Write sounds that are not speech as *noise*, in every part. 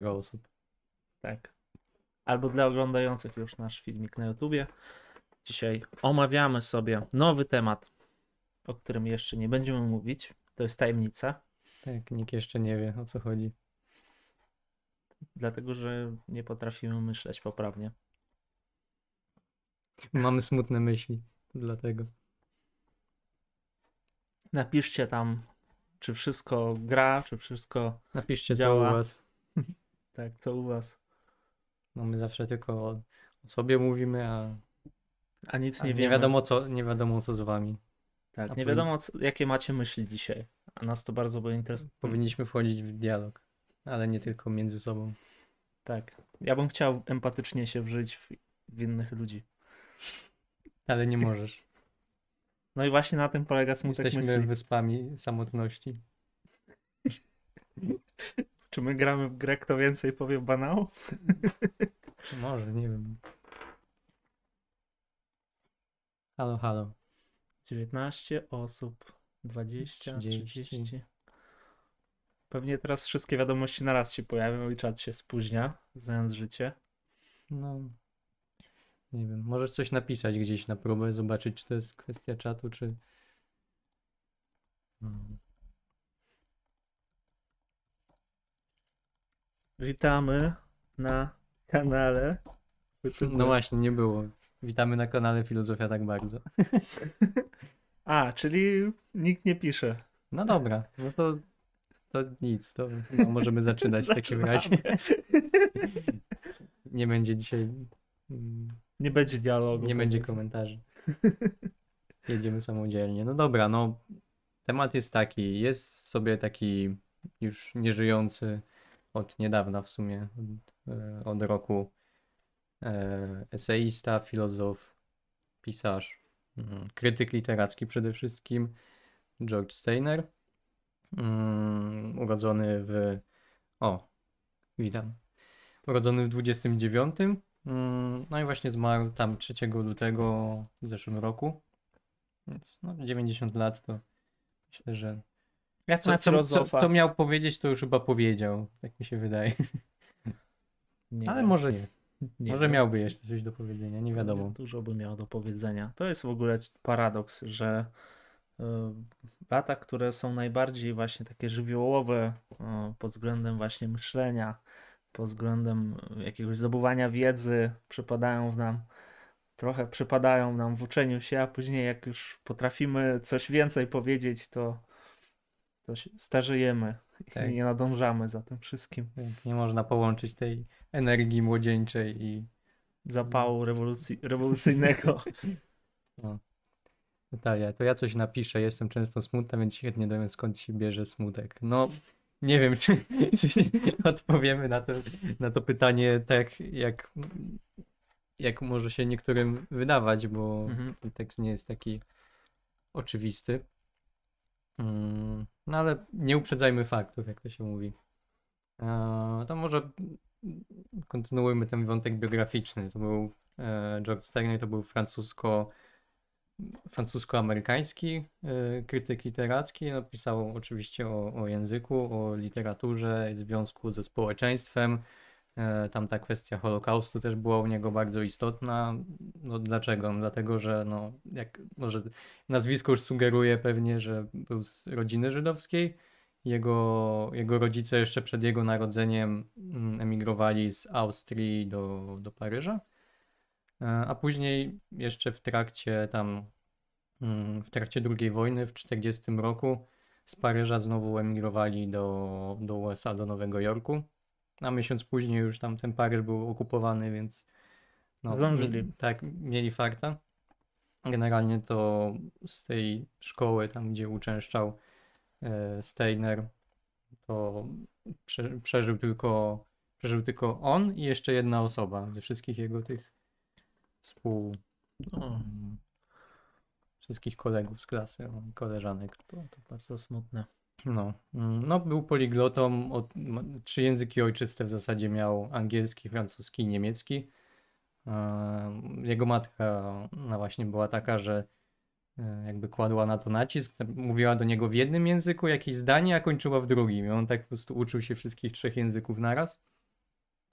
osób. Tak. Albo dla oglądających już nasz filmik na YouTubie. Dzisiaj omawiamy sobie nowy temat, o którym jeszcze nie będziemy mówić. To jest tajemnica, Tak, nikt jeszcze nie wie o co chodzi. dlatego że nie potrafimy myśleć poprawnie. Mamy smutne myśli, dlatego. Napiszcie tam, czy wszystko gra, czy wszystko Napiszcie co Działa. u was. Tak, co u was. No my zawsze tylko o, o sobie mówimy, a, A nic a nie nie, wiadomo co, nie wiadomo co z wami. Tak, a nie powin- wiadomo, co, jakie macie myśli dzisiaj. A nas to bardzo by interesuje. Powinniśmy wchodzić w dialog, ale nie tylko między sobą. Tak. Ja bym chciał empatycznie się wżyć w, w innych ludzi. Ale nie możesz. No i właśnie na tym polega smutek Jesteśmy myśli. wyspami samotności. *laughs* Czy my gramy w grę, kto więcej powie banał? Może, nie wiem. Halo, halo. 19 osób, 20, 30. 30. Pewnie teraz wszystkie wiadomości na raz się pojawią i czat się spóźnia, znając życie. No. Nie wiem, możesz coś napisać gdzieś na próbę, zobaczyć, czy to jest kwestia czatu, czy. Mm. Witamy na kanale. No właśnie, nie było. Witamy na kanale Filozofia tak bardzo. *laughs* A, czyli nikt nie pisze. No dobra, no to, to nic, to no, możemy zaczynać w takim razie. Nie będzie dzisiaj. mm, Nie będzie dialogu. Nie będzie komentarzy. Jedziemy samodzielnie. No dobra, no temat jest taki. Jest sobie taki już nieżyjący od niedawna w sumie, od, e, od roku e, eseista, filozof, pisarz, mm, krytyk literacki przede wszystkim, George Steiner. Mm, urodzony w. O, witam. Urodzony w 29. Mm, No i właśnie zmarł tam 3 lutego w zeszłym roku. Więc no, 90 lat to myślę, że Jak co, na co, co, co miał powiedzieć, to już chyba powiedział. Tak mi się wydaje. *laughs* Nie Ale wiem, może nie. nie Może wiem. miałby jeszcze coś do powiedzenia, nie wiadomo. Dużo by miał do powiedzenia. To jest w ogóle paradoks, że y, lata, które są najbardziej właśnie takie żywiołowe y, pod względem właśnie myślenia, pod względem jakiegoś zdobywania wiedzy, przypadają w nam, trochę przypadają nam w uczeniu się, a później jak już potrafimy coś więcej powiedzieć, to, to się starzejemy Tak. i nie nadążamy za tym wszystkim. Tak, Nie można połączyć tej energii młodzieńczej i Zapału rewolucji, rewolucyjnego. *laughs* Natalia, to ja coś napiszę, jestem często smutna, więc chętnie dowiem skąd się bierze smutek. No, nie wiem, czy, *laughs* czy odpowiemy na to, na to pytanie tak, jak, jak może się niektórym wydawać, bo Mhm. ten tekst nie jest taki oczywisty. Mm, No ale nie uprzedzajmy faktów, jak to się mówi. E, To może kontynuujmy ten wątek biograficzny. To był e, George Steiner, to był francusko francusko-amerykański e, krytyk literacki. No, pisał oczywiście o, o języku, o literaturze, związku ze społeczeństwem. E, Tam ta kwestia Holokaustu też była u niego bardzo istotna. No dlaczego? No, dlatego, że no, jak może nazwisko już sugeruje pewnie, że był z rodziny żydowskiej. Jego, jego rodzice jeszcze przed jego narodzeniem mm, emigrowali z Austrii do, do Paryża. E, A później jeszcze w trakcie tam, mm, w trakcie II wojny w 1940 roku z Paryża znowu emigrowali do, do USA, do Nowego Jorku. A miesiąc później już tam ten Paryż był okupowany, więc no, Zdążyli. tak, mieli farta. Generalnie to z tej szkoły, tam gdzie uczęszczał e, Steiner, to prze, przeżył tylko, przeżył tylko on i jeszcze jedna osoba ze wszystkich jego tych współ... O, mm, wszystkich kolegów z klasy, koleżanek. to, to bardzo smutne. No, mm, no był poliglotą, od, trzy języki ojczyste w zasadzie miał angielski, francuski i niemiecki. Em, Jego matka no właśnie była taka, że e, jakby kładła na to nacisk, mówiła do niego w jednym języku jakieś zdanie, a kończyła w drugim. I on tak po prostu uczył się wszystkich trzech języków naraz.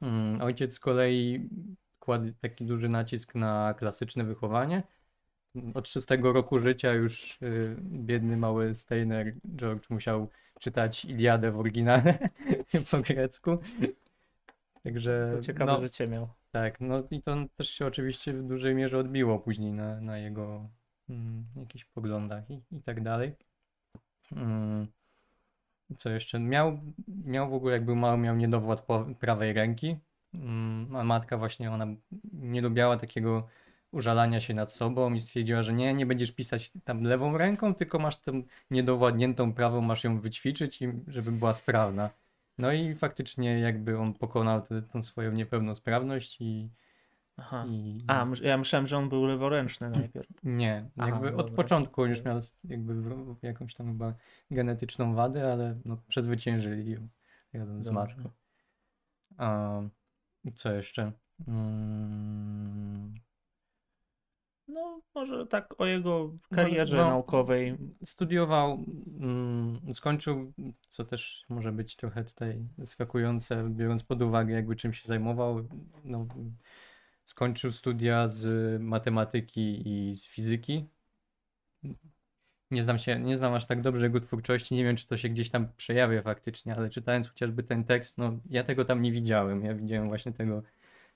Mm, Ojciec z kolei kładł taki duży nacisk na klasyczne wychowanie. Od szóstego roku życia już y, biedny mały Steiner George musiał czytać Iliadę w oryginale *laughs* po grecku. Także To ciekawe no, życie miał. tak, no i to też się oczywiście w dużej mierze odbiło później na, na jego mm, jakichś poglądach i, i tak dalej. Mm, co jeszcze? Miał, miał w ogóle, jak był mały, miał niedowład prawej ręki. Mm, a matka właśnie, ona nie lubiała takiego użalania się nad sobą i stwierdziła, że nie, nie będziesz pisać tam lewą ręką, tylko masz tą niedowładniętą prawą, masz ją wyćwiczyć i żeby była sprawna. No i faktycznie jakby on pokonał tę tą swoją niepełnosprawność i, Aha. i A, ja myślałem, że on był leworęczny najpierw. nie, Aha, jakby od dobra, początku już miał jakby jakąś tam chyba genetyczną wadę, ale no przezwyciężyli ją razem z matką. A co jeszcze? Mm, No, może tak o jego karierze no, naukowej. studiował, mm, skończył, co też może być trochę tutaj zaskakujące, biorąc pod uwagę jakby czym się zajmował. No, skończył studia z matematyki i z fizyki. Nie znam się, nie znam aż tak dobrze jego twórczości, nie wiem czy to się gdzieś tam przejawia faktycznie, ale czytając chociażby ten tekst, no ja tego tam nie widziałem. Ja widziałem właśnie tego,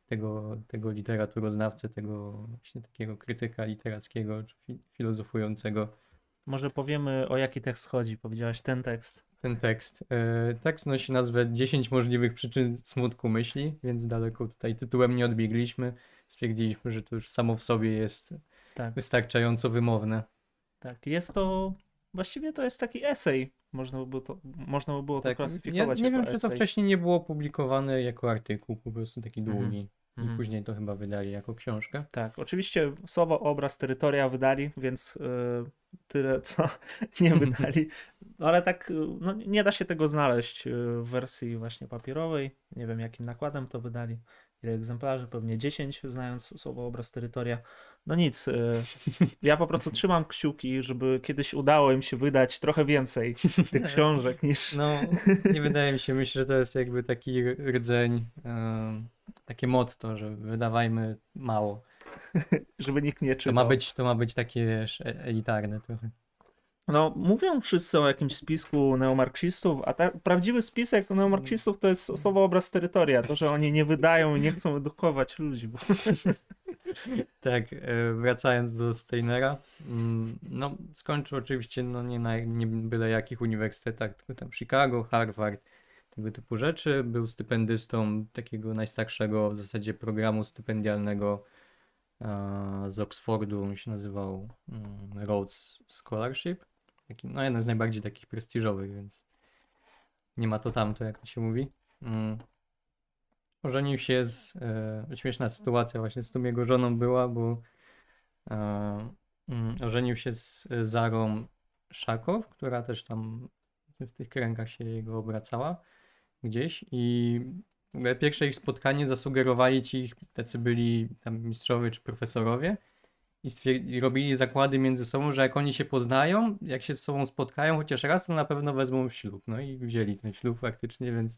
tego, tego literaturoznawcę, tego właśnie takiego krytyka literackiego, czy fi- filozofującego. Może powiemy o jaki tekst chodzi. Powiedziałaś ten tekst. ten tekst. E, Tekst nosi nazwę 10 możliwych przyczyn smutku myśli, więc daleko tutaj tytułem nie odbiegliśmy. Stwierdziliśmy, że to już samo w sobie jest Tak, wystarczająco wymowne. tak. Jest to. Właściwie to jest taki esej. Można by było to, można by było to Tak, ja klasyfikować nie jako wiem, czy to wcześniej nie było publikowane jako artykuł, po prostu taki Mhm. Długi. I Mhm. później to chyba wydali jako książkę. Tak, oczywiście słowo, obraz, terytoria wydali, więc y, tyle co *laughs* nie wydali. No, *laughs* ale tak, y, no, nie da się tego znaleźć y, w wersji właśnie papierowej. Nie wiem jakim nakładem to wydali. Ile egzemplarzy? Pewnie 10, znając słowo, obraz, terytoria. No nic, y, ja po prostu trzymam kciuki, żeby kiedyś udało im się wydać trochę więcej tych *laughs* książek niż. No, nie wydaje mi się, myślę, że to jest jakby taki rdzeń, takie motto, że wydawajmy mało. *laughs* żeby nikt nie To czytał. ma być, to ma być takie wiesz, e- elitarne trochę. No, mówią wszyscy o jakimś spisku neomarksistów, a ta, prawdziwy spisek neomarksistów to jest słowo obraz terytoria. To, że oni nie wydają i nie chcą edukować ludzi. Bo... *laughs* Tak, e, wracając do Steinera, mm, no skończył oczywiście no, nie na nie byle jakich uniwersytetach, tylko tam Chicago, Harvard, tego typu rzeczy. Był stypendystą takiego najstarszego w zasadzie programu stypendialnego z Oxfordu, on się nazywał mm, Rhodes Scholarship. Taki, no jeden z najbardziej takich prestiżowych, więc nie ma to tamto, jak to się mówi. Mm. Ożenił się z. E, śmieszna sytuacja właśnie z tą jego żoną była, bo e, mm, ożenił się z Zarą Szakow, która też tam w tych kręgach się jego obracała gdzieś i pierwsze ich spotkanie zasugerowali ci, ich, tacy byli tam mistrzowie czy profesorowie i, robili zakłady między sobą, że jak oni się poznają, jak się z sobą spotkają chociaż raz, to na pewno wezmą ślub. No i wzięli ten ślub faktycznie, więc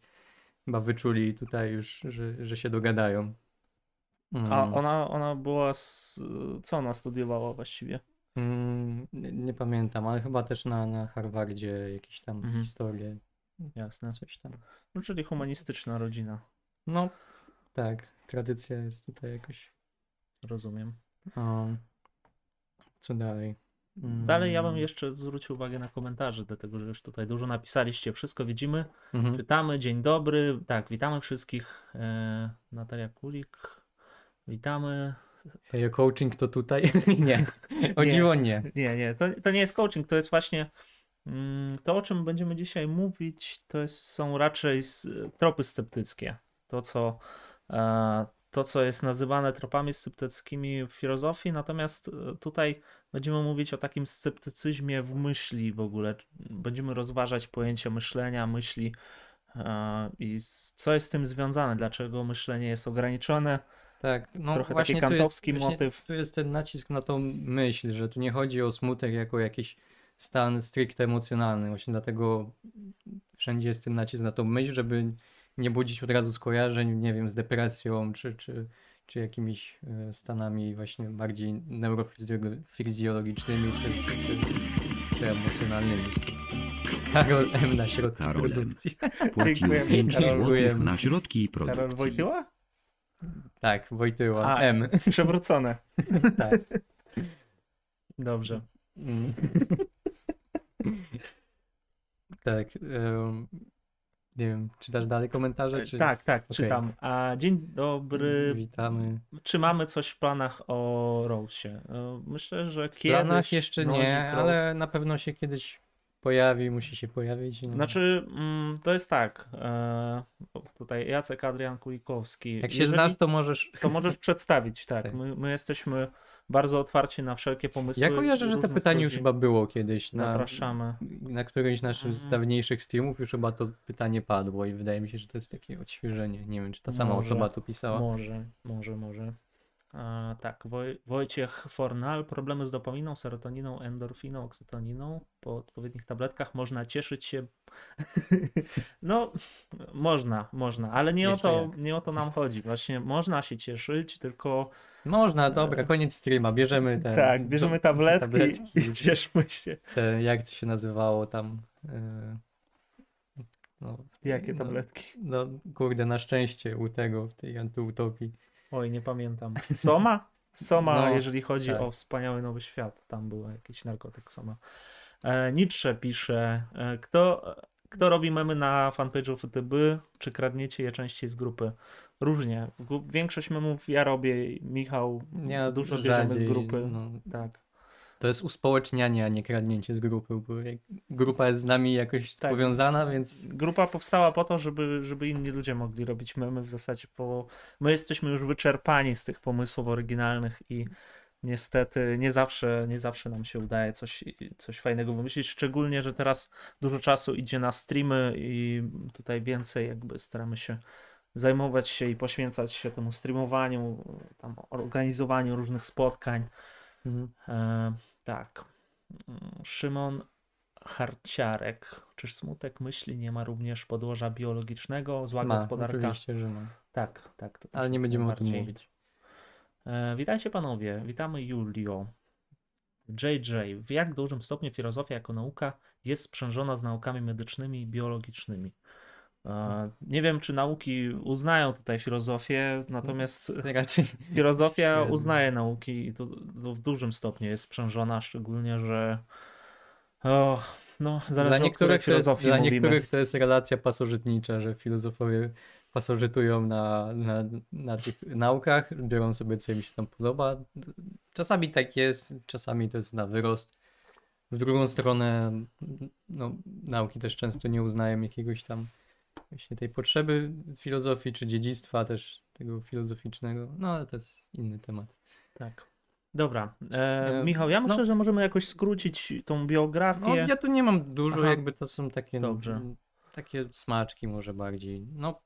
chyba wyczuli tutaj już, że, że się dogadają. A Mm. ona, ona była z... Co ona studiowała właściwie? Mm, nie, nie pamiętam, ale chyba też na, na Harvardzie jakieś tam Mhm. historie, Jasne. coś tam. No, czyli humanistyczna rodzina. No, tak, tradycja jest tutaj jakoś. Rozumiem. O, co dalej? Mm, Dalej ja bym jeszcze zwrócił uwagę na komentarze, dlatego że już tutaj dużo napisaliście. Wszystko widzimy. mhm. Czytamy, dzień dobry. Tak, witamy wszystkich. E, Natalia Kulik. Witamy. Hey, coaching to tutaj? *laughs* nie, o Nie. dziwo nie. Nie, nie, to, to nie jest coaching, to jest właśnie to, o czym będziemy dzisiaj mówić, to jest, są raczej tropy sceptyckie. To co, e, to, co jest nazywane tropami sceptyckimi w filozofii, natomiast e, tutaj będziemy mówić o takim sceptycyzmie w myśli w ogóle. Będziemy rozważać pojęcie myślenia, myśli e, i co jest z tym związane, dlaczego myślenie jest ograniczone. Tak, no Trochę taki właśnie tu jest, kantowski właśnie motyw. Tu jest ten nacisk na tą myśl, że tu nie chodzi o smutek jako jakiś stan stricte emocjonalny. Właśnie dlatego wszędzie jest ten nacisk na tą myśl, żeby nie budzić od razu skojarzeń, nie wiem, z depresją, czy, czy, czy jakimiś e, stanami właśnie bardziej neurofizjologicznymi, czy, czy, czy, czy emocjonalnymi. Karol M. na środku Karol produkcji. Dziękujemy, 5 Karol. złotych Dziękujemy. na środki Karol produkcji. Wojtyła? Tak, Wojtyła. A. M. Przewrócone. *laughs* Tak. Dobrze. Mm. *laughs* tak. em, nie wiem, czytasz dalej komentarze? Czy... Tak, tak, Okej. czytam. A dzień dobry. Witamy. Czy mamy coś w planach o Rose'ie? E, Myślę, że W kiedyś. planach jeszcze nie, Cross- ale na pewno się kiedyś pojawi, musi się pojawić. No. Znaczy, mm, to jest tak. E, tutaj Jacek Adrian Kulikowski. Jak się Jeżeli- znasz, to możesz. to możesz przedstawić, *laughs* tak. Tak. My, my jesteśmy bardzo otwarci na wszelkie pomysły. Ja kojarzę, że to pytanie już chyba było kiedyś. Na, Zapraszamy. na którymś z naszych Mhm. z dawniejszych streamów już chyba to pytanie padło i wydaje mi się, że to jest takie odświeżenie. Nie wiem, czy ta sama Może. osoba to pisała. Może, może, może. A, tak, Woj, Wojciech Fornal, problemy z dopaminą, serotoniną, endorfiną, oksytoniną. Po odpowiednich tabletkach można cieszyć się. *laughs* no, można, można, ale nie o, to, jak. nie o to nam chodzi. Właśnie można się cieszyć, tylko Można, dobra, koniec streama, bierzemy te. tak, bierzemy tabletki, tabletki, i cieszmy się. te, jak to się nazywało tam. e, No, Jakie no, tabletki? No, kurde, na szczęście u tego, w tej antyutopii. Oj, nie pamiętam. Soma? Soma, No, jeżeli chodzi tak. o wspaniały nowy świat. Tam był jakiś narkotyk Soma. E, Nietzsche pisze, e, kto, kto robi memy na fanpage'u FTB, czy kradniecie je częściej z grupy? Różnie. Większość memów ja robię, Michał Ja dużo bierzemy rzadziej, z grupy. No, Tak. to jest uspołecznianie, a nie kradnięcie z grupy, bo grupa jest z nami jakoś Tak. powiązana, więc Grupa powstała po to, żeby, żeby inni ludzie mogli robić memy w zasadzie, bo my jesteśmy już wyczerpani z tych pomysłów oryginalnych i niestety nie zawsze, nie zawsze nam się udaje coś, coś fajnego wymyślić, szczególnie, że teraz dużo czasu idzie na streamy i tutaj więcej jakby staramy się zajmować się i poświęcać się temu streamowaniu, tam organizowaniu różnych spotkań. mhm. E, tak. Szymon Harciarek. Czyż smutek myśli nie ma również podłoża biologicznego, zła ma, gospodarka? oczywiście, że ma. Tak, tak. Ale nie będziemy o tym mówić. E, witajcie panowie, witamy Julio. JJ, w jak dużym stopniu filozofia jako nauka jest sprzężona z naukami medycznymi i biologicznymi? Nie wiem, czy nauki uznają tutaj filozofię, natomiast *laughs* Raczej *laughs* filozofia uznaje nauki i to, to w dużym stopniu jest sprzężona, szczególnie, że o, no, zależy dla niektórych, to jest, dla niektórych to jest relacja pasożytnicza, że filozofowie pasożytują na, na, na tych naukach, biorą sobie co im się tam podoba. Czasami tak jest, czasami to jest na wyrost. W drugą stronę, no, nauki też często nie uznają jakiegoś tam właśnie tej potrzeby filozofii, czy dziedzictwa też tego filozoficznego. No ale to jest inny temat. Tak. Dobra. E, E, Michał, ja myślę, no. że możemy jakoś skrócić tą biografię. No, ja tu nie mam dużo, Aha. jakby to są takie, Dobrze. takie smaczki może bardziej. No,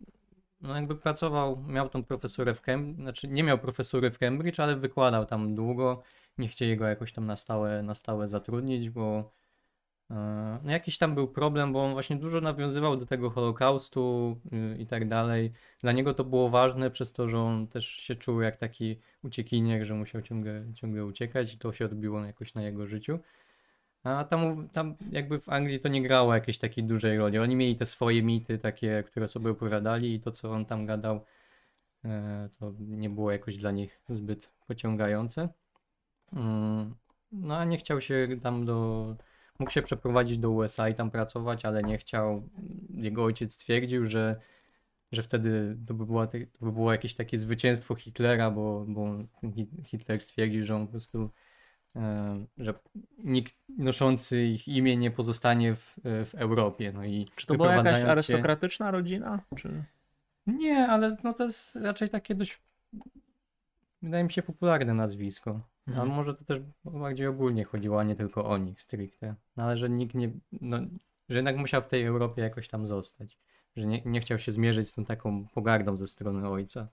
no jakby pracował, miał tą profesurę w Cambridge, znaczy nie miał profesury w Cambridge, ale wykładał tam długo. Nie chcieli go jakoś tam na stałe, na stałe zatrudnić, bo no jakiś tam był problem, bo on właśnie dużo nawiązywał do tego Holokaustu y, i tak dalej. Dla niego to było ważne przez to, że on też się czuł jak taki uciekinier, że musiał ciągle, ciągle uciekać i to się odbiło jakoś na jego życiu. A tam, tam jakby w Anglii to nie grało jakiejś takiej dużej roli. Oni mieli te swoje mity takie, które sobie opowiadali i to, co on tam gadał, e, to nie było jakoś dla nich zbyt pociągające. Mm, No a nie chciał się tam do... Mógł się przeprowadzić do USA i tam pracować, ale nie chciał. Jego ojciec stwierdził, że, że wtedy to by, była, to by było jakieś takie zwycięstwo Hitlera, bo, bo Hit- Hitler stwierdził, że on po prostu e, że nikt noszący ich imię nie pozostanie w, w Europie. No i Czy to była jakaś się- arystokratyczna rodzina? Czy... Nie, ale no to jest raczej takie dość, wydaje mi się, popularne nazwisko. Mhm. A może to też bardziej ogólnie chodziło, a nie tylko o nich stricte. No ale że nikt nie, no, że jednak musiał w tej Europie jakoś tam zostać. Że nie, nie chciał się zmierzyć z tą taką pogardą ze strony ojca.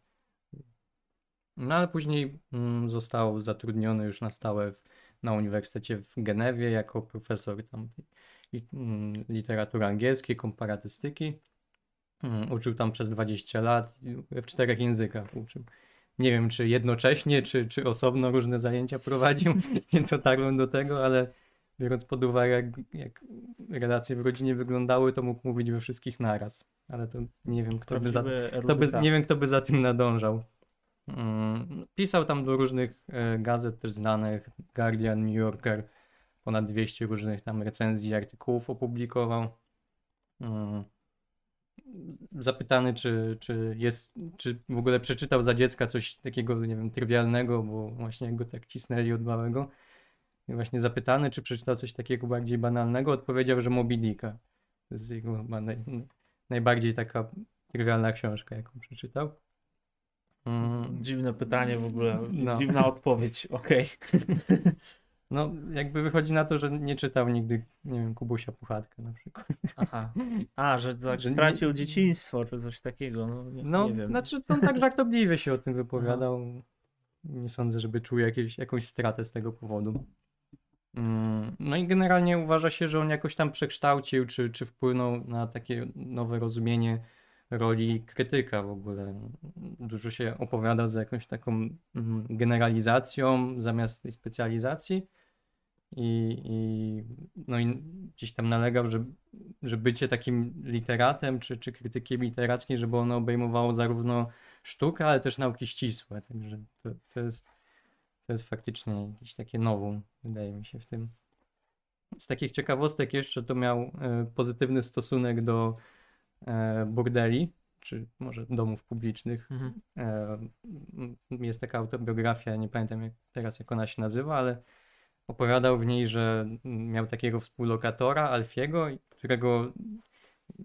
No ale później mm, został zatrudniony już na stałe w, na Uniwersytecie w Genewie jako profesor tam li, mm, literatury angielskiej, komparatystyki. Mm, Uczył tam przez 20 lat, w czterech językach uczył. Nie wiem, czy jednocześnie, czy, czy osobno różne zajęcia prowadził. *laughs* Nie dotarłem do tego, ale biorąc pod uwagę, jak, jak relacje w rodzinie wyglądały, to mógł mówić we wszystkich naraz. Ale to nie wiem, kto by za, kto by, erudyta. nie wiem, kto by za tym nadążał. Mm, Pisał tam do różnych e, gazet też znanych, Guardian, New Yorker, ponad 200 różnych tam recenzji, artykułów opublikował. Mm. Zapytany, czy, czy jest, czy w ogóle przeczytał za dziecka coś takiego, nie wiem, trywialnego, bo właśnie go tak cisnęli od małego. I właśnie zapytany, czy przeczytał coś takiego bardziej banalnego, odpowiedział, że Moby Dicka. To jest jego chyba naj, najbardziej taka trywialna książka, jaką przeczytał. Mm, Dziwne pytanie w ogóle, No. dziwna odpowiedź, okej. *laughs* No, jakby wychodzi na to, że nie czytał nigdy, nie wiem, Kubusia Puchatka na przykład. Aha. A, że tak Że nie- stracił dzieciństwo, czy coś takiego, no nie, No, nie wiem. znaczy on tak *laughs* żartobliwie się o tym wypowiadał. Nie sądzę, żeby czuł jakieś, jakąś stratę z tego powodu. Mm, No i generalnie uważa się, że on jakoś tam przekształcił, czy, czy wpłynął na takie nowe rozumienie roli krytyka w ogóle. Dużo się opowiada za jakąś taką mm, generalizacją zamiast tej specjalizacji. I, i, no i gdzieś tam nalegał, że, że bycie takim literatem czy, czy krytykiem literackim, żeby ono obejmowało zarówno sztukę, ale też nauki ścisłe. Także to, to, jest, to jest faktycznie jakieś takie nowum, wydaje mi się, w tym. Z takich ciekawostek jeszcze to miał e, pozytywny stosunek do e, burdeli, czy może domów publicznych. Mhm. E, Jest taka autobiografia, nie pamiętam jak, teraz jak ona się nazywa, ale opowiadał w niej, że miał takiego współlokatora, Alfiego, którego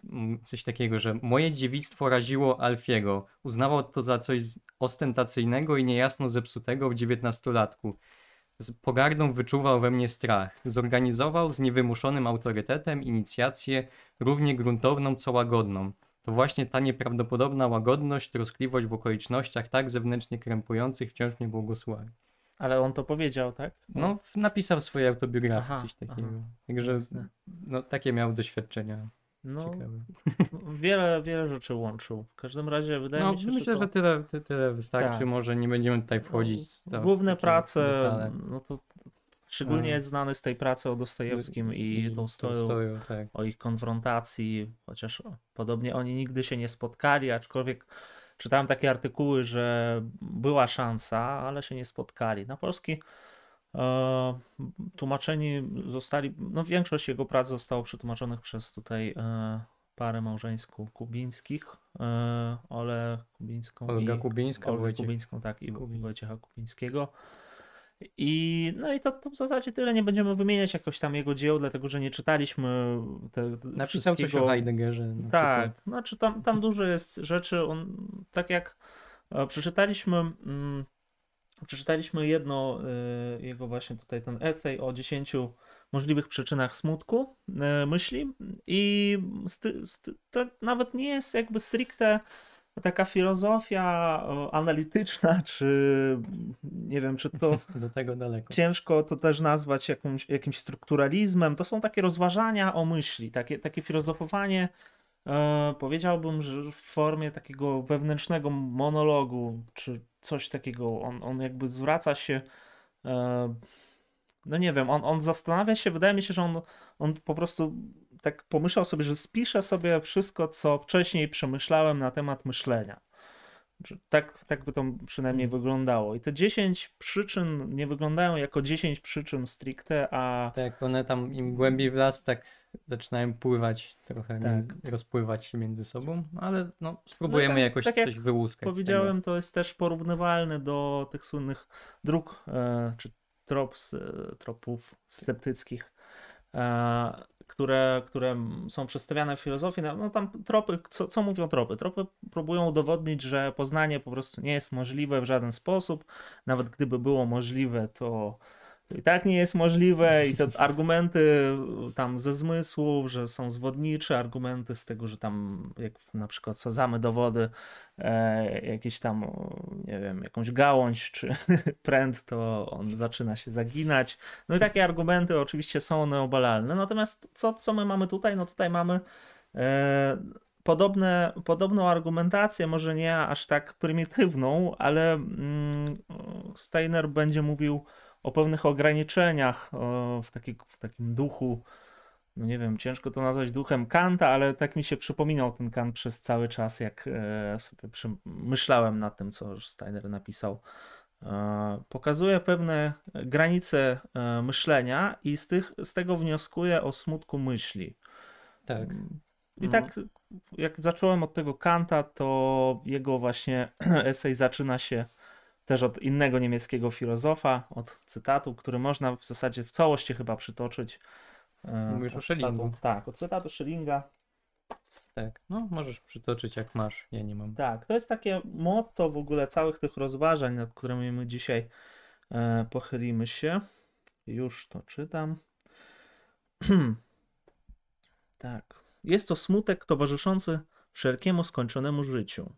mm, coś takiego, że moje dziewictwo raziło Alfiego. Uznawał to za coś ostentacyjnego i niejasno zepsutego w dziewiętnastolatku. Z pogardą wyczuwał we mnie strach. Zorganizował z niewymuszonym autorytetem inicjację równie gruntowną, co łagodną. To właśnie ta nieprawdopodobna łagodność, troskliwość w okolicznościach tak zewnętrznie krępujących wciąż mnie błogosławi. Ale on to powiedział, tak? No, napisał w swojej autobiografii Aha, coś aha. takiego. Także Jasne. no, takie miał doświadczenia No, ciekawe. *laughs* wiele, wiele rzeczy łączył. W każdym razie wydaje No, mi się, myślę, że, że, to... tyle, ty- tyle wystarczy. Tak. Może nie będziemy tutaj wchodzić w to, w Główne prace, detale. no to szczególnie jest znany z tej pracy o Dostojewskim i Tolstoju, Tolstoju, tak. o ich konfrontacji, chociaż podobnie oni nigdy się nie spotkali, aczkolwiek czytałem takie artykuły, że była szansa, ale się nie spotkali. Na polski e, tłumaczeni zostali, no większość jego prac zostało przetłumaczonych przez tutaj e, parę małżeńską Kubińskich, e, Ole Kubińską Olga i Kubińska, Olgę Wojciech. Kubińską, tak, i Kubiński. Wojciecha Kubińskiego. I no i to, to w zasadzie tyle. Nie będziemy wymieniać jakoś tam jego dzieł, dlatego że nie czytaliśmy te, Napisał coś o Heideggerze. na Tak, przykład. znaczy tam, tam dużo jest rzeczy. On, tak jak e, przeczytaliśmy, mm, przeczytaliśmy jedno, e, jego właśnie tutaj ten esej o 10 możliwych przyczynach smutku e, myśli i sty, sty, to nawet nie jest jakby stricte taka filozofia analityczna, czy nie wiem, czy to *laughs* Do tego daleko. ciężko to też nazwać jakąś, jakimś strukturalizmem. To są takie rozważania o myśli, takie, takie filozofowanie, e, powiedziałbym, że w formie takiego wewnętrznego monologu, czy coś takiego. On, on jakby zwraca się. E, no nie wiem, on, on zastanawia się, wydaje mi się, że on, on po prostu tak pomyślał sobie, że spiszę sobie wszystko, co wcześniej przemyślałem na temat myślenia. Tak, tak by to przynajmniej Mhm. wyglądało. I te 10 przyczyn nie wyglądają jako 10 przyczyn stricte, a Tak, one tam im głębiej w las, tak zaczynają pływać trochę, Tak. rozpływać się między sobą, ale no, spróbujemy tak- jakoś tak jak coś wyłuskać z powiedziałem, to jest też porównywalne do tych słynnych dróg e, czy e, tropów sceptyckich, e, które, które są przedstawiane w filozofii. No, no tam tropy, co, co mówią tropy? Tropy próbują udowodnić, że poznanie po prostu nie jest możliwe w żaden sposób. Nawet gdyby było możliwe, to to i tak nie jest możliwe i te argumenty tam ze zmysłów, że są zwodnicze, argumenty z tego, że tam jak na przykład sadzamy do wody e, jakieś tam, nie wiem, jakąś gałąź czy *laughs* pręt, to on zaczyna się zaginać. No i takie argumenty oczywiście są neobalalne. Natomiast co, co my mamy tutaj? No tutaj mamy e, podobne, podobną argumentację, może nie aż tak prymitywną, ale mm, Steiner będzie mówił o pewnych ograniczeniach w, taki, w takim duchu, no nie wiem, ciężko to nazwać duchem Kanta, ale tak mi się przypominał ten Kant przez cały czas, jak e, sobie myślałem nad tym, co Steiner napisał. E, pokazuje pewne granice e, myślenia i z, tych, z tego wnioskuje o smutku myśli. Tak. I Mhm. tak, jak zacząłem od tego Kanta, to jego właśnie *clears throat* esej zaczyna się też od innego niemieckiego filozofa, od cytatu, który można w zasadzie w całości chyba przytoczyć. E, Mówisz o Schellingu. Tak, od cytatu Schellinga. Tak. No, możesz przytoczyć jak masz, ja nie mam. Tak, to jest takie motto w ogóle całych tych rozważań, nad którymi my dzisiaj e, pochylimy się. Już to czytam. *clears throat* tak. Jest to smutek towarzyszący wszelkiemu skończonemu życiu,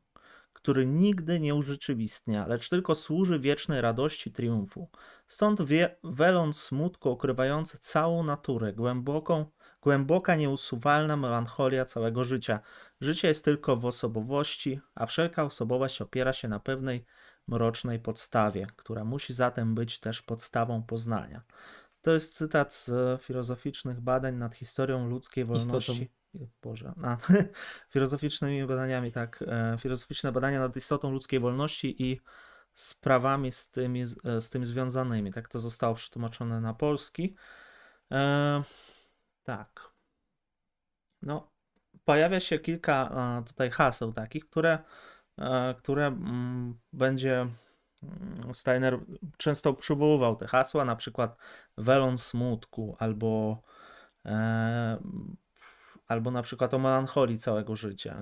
który nigdy nie urzeczywistnia, lecz tylko służy wiecznej radości triumfu. Stąd wie, welon smutku okrywający całą naturę, głęboką, głęboka, nieusuwalna melancholia całego życia. Życie jest tylko w osobowości, a wszelka osobowość opiera się na pewnej mrocznej podstawie, która musi zatem być też podstawą poznania. To jest cytat z filozoficznych badań nad historią ludzkiej wolności. Boże, nad *laughs* filozoficznymi badaniami, tak. e, Filozoficzne badania nad istotą ludzkiej wolności i sprawami z tymi, z tym związanymi. Tak to zostało przetłumaczone na polski. E, tak. No, pojawia się kilka e, tutaj haseł takich, które, e, które mm, będzie mm, Steiner często przywoływał te hasła, na przykład welon smutku albo e, albo na przykład o melancholii całego życia.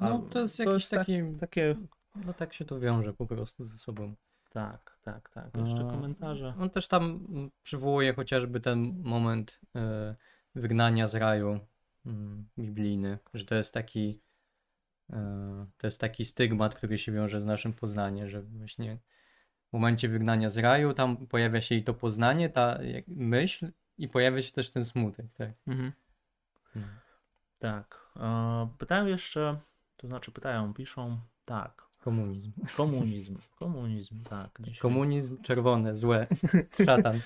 No, to jest jakiś tak- taki, takie no tak się to wiąże po prostu ze sobą. tak, tak, tak. Jeszcze A, komentarze. On też tam przywołuje chociażby ten moment e, wygnania z raju mm, biblijny, że to jest taki e, to jest taki stygmat, który się wiąże z naszym poznaniem, że właśnie w momencie wygnania z raju tam pojawia się i to poznanie, ta myśl i pojawia się też ten smutek, tak. Mhm. Tak. Pytają jeszcze, to znaczy pytają, piszą, tak. Komunizm. Komunizm. Komunizm, tak. Dzisiaj. Komunizm czerwone, złe, *laughs* szatan.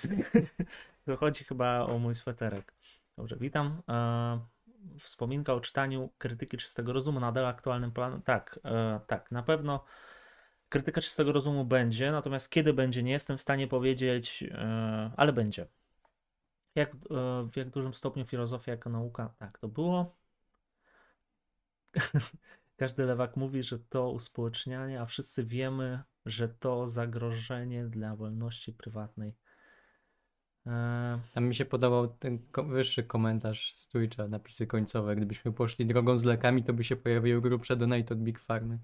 To chodzi chyba o mój sweterek. Dobrze, witam. Wspominka o czytaniu krytyki czystego rozumu nadal aktualnym planem. Tak, e, tak, na pewno krytyka czystego rozumu będzie, natomiast kiedy będzie, nie jestem w stanie powiedzieć, e, ale będzie. Jak, e, w jak dużym stopniu filozofia jako nauka, tak, to było. *laughs* Każdy lewak mówi, że to uspołecznianie, a wszyscy wiemy, że to zagrożenie dla wolności prywatnej. E, Tam mi się podobał ten wyższy komentarz z Twitcha, napisy końcowe. Gdybyśmy poszli drogą z lekami, to by się pojawiły grubsze donate od Big Farmy.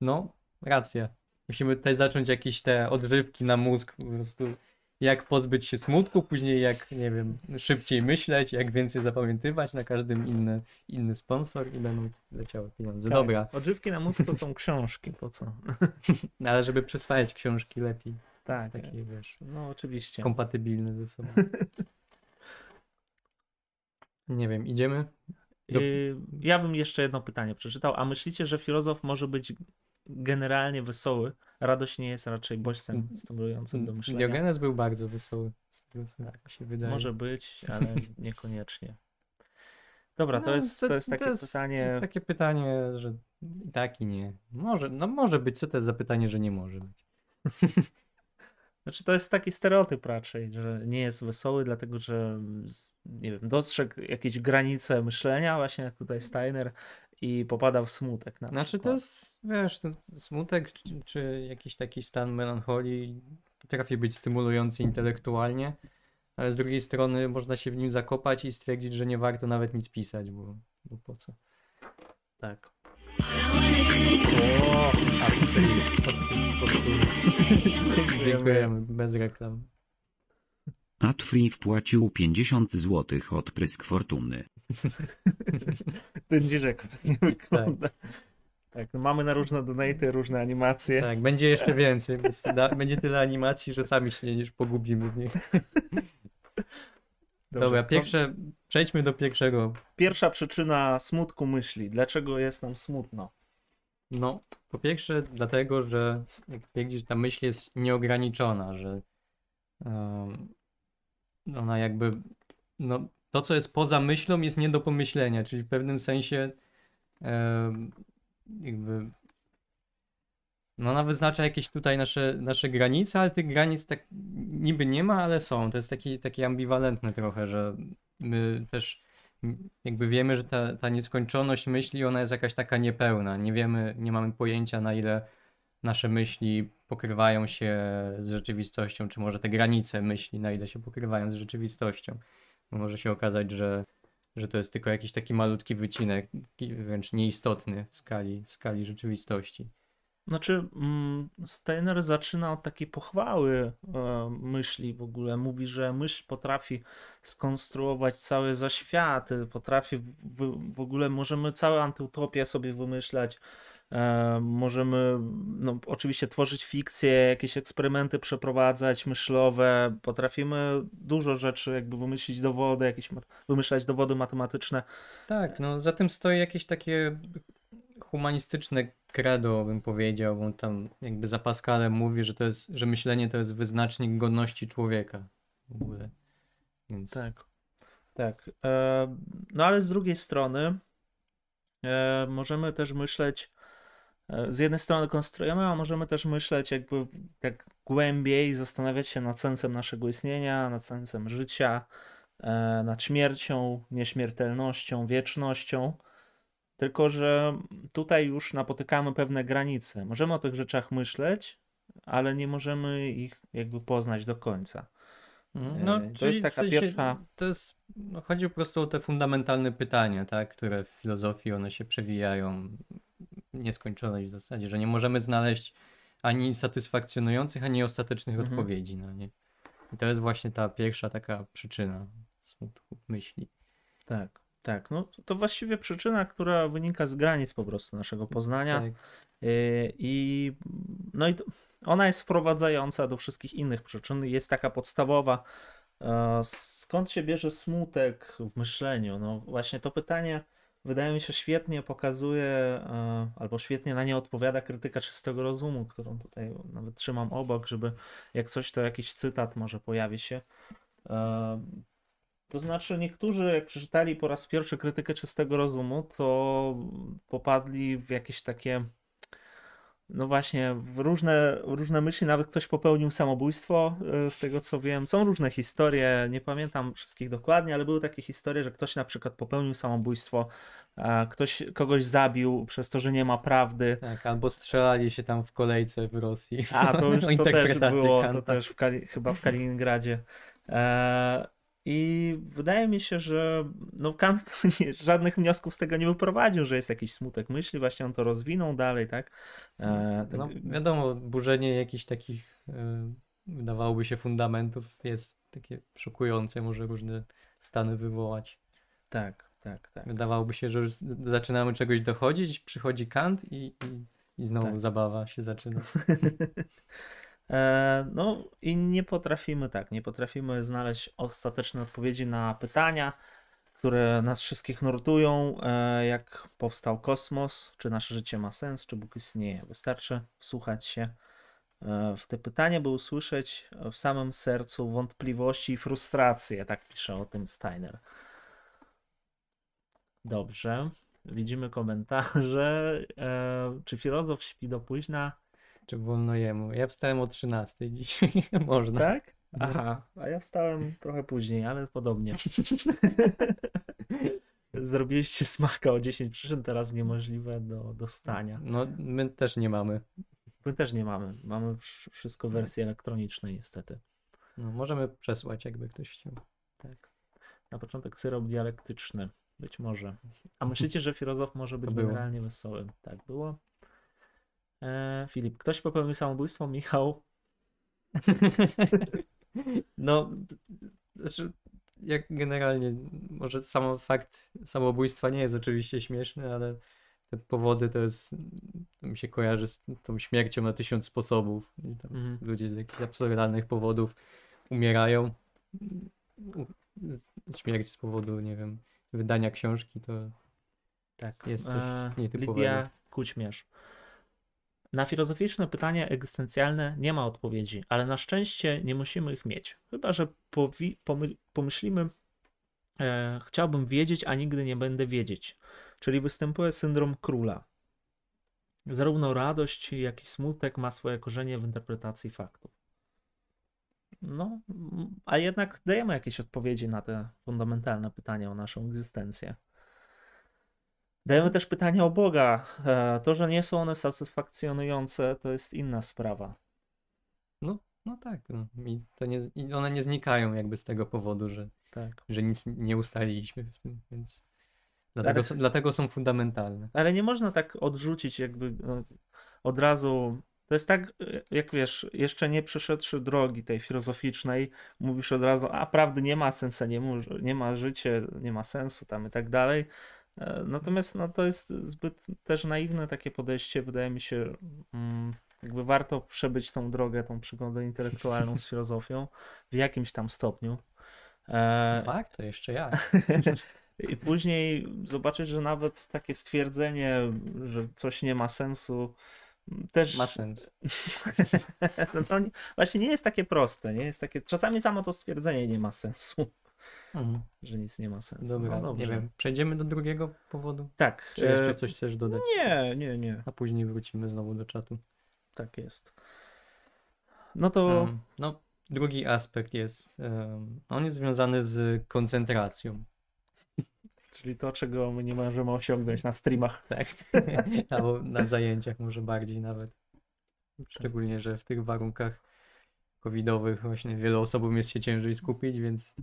No, racja. Musimy tutaj zacząć jakieś te odrywki na mózg, po prostu jak pozbyć się smutku, później jak, nie wiem, szybciej myśleć, jak więcej zapamiętywać, na każdym inny, inny sponsor i będą leciały pieniądze. tak, Dobra, Odżywki na mózg to są książki, po co? *laughs* ale żeby przyswajać książki lepiej. Tak, Tak. Takie, wiesz, no oczywiście. kompatybilne ze sobą. *laughs* Nie wiem, idziemy? do- Y, Ja bym jeszcze jedno pytanie przeczytał. A myślicie, że filozof może być generalnie wesoły? Radość nie jest raczej bodźcem stymulującym do myślenia. Diogenes był bardzo wesoły, z tego co Tak. się wydaje. Może być, ale *laughs* niekoniecznie. Dobra, to No, jest, to jest takie to jest- pytanie. To jest takie pytanie, że i tak i nie. Może, no może być, co to jest za pytanie, że nie może być. *laughs* Znaczy, to jest taki stereotyp raczej, że nie jest wesoły, dlatego że nie wiem, dostrzegł jakieś granice myślenia, właśnie jak tutaj Steiner, i popada w smutek. Na Znaczy to przykład. jest, wiesz, smutek czy, jakiś taki stan melancholii potrafi być stymulujący intelektualnie, ale z drugiej strony można się w nim zakopać i stwierdzić, że nie warto nawet nic pisać, bo, bo po co. Tak. O, a tutaj Dziękujemy, bez reklam. Atfree wpłacił 50 zł odprysk fortuny. *laughs* Ten dziżek nie wygląda. Tak, no mamy na różne donaty, różne animacje. Tak, będzie jeszcze więcej. Będzie tyle animacji, że sami się już pogubimy w nich. Dobrze, Dobra, pierwsze, przejdźmy do pierwszego. Pierwsza przyczyna smutku myśli. Dlaczego jest nam smutno? No, po pierwsze dlatego, że jak twierdzisz, ta myśl jest nieograniczona, że em, ona jakby, no to co jest poza myślą jest nie do pomyślenia, czyli w pewnym sensie jakby no ona wyznacza jakieś tutaj nasze, nasze granice, ale tych granic tak niby nie ma, ale są. To jest taki, taki ambiwalentne trochę, że my też jakby wiemy, że ta, ta nieskończoność myśli, ona jest jakaś taka niepełna. Nie wiemy, nie mamy pojęcia na ile nasze myśli pokrywają się z rzeczywistością, czy może te granice myśli, na ile się pokrywają z rzeczywistością. Może się okazać, że, że to jest tylko jakiś taki malutki wycinek, wręcz nieistotny w skali, w skali rzeczywistości. Znaczy, mm, Steiner zaczyna od takiej pochwały e, myśli w ogóle. Mówi, że myśl potrafi skonstruować całe zaświaty, potrafi w, w, ogóle, możemy całe antyutopię sobie wymyślać, możemy no, oczywiście tworzyć fikcje, jakieś eksperymenty przeprowadzać myślowe, potrafimy dużo rzeczy jakby wymyślić dowody, jakieś wymyślać dowody matematyczne. Tak, no za tym stoi jakieś takie humanistyczne credo, bym powiedział, bo tam jakby za Pascalem mówi, że to jest, że myślenie to jest wyznacznik godności człowieka w ogóle. Więc Tak, tak. E, no ale z drugiej strony e, możemy też myśleć, e, z jednej strony konstruujemy, a możemy też myśleć jakby tak głębiej, zastanawiać się nad sensem naszego istnienia, nad sensem życia, e, nad śmiercią, nieśmiertelnością, wiecznością. Tylko, że tutaj już napotykamy pewne granice. Możemy o tych rzeczach myśleć, ale nie możemy ich jakby poznać do końca. Mhm. No, E, to czyli jest w taka sensie pierwsza- To jest, no, chodzi po prostu o te fundamentalne pytania, tak, które w filozofii one się przewijają nieskończoność w zasadzie, że nie możemy znaleźć ani satysfakcjonujących, ani ostatecznych Mhm. odpowiedzi na nie. I to jest właśnie ta pierwsza taka przyczyna smutku myśli. Tak, tak. No to właściwie przyczyna, która wynika z granic po prostu naszego poznania. Tak. Yy, I no i ona jest wprowadzająca do wszystkich innych przyczyn. Jest taka podstawowa. E, Skąd się bierze smutek w myśleniu? No właśnie to pytanie wydaje mi się świetnie pokazuje, e, albo świetnie na nie odpowiada krytyka czystego rozumu, którą tutaj nawet trzymam obok, żeby jak coś to jakiś cytat może pojawi się. E, To znaczy, niektórzy, jak przeczytali po raz pierwszy krytykę czystego rozumu, to popadli w jakieś takie, no właśnie, różne, różne myśli. Nawet ktoś popełnił samobójstwo, e, z tego co wiem. Są różne historie, nie pamiętam wszystkich dokładnie, ale były takie historie, że ktoś na przykład popełnił samobójstwo, ktoś kogoś zabił przez to, że nie ma prawdy. Tak, albo strzelali się tam w kolejce w Rosji. A, to już *laughs* to też było, to też w Kali, chyba w Kaliningradzie. E, I wydaje mi się, że no Kant *laughs* nie, żadnych wniosków z tego nie wyprowadził, że jest jakiś smutek myśli, właśnie on to rozwinął dalej, tak? E, tak No, wiadomo, burzenie jakichś takich y, wydawałoby się fundamentów jest takie szokujące, może różne stany wywołać. tak, tak, tak. Wydawałoby się, że zaczynamy czegoś dochodzić, przychodzi Kant i, i, i znowu Tak. zabawa się zaczyna. *laughs* E, No i nie potrafimy tak, nie potrafimy znaleźć ostatecznej odpowiedzi na pytania, które nas wszystkich nurtują, e, jak powstał kosmos, czy nasze życie ma sens, czy Bóg istnieje. Wystarczy wsłuchać się e, w te pytania, by usłyszeć w samym sercu wątpliwości i frustrację, tak pisze o tym Steiner. Dobrze, widzimy komentarze. Czy filozof śpi do późna? Czy wolno jemu? Ja wstałem o 13 *laughs* dzisiaj, można. Tak? No. Aha, a ja wstałem trochę później, ale podobnie. *laughs* Zrobiliście smaka o 10 przyczyn, teraz niemożliwe do, do stania. No, my też nie mamy. My też nie mamy. Mamy wsz- wszystko w wersji elektronicznej, niestety. No, możemy przesłać, jakby ktoś chciał. Tak. Na początek syrop dialektyczny. Być może. A myślicie, że filozof może być generalnie wesoły? Tak było. E, Filip, ktoś popełnił samobójstwo? Michał? *laughs* No, znaczy, jak generalnie, może sam fakt samobójstwa nie jest oczywiście śmieszny, ale te powody to jest, to mi się kojarzy z tą śmiercią na tysiąc sposobów. Mhm. Ludzie z jakichś absurdalnych powodów umierają. Śmierć z powodu, nie wiem, wydania książki, to Tak. Jest coś e, nietypowego. Lidia Kućmierz. Na filozoficzne pytania egzystencjalne nie ma odpowiedzi, ale na szczęście nie musimy ich mieć. Chyba, że powi- pomy- pomyślimy, e, chciałbym wiedzieć, a nigdy nie będę wiedzieć. Czyli występuje syndrom króla. Zarówno radość, jak i smutek ma swoje korzenie w interpretacji faktów. No, a jednak dajemy jakieś odpowiedzi na te fundamentalne pytania o naszą egzystencję. Dajemy też pytania o Boga. E, To, że nie są one satysfakcjonujące, to jest inna sprawa. no, no tak. No. I, to nie, I one nie znikają jakby z tego powodu, że, Tak. że nic nie ustaliliśmy w tym, więc dlatego, Ale- są, dlatego są fundamentalne. Ale nie można tak odrzucić, jakby no, od razu. To jest tak, e, jak wiesz, jeszcze nie przeszedłszy drogi tej filozoficznej, mówisz od razu, a prawdy nie ma sensu, nie, nie ma życie, nie ma sensu tam i tak dalej. E, Natomiast no, to jest zbyt też naiwne takie podejście. Wydaje mi się, mm, jakby warto przebyć tą drogę, tą przygodę intelektualną z filozofią w jakimś tam stopniu. E, Fakt, to jeszcze ja. *laughs* I później zobaczyć, że nawet takie stwierdzenie, że coś nie ma sensu, też. Ma sens. *laughs* no, nie- właśnie nie jest takie proste. Nie jest takie... Czasami samo to stwierdzenie nie ma sensu, Mhm. że nic nie ma sensu. Dobra, no, nie wiem. Przejdziemy do drugiego powodu? Tak. Czy jeszcze e, coś chcesz dodać? Nie, nie, nie. A później wrócimy znowu do czatu. Tak jest. No to. Um, no, drugi aspekt jest, um, on jest związany z koncentracją. *laughs* Czyli to, czego my nie możemy osiągnąć na streamach. *laughs* Tak. *laughs* Albo na zajęciach może bardziej nawet. Tak. Szczególnie, że w tych warunkach covidowych właśnie wiele osobom jest się ciężej skupić, więc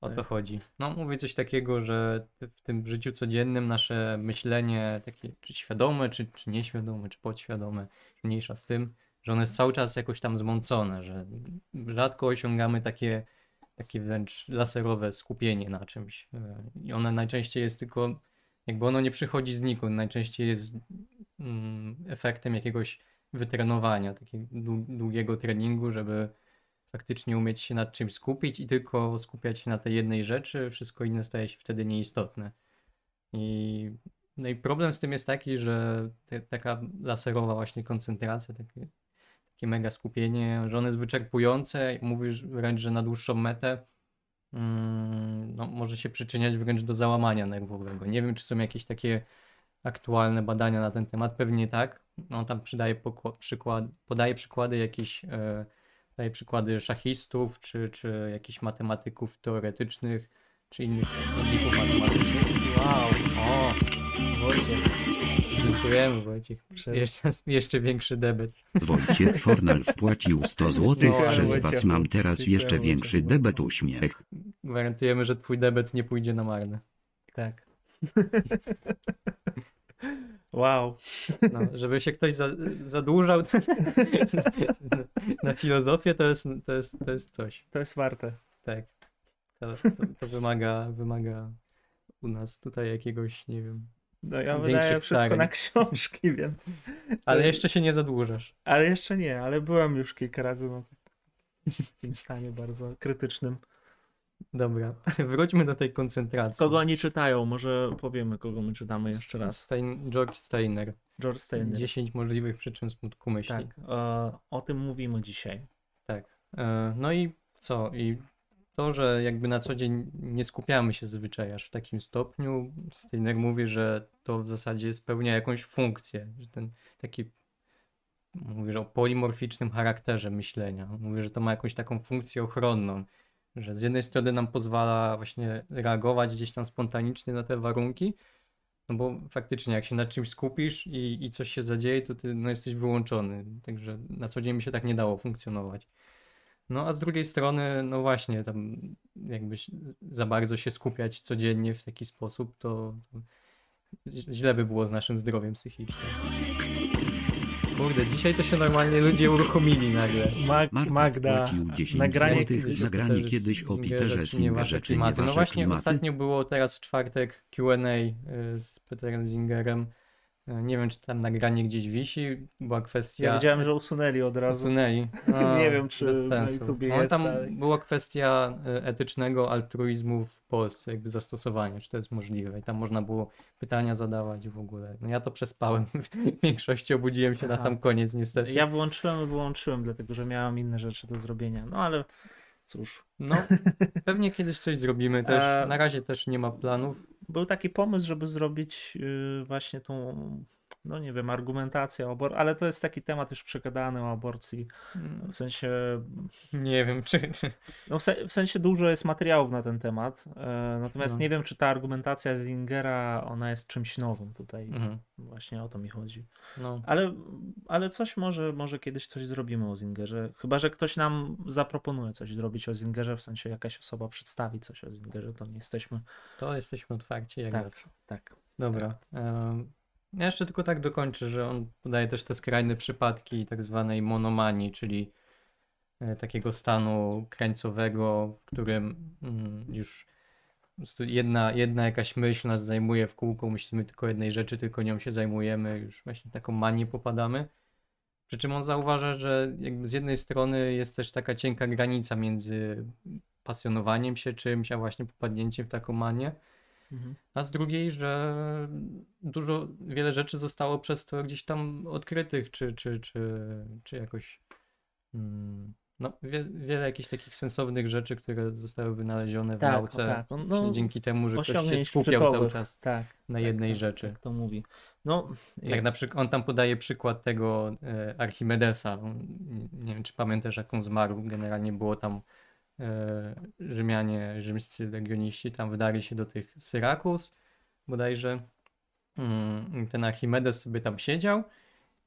o to Tak. chodzi. No mówię coś takiego, że w tym życiu codziennym nasze myślenie takie czy świadome, czy, czy nieświadome, czy podświadome, mniejsza z tym, że ono jest cały czas jakoś tam zmącone, że rzadko osiągamy takie, takie wręcz laserowe skupienie na czymś. E, I one najczęściej jest tylko, jakby ono nie przychodzi znikąd, najczęściej jest mm, efektem jakiegoś wytrenowania, takiego dłu- długiego treningu, żeby faktycznie umieć się nad czymś skupić i tylko skupiać się na tej jednej rzeczy, wszystko inne staje się wtedy nieistotne. I, no i problem z tym jest taki, że te, taka laserowa właśnie koncentracja, takie, takie mega skupienie, że one jest wyczerpujące, mówisz wręcz, że na dłuższą metę mm, no, może się przyczyniać wręcz do załamania nerwowego. Nie wiem, czy są jakieś takie aktualne badania na ten temat, pewnie tak. No, tam przydaje przykład, podaje przykłady jakieś e, daje przykłady szachistów, czy, czy jakichś matematyków teoretycznych, czy innych techników matematycznych. Wow. O, Wojciech. Dziękujemy Wojciech. Jeszcze, jeszcze większy debet. Wojciech Fornal wpłacił 100 zł. Dziękujemy, Przez was Wojciechu. mam teraz jeszcze większy debet uśmiech. Gwarantujemy, że twój debet nie pójdzie na marne. Tak. *laughs* wow. No, *laughs* żeby się ktoś za, zadłużał *laughs* na filozofię, to jest, to, jest, to jest coś. To jest warte. Tak. To, to, to wymaga, wymaga u nas tutaj jakiegoś, nie wiem. No ja wydaję wszystko starań. na książki, więc. Ale jeszcze się nie zadłużasz. Ale jeszcze nie, ale byłem już kilka razy na takim stanie bardzo krytycznym. Dobra, *laughs* wróćmy do tej koncentracji. Kogo oni czytają? Może powiemy, kogo my czytamy jeszcze raz. Stein, George Steiner. George Steiner. 10 możliwych przyczyn smutku myśli. Tak, e, o tym mówimy dzisiaj. Tak. E, No i co? I to, że jakby na co dzień nie skupiamy się zazwyczaj aż w takim stopniu, Steiner mówi, że to w zasadzie spełnia jakąś funkcję, że ten taki mówi, że o polimorficznym charakterze myślenia. On Mówi, że to ma jakąś taką funkcję ochronną, że z jednej strony nam pozwala właśnie reagować gdzieś tam spontanicznie na te warunki, no bo faktycznie jak się nad czymś skupisz i, i coś się zadzieje, to ty no, jesteś wyłączony, także na co dzień by się tak nie dało funkcjonować. No a z drugiej strony, no właśnie, tam jakbyś za bardzo się skupiać codziennie w taki sposób, to, to źle by było z naszym zdrowiem psychicznym. Kurde, dzisiaj to się normalnie ludzie uruchomili nagle. Mag, Marta Magda, wpłacił 10 nagranie złotych. kiedyś. Nagranie kiedyś o Singerze, Peterze czy nie wasze Singerze, czy nie klimaty. No właśnie klimaty. ostatnio było teraz w czwartek Q&A y, z Peterem Zingerem. Nie wiem, czy tam nagranie gdzieś wisi, była kwestia... Ja widziałem, że usunęli od razu. Usunęli. *laughs* Nie wiem, czy na. YouTubie No, jest tam dalej. była kwestia e, etycznego altruizmu w Polsce, jakby zastosowania, czy to jest możliwe. I tam można było pytania zadawać w ogóle. No ja to przespałem. *laughs* W większości obudziłem się na Aha. sam koniec, niestety. Ja wyłączyłem i wyłączyłem, dlatego że miałem inne rzeczy do zrobienia. No ale cóż. No, *laughs* pewnie kiedyś coś zrobimy też. E, Na razie też nie ma planów. Był taki pomysł, żeby zrobić yy, właśnie tą, no nie wiem, argumentację o aborcji, ale to jest taki temat już przegadany o aborcji. Mm, W sensie, Nie wiem, czy... no w, se, w sensie dużo jest materiałów na ten temat. E, natomiast No. nie wiem, czy ta argumentacja Zingera, ona jest czymś nowym tutaj. Mhm. Właśnie o to mi chodzi. No, Ale, ale coś może, może kiedyś coś zrobimy o Zingerze. Chyba, że ktoś nam zaproponuje coś zrobić o Zingerze, w sensie jakaś osoba przedstawi coś o Zingerze, to nie jesteśmy. to jesteśmy otwarci jak Tak. zawsze. Tak. Dobra. em, Ja jeszcze tylko tak dokończę, że on podaje też te skrajne przypadki tak zwanej monomanii, czyli e, takiego stanu krańcowego, w którym mm, już jedna, jedna jakaś myśl nas zajmuje w kółko, myślimy tylko jednej rzeczy, tylko nią się zajmujemy, już właśnie taką manię popadamy. Przy czym on zauważa, że z jednej strony jest też taka cienka granica między pasjonowaniem się czymś, a właśnie popadnięciem w taką manię. Mhm. A z drugiej, że dużo, wiele rzeczy zostało przez to gdzieś tam odkrytych, czy, czy, czy, czy jakoś. mm, No, wie, wiele jakichś takich sensownych rzeczy, które zostały wynalezione w Tak, nauce. tak. On- właśnie no, dzięki temu, że ktoś się skupiał cały czas Tak. na tak, jednej tak, rzeczy. Tak to mówi. No, Jak na przykład on tam podaje przykład tego e, Archimedesa. Nie wiem, czy pamiętasz, jak on zmarł. Generalnie było tam Rzymianie, rzymscy legioniści tam wdali się do tych Syrakus bodajże. Mm, ten Archimedes sobie tam siedział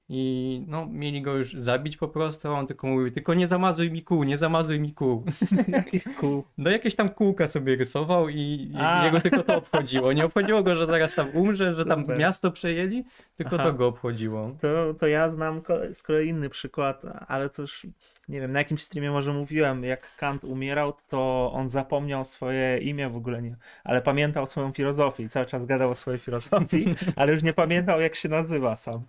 i no, mieli go już zabić po prostu, a on tylko mówił, tylko nie zamazuj mi kół, nie zamazuj mi kół. *laughs* jakich kół. No jakieś tam kółka sobie rysował i A. jego tylko to obchodziło. Nie obchodziło go, że zaraz tam umrze, że tam Super. miasto przejęli, tylko Aha. to go obchodziło. To, to ja znam z kolei inny przykład, ale to już nie wiem, na jakimś streamie może mówiłem, jak Kant umierał, to on zapomniał swoje imię w ogóle nie, ale pamiętał swoją filozofię i cały czas gadał o swojej filozofii, *laughs* ale już nie pamiętał jak się nazywa sam.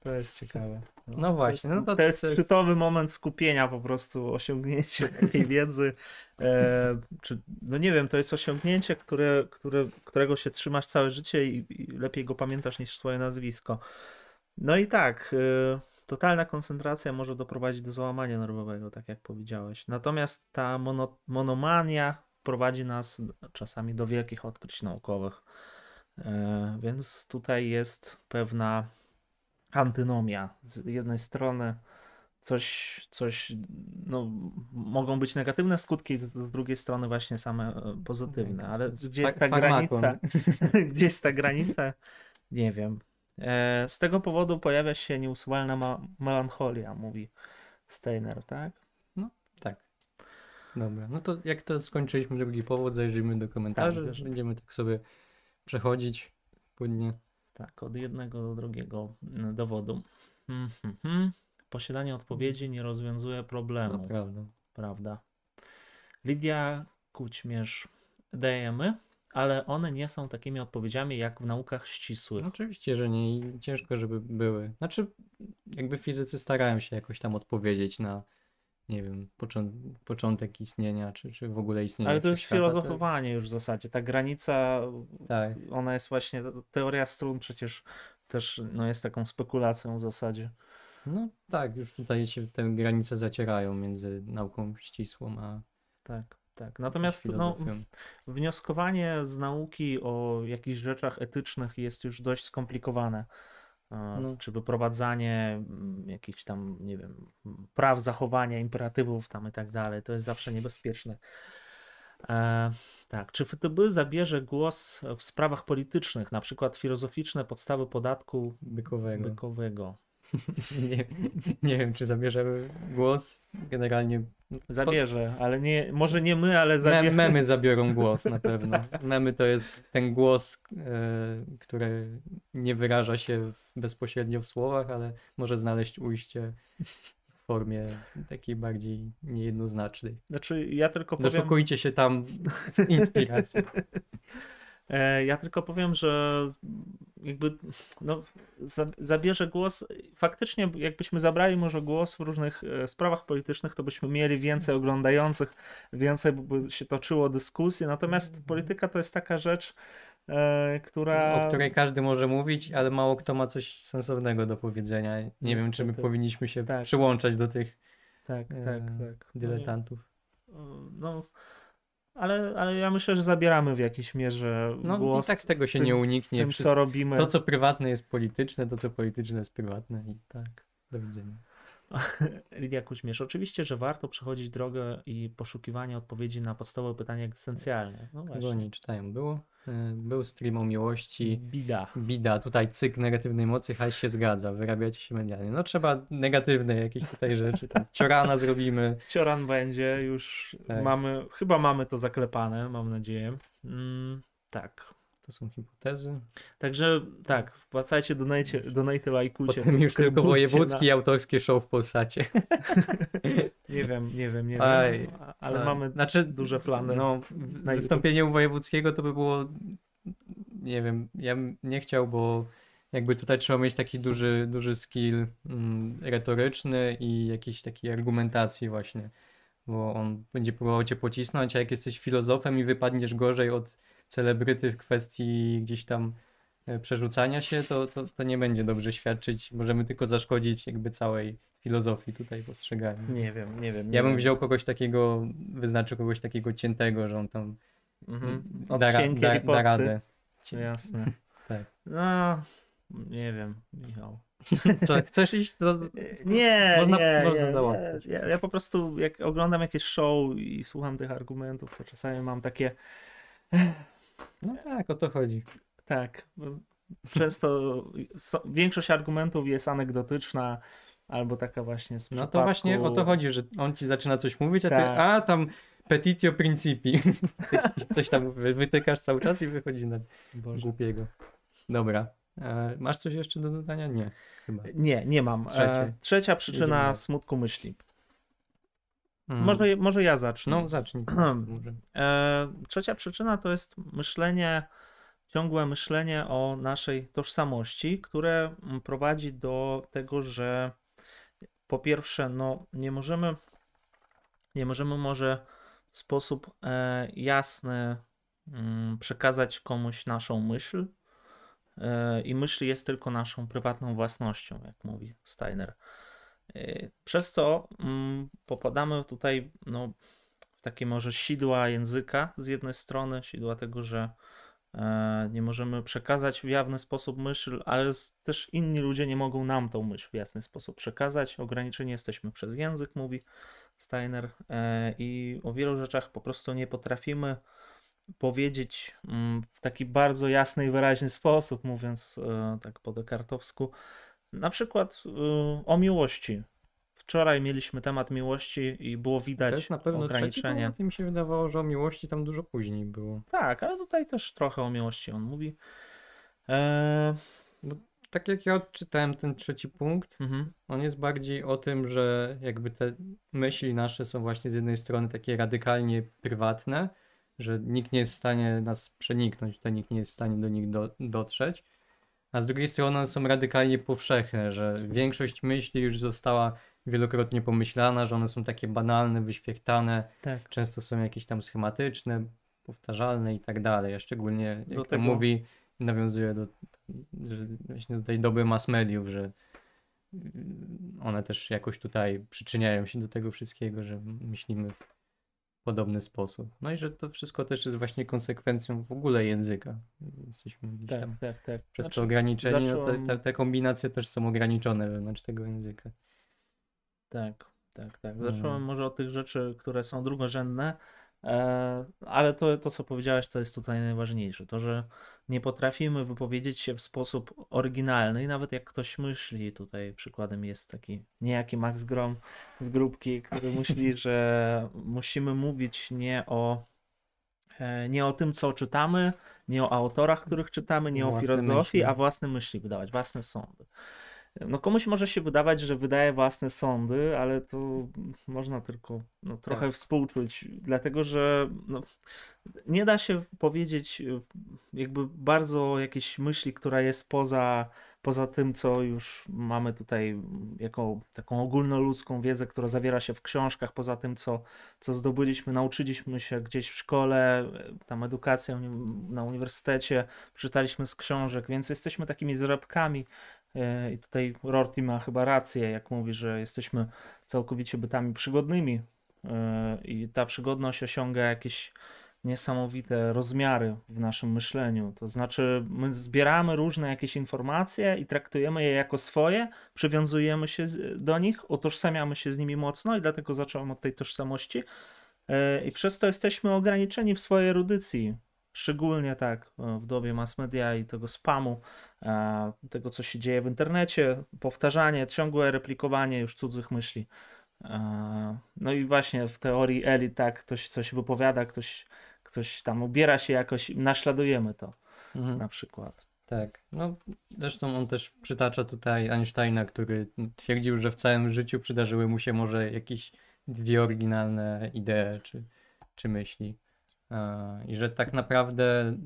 To jest ciekawe. No właśnie, To jest, no to- to jest to jest- szczytowy moment skupienia po prostu, osiągnięcie *laughs* takiej wiedzy. E, czy, no nie wiem, to jest osiągnięcie, które, które, którego się trzymasz całe życie i, i lepiej go pamiętasz niż swoje nazwisko. No i tak, e, totalna koncentracja może doprowadzić do załamania nerwowego, tak jak powiedziałeś. Natomiast ta mono, monomania prowadzi nas czasami do wielkich odkryć naukowych. E, więc tutaj jest pewna antynomia. Z jednej strony coś, coś no, mogą być negatywne skutki, z, drugiej strony właśnie same e, pozytywne, ale gdzie jest ta granica? *laughs* Gdzie jest ta granica? Nie wiem. E, z tego powodu pojawia się nieusuwalna ma- melancholia, mówi Steiner, tak? Tak. Dobra, no to jak to skończyliśmy drugi powód, zajrzyjmy do komentarzy, Tak, będziemy tak sobie przechodzić płynnie. Tak, od jednego do drugiego mm, dowodu. Mhm, mhm. Posiadanie odpowiedzi nie rozwiązuje problemu. Naprawdę. prawda? Lidia Kućmierz dajemy, ale one nie są takimi odpowiedziami jak w naukach ścisłych. Oczywiście, że nie i ciężko, żeby były. Znaczy, jakby fizycy starają się jakoś tam odpowiedzieć na, nie wiem, począ- początek istnienia, czy, czy w ogóle istnienia Ale to jest filozofowanie już w zasadzie. Ta granica, Tak. ona jest właśnie, teoria strun przecież też no, jest taką spekulacją w zasadzie. No tak, już tutaj się te granice zacierają między nauką ścisłą a Tak, tak. Natomiast no, wnioskowanie z nauki o jakichś rzeczach etycznych jest już dość skomplikowane. E, No. Czy wyprowadzanie mm, jakichś tam, nie wiem, praw zachowania, imperatywów tam i tak dalej, to jest zawsze niebezpieczne. E, tak, czy FTB zabierze głos w sprawach politycznych, na przykład filozoficzne podstawy podatku Bykowego. bykowego? *laughs* Nie, nie wiem, czy zabierzemy głos. Generalnie Zabierze, ale nie, może nie my, ale zabierze. memy *laughs* zabiorą głos na pewno. Memy to jest ten głos, e, który nie wyraża się bezpośrednio w słowach, ale może znaleźć ujście w formie takiej bardziej niejednoznacznej. Znaczy, ja tylko powiem... Doszukujcie się tam *laughs* inspiracji. E, Ja tylko powiem, że jakby no, za- zabierze głos. Faktycznie, jakbyśmy zabrali może głos w różnych e, sprawach politycznych, to byśmy mieli więcej oglądających, więcej by się toczyło dyskusji. Natomiast polityka to jest taka rzecz, e, która. o której każdy może mówić, ale mało kto ma coś sensownego do powiedzenia. Nie wiem, czy my Niestety. powinniśmy się Tak. przyłączać do tych Tak, tak, tak. dyletantów. No, ale, ale ja myślę, że zabieramy w jakiejś mierze No głos i tak tego się tym- nie uniknie. tym, co robimy. To, co prywatne jest polityczne, to, co polityczne jest prywatne i Tak. do widzenia. *laughs* Lidia Kuźmierz. Oczywiście, że warto przechodzić drogę i poszukiwanie odpowiedzi na podstawowe pytania egzystencjalne. No Kogo nie czytają. Było, e, był stream o miłości. Bida. Bida, tutaj cykl negatywnej mocy, hajs się zgadza, wyrabiacie się medialnie. No trzeba negatywne jakieś tutaj rzeczy, tam *laughs* ciorana zrobimy. Cioran będzie, już Tak. mamy, chyba mamy to zaklepane, mam nadzieję. Mm, tak. To są hipotezy. Także tak, wpłacajcie, donajcie, donajcie, lajkujcie. Potem już tylko wojewódzki i autorskie show w Polsacie. *laughs* Nie wiem, nie wiem, nie wiem, Aj, ale mamy znaczy, duże plany No, na wystąpienie u wojewódzkiego to by było, nie wiem, ja bym nie chciał, bo jakby tutaj trzeba mieć taki duży, duży skill mm, retoryczny i jakiejś takiej argumentacji właśnie, bo on będzie próbował cię pocisnąć, a jak jesteś filozofem i wypadniesz gorzej od celebryty w kwestii gdzieś tam e, przerzucania się, to, to, to nie będzie dobrze świadczyć, możemy tylko zaszkodzić jakby całej filozofii tutaj postrzegania. Nie wiem, nie wiem. Ja bym wiem. wziął kogoś takiego, wyznaczył kogoś takiego ciętego, że on tam Mhm. da, Od da, da radę. Jasne. *laughs* Tak. No, nie wiem, Michał. *laughs* Co, chcesz iść? To... Nie, Można- nie, można nie, załatwić. nie. Ja, ja po prostu jak oglądam jakieś show i słucham tych argumentów, to czasami mam takie, No tak, o to chodzi. tak, często so, większość argumentów jest anegdotyczna albo taka właśnie z No to właśnie o to chodzi, że on ci zaczyna coś mówić, a ty, Tak. a tam petitio principi. *laughs* I coś tam wy- wytykasz cały czas i wychodzi na Boże. głupiego. Dobra. E, masz coś jeszcze do dodania? Nie, chyba. Nie, nie mam. Trzecie. E, trzecia przyczyna Jedziemy. smutku myśli. Mm. Może, może ja zacznę. No zacznij. *clears throat* E, trzecia przyczyna to jest myślenie, ciągłe myślenie o naszej tożsamości, które mm, prowadzi do tego, że po pierwsze, no, nie możemy, nie możemy może w sposób e, jasny mm, przekazać komuś naszą myśl. E, I myśl jest tylko naszą prywatną własnością, jak mówi Steiner. E, Przez to mm, popadamy tutaj no, w takie może sidła języka z jednej strony, sidła tego, że e, nie możemy przekazać w jawny sposób myśl, ale też inni ludzie nie mogą nam tą myśl w jasny sposób przekazać. Ograniczeni jesteśmy przez język, mówi Steiner, e, i o wielu rzeczach po prostu nie potrafimy powiedzieć mm, w taki bardzo jasny i wyraźny sposób, mówiąc e, tak po dekartowsku. Na przykład e, o miłości. Wczoraj mieliśmy temat miłości i było widać To jest na pewno trzeci ograniczenie. temat i mi się wydawało, że o miłości tam dużo później było. Tak, ale tutaj też trochę o miłości on mówi. Eee, Tak jak ja odczytałem ten trzeci punkt, mhm, On jest bardziej o tym, że jakby te myśli nasze są właśnie z jednej strony takie radykalnie prywatne, że nikt nie jest w stanie nas przeniknąć, to nikt nie jest w stanie do nich do, dotrzeć, a z drugiej strony one są radykalnie powszechne, że większość myśli już została wielokrotnie pomyślana, że one są takie banalne, wyświechtane, tak. często są jakieś tam schematyczne, powtarzalne i tak dalej, a szczególnie jak Do to tego- mówi, nawiązuje do, właśnie do tej doby mass mediów, że one też jakoś tutaj przyczyniają się do tego wszystkiego, że myślimy w podobny sposób. No i że to wszystko też jest właśnie konsekwencją w ogóle języka. Jesteśmy gdzieś Tak, tam tak, tak. przez Znaczy, to ograniczeni, no te, te, te kombinacje też są ograniczone wewnątrz tego języka. Tak, tak, tak. Mhm. Zacząłem może od tych rzeczy, które są drugorzędne, ale to, to, co powiedziałeś, to jest tutaj najważniejsze. To, że nie potrafimy wypowiedzieć się w sposób oryginalny i nawet jak ktoś myśli, tutaj przykładem jest taki niejaki Max Grom z grupki, który *laughs* myśli, że musimy mówić nie o e, nie o tym, co czytamy, nie o autorach, których czytamy, nie o filozofii, a własne myśli wydawać, własne sądy. No komuś może się wydawać, że wydaje własne sądy, ale to można tylko no, trochę Tak. współczuć, dlatego że no, nie da się powiedzieć jakby bardzo jakiejś myśli, która jest poza, poza tym, co już mamy tutaj jako taką ogólnoludzką wiedzę, która zawiera się w książkach, poza tym, co, co zdobyliśmy, nauczyliśmy się gdzieś w szkole, tam edukację uni- na uniwersytecie, czytaliśmy z książek, więc jesteśmy takimi zrabkami I tutaj Rorty ma chyba rację, jak mówi, że jesteśmy całkowicie bytami przygodnymi e, i ta przygodność osiąga jakieś niesamowite rozmiary w naszym myśleniu. To znaczy, my zbieramy różne jakieś informacje i traktujemy je jako swoje, przywiązujemy się do nich, utożsamiamy się z nimi mocno i dlatego zacząłem od tej tożsamości. E, I przez to jesteśmy ograniczeni w swojej erudycji. Szczególnie tak e, w dobie mass media i tego spamu, e, tego co się dzieje w internecie, powtarzanie, ciągłe replikowanie już cudzych myśli. E, No i właśnie w teorii elit tak, ktoś coś wypowiada, ktoś, ktoś tam ubiera się jakoś, naśladujemy to Mhm. na przykład. Tak, no zresztą on też przytacza tutaj Einsteina, który twierdził, że w całym życiu przydarzyły mu się może jakieś dwie oryginalne idee czy, czy myśli. E, I że tak naprawdę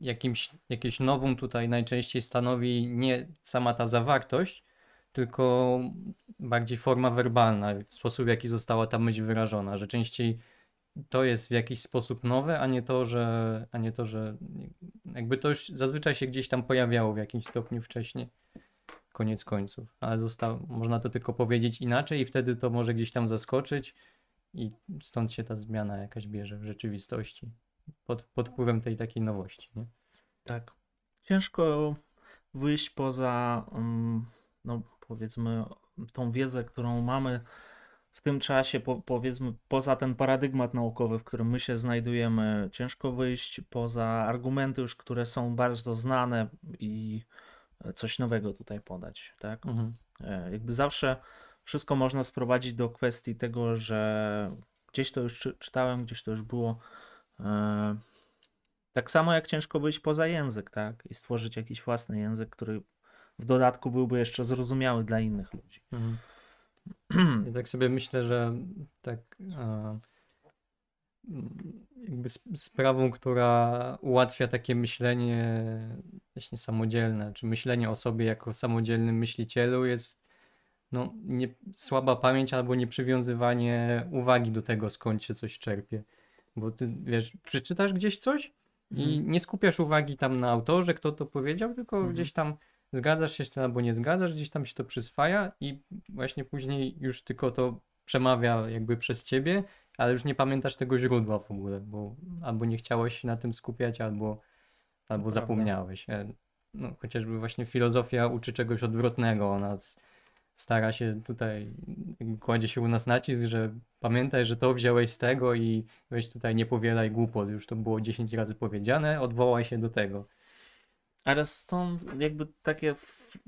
jakimś, jakieś nowum tutaj najczęściej stanowi nie sama ta zawartość, tylko bardziej forma werbalna, sposób w jaki została ta myśl wyrażona, że częściej to jest w jakiś sposób nowe, a nie to, że, a nie to, że jakby to już zazwyczaj się gdzieś tam pojawiało w jakimś stopniu wcześniej. Koniec końców. Ale zostało, można to tylko powiedzieć inaczej i wtedy to może gdzieś tam zaskoczyć i stąd się ta zmiana jakaś bierze w rzeczywistości. Pod, pod wpływem tej takiej nowości, nie? Tak. Ciężko wyjść poza, mm, no powiedzmy, tą wiedzę, którą mamy w tym czasie, po, powiedzmy, poza ten paradygmat naukowy, w którym my się znajdujemy. Ciężko wyjść poza argumenty już, które są bardzo znane i coś nowego tutaj podać, tak? Mhm. E, Jakby zawsze wszystko można sprowadzić do kwestii tego, że gdzieś to już czy, czytałem, gdzieś to już było. E, Tak samo jak ciężko wyjść poza język, tak? I stworzyć jakiś własny język, który w dodatku byłby jeszcze zrozumiały dla innych ludzi. Mhm. *clears throat* Ja tak sobie myślę, że tak e, jakby sp- sprawą, która ułatwia takie myślenie właśnie samodzielne, czy myślenie o sobie jako samodzielnym myślicielu jest no, nie, słaba pamięć albo nieprzywiązywanie uwagi do tego, skąd się coś czerpie. Bo ty, wiesz, przeczytasz gdzieś coś i Mhm. nie skupiasz uwagi tam na autorze, kto to powiedział, tylko Mhm. gdzieś tam zgadzasz się z tym albo nie zgadzasz, gdzieś tam się to przyswaja i właśnie później już tylko to przemawia jakby przez ciebie, ale już nie pamiętasz tego źródła w ogóle, bo albo nie chciałeś się na tym skupiać, albo, albo zapomniałeś. E, No, chociażby właśnie filozofia uczy czegoś odwrotnego. Ona s- stara się tutaj, kładzie się u nas nacisk, że pamiętaj, że to wziąłeś z tego i weź tutaj nie powielaj głupot. Już to było 10 razy powiedziane, odwołaj się do tego. Ale stąd jakby takie,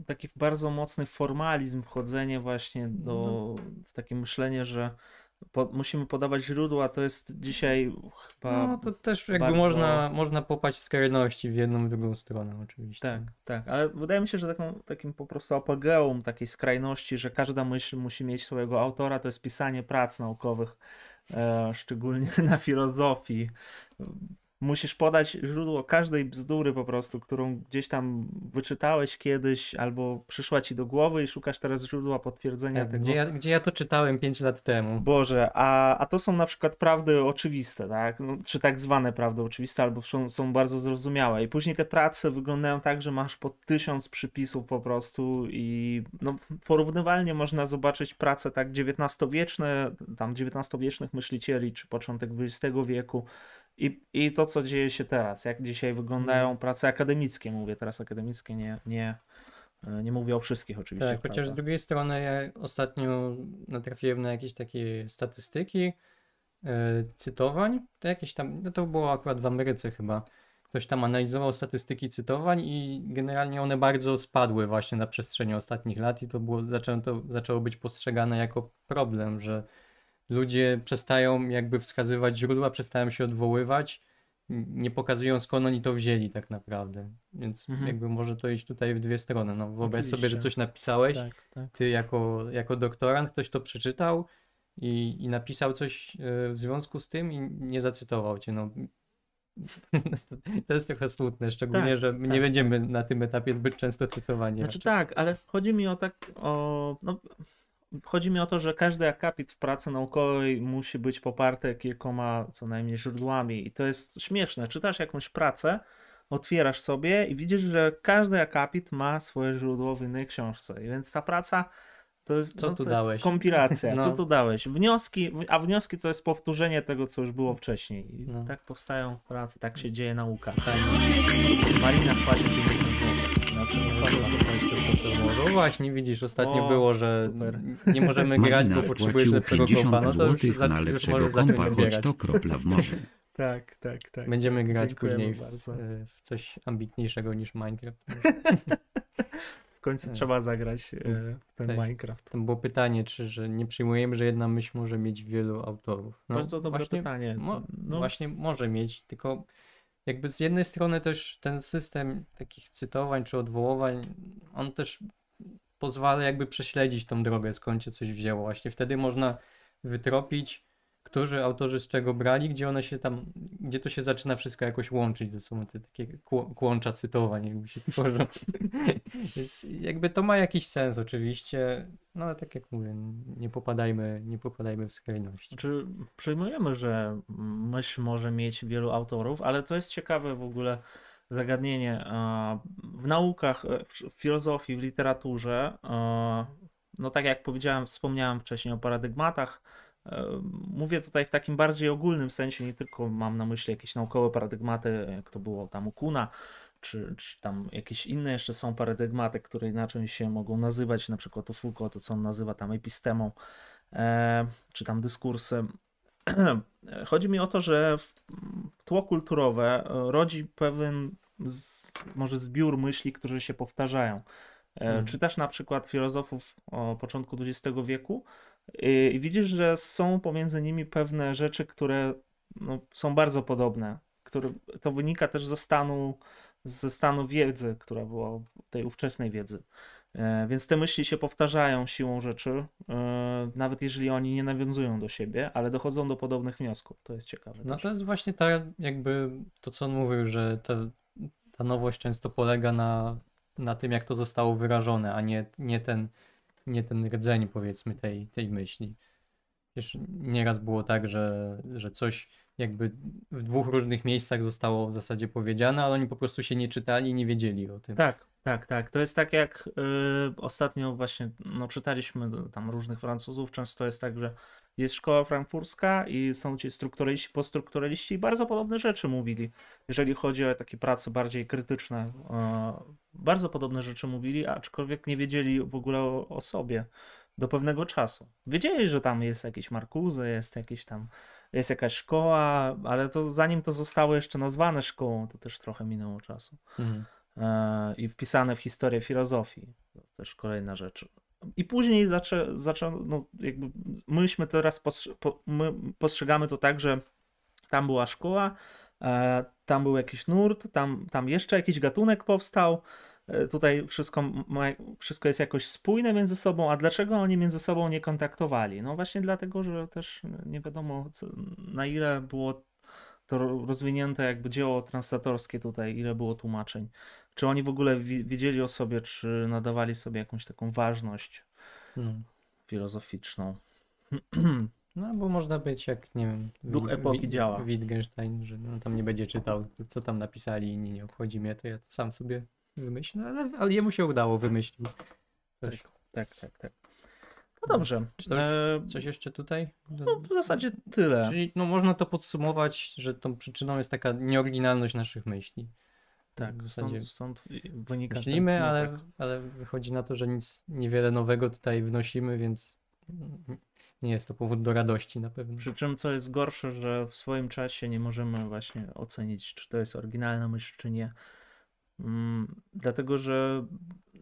taki bardzo mocny formalizm, wchodzenie właśnie do, w takie myślenie, że po, musimy podawać źródła, to jest dzisiaj chyba... No to też jakby bardzo- można, można popaść w skrajności w jedną, w drugą stronę oczywiście. Tak, tak, ale wydaje mi się, że taką, takim po prostu apogeum takiej skrajności, że każda myśl musi mieć swojego autora, to jest pisanie prac naukowych, e, szczególnie *laughs* na filozofii. Musisz podać źródło każdej bzdury po prostu, którą gdzieś tam wyczytałeś kiedyś albo przyszła ci do głowy i szukasz teraz źródła potwierdzenia Tak, tego. gdzie, ja, gdzie ja to czytałem 5 lat temu. Boże, a, a to są na przykład prawdy oczywiste, tak? No, czy tak zwane prawdy oczywiste, albo są, są bardzo zrozumiałe. I później te prace wyglądają tak, że masz po tysiąc przypisów po prostu i no, porównywalnie można zobaczyć prace tak XIX-wieczne, tam XIX-wiecznych myślicieli, czy początek XX wieku i, i to, co dzieje się teraz, jak dzisiaj wyglądają Mhm. prace akademickie, mówię teraz akademickie, nie, nie, nie mówię o wszystkich oczywiście. Tak, chociaż z drugiej strony ja ostatnio natrafiłem na jakieś takie statystyki e, cytowań, to jakieś tam, no to było akurat w Ameryce chyba, ktoś tam analizował statystyki cytowań i generalnie one bardzo spadły właśnie na przestrzeni ostatnich lat i to było, zaczęło, to zaczęło być postrzegane jako problem, że ludzie przestają jakby wskazywać źródła, przestają się odwoływać nie pokazują skąd oni to wzięli tak naprawdę. Więc Mhm. jakby może to iść tutaj w dwie strony. No wyobraź sobie, że Oczywiście. coś napisałeś, Tak, tak. ty jako, jako doktorant, ktoś to przeczytał i, i napisał coś e, w związku z tym i nie zacytował cię. No. *laughs* To jest trochę smutne, szczególnie, Tak, że my nie tak. będziemy na tym etapie zbyt często cytowani. Znaczy raczej. tak, ale chodzi mi o tak o. No, chodzi mi o to, że każdy akapit w pracy naukowej musi być poparte kilkoma co najmniej źródłami. I to jest śmieszne. Czytasz jakąś pracę, otwierasz sobie i widzisz, że każdy akapit ma swoje źródło w innej książce. I więc ta praca. To jest, Co no, tu to dałeś? kompilacja. *laughs* No. Co tu dałeś? Wnioski, a wnioski to jest powtórzenie tego, co już było wcześniej. I No. tak powstają prace, tak się dzieje nauka. Fajnie. Marina płaci 50 zł. Znaczy, No właśnie, widzisz, ostatnio O, było, że super. nie możemy grać, bo potrzebujesz lepszego 50 kompa. No to już, za, na już może kompa, choć to kropla w morzu. *laughs* Tak, tak, tak. Będziemy grać Dziękujemy później w, e, w coś ambitniejszego niż Minecraft. *laughs* W końcu Tak. trzeba zagrać e, w ten Tak. Minecraft. Tam było pytanie, czy że nie przyjmujemy, że jedna myśl może mieć wielu autorów. No, Bardzo dobre właśnie, pytanie. Mo, no, Właśnie może mieć, tylko jakby z jednej strony też ten system takich cytowań czy odwoływań, on też pozwala jakby prześledzić tą drogę, skąd się coś wzięło. Właśnie wtedy można wytropić, którzy autorzy z czego brali, gdzie one się tam, gdzie to się zaczyna wszystko jakoś łączyć ze sobą, te takie kło- kłącza cytowań jakby się tworzą. *laughs* Więc jakby to ma jakiś sens oczywiście, no ale tak jak mówię, nie popadajmy, nie popadajmy w skrajności. Znaczy, przyjmujemy, że myśl może mieć wielu autorów, ale to jest ciekawe w ogóle zagadnienie. e, W naukach, e, w filozofii, w literaturze, e, no tak jak powiedziałem, wspomniałem wcześniej o paradygmatach. Mówię tutaj w takim bardziej ogólnym sensie, nie tylko mam na myśli jakieś naukowe paradygmaty, jak to było tam u Kuna, czy, czy tam jakieś inne jeszcze są paradygmaty, które inaczej się mogą nazywać, na przykład u Foucault, to co on nazywa tam epistemą, e, czy tam dyskursem. *clears throat* Chodzi mi o to, że tło kulturowe e, rodzi pewien z, może zbiór myśli, które się powtarzają. E, Mhm. Czytasz na przykład filozofów o początku XX wieku i i widzisz, że są pomiędzy nimi pewne rzeczy, które no, są bardzo podobne. Które, to wynika też ze stanu, ze stanu wiedzy, która była tej ówczesnej wiedzy. E, Więc te myśli się powtarzają siłą rzeczy, e, nawet jeżeli oni nie nawiązują do siebie, ale dochodzą do podobnych wniosków. To jest ciekawe. No też. to jest właśnie ta jakby to, co on mówił, że ta, ta nowość często polega na, na tym, jak to zostało wyrażone, a nie, nie, ten, nie ten rdzeń powiedzmy tej, tej myśli. Wiesz, nieraz było tak, że, że coś jakby w dwóch różnych miejscach zostało w zasadzie powiedziane, ale oni po prostu się nie czytali i nie wiedzieli o tym. Tak, tak, tak. To jest tak jak y, ostatnio właśnie no, czytaliśmy tam różnych Francuzów. Często jest tak, że jest szkoła frankfurska i są ci strukturaliści, poststrukturaliści i bardzo podobne rzeczy mówili. Jeżeli chodzi o takie prace bardziej krytyczne, bardzo podobne rzeczy mówili, aczkolwiek nie wiedzieli w ogóle o, o sobie do pewnego czasu. Wiedzieli, że tam jest jakieś Markuzy, jest jakieś tam, jest jakaś szkoła, ale to zanim to zostało jeszcze nazwane szkołą, to też trochę minęło czasu Mhm. I wpisane w historię filozofii. To też kolejna rzecz. I później zaczę, zaczę, no jakby myśmy teraz postrze, po, my postrzegamy to tak, że tam była szkoła, e, tam był jakiś nurt, tam, tam jeszcze jakiś gatunek powstał. e, Tutaj wszystko, ma, wszystko jest jakoś spójne między sobą, a dlaczego oni między sobą nie kontaktowali? No właśnie dlatego, że też nie wiadomo co, na ile było to rozwinięte jakby dzieło transatorskie tutaj, ile było tłumaczeń. Czy oni w ogóle wi- wiedzieli o sobie, czy nadawali sobie jakąś taką ważność No. filozoficzną? No, bo można być jak, nie wiem, Duch epoki Wi- działa. Wittgenstein, że no, tam nie będzie czytał, co tam napisali, inni nie obchodzi mnie, to ja to sam sobie wymyślę, ale, ale jemu się udało wymyślić. Coś, Tak, tak, tak. No dobrze. Czy to E, coś jeszcze tutaj? no, w zasadzie tyle. Czyli no, można to podsumować, że tą przyczyną jest taka nieoryginalność naszych myśli. Tak, w zasadzie stąd, stąd wynika ten myślimy, ale, smutek. ale wychodzi na to, że nic niewiele nowego tutaj wnosimy, więc nie jest to powód do radości na pewno. Przy czym co jest gorsze, że w swoim czasie nie możemy właśnie ocenić, czy to jest oryginalna myśl, czy nie. Mm, dlatego, że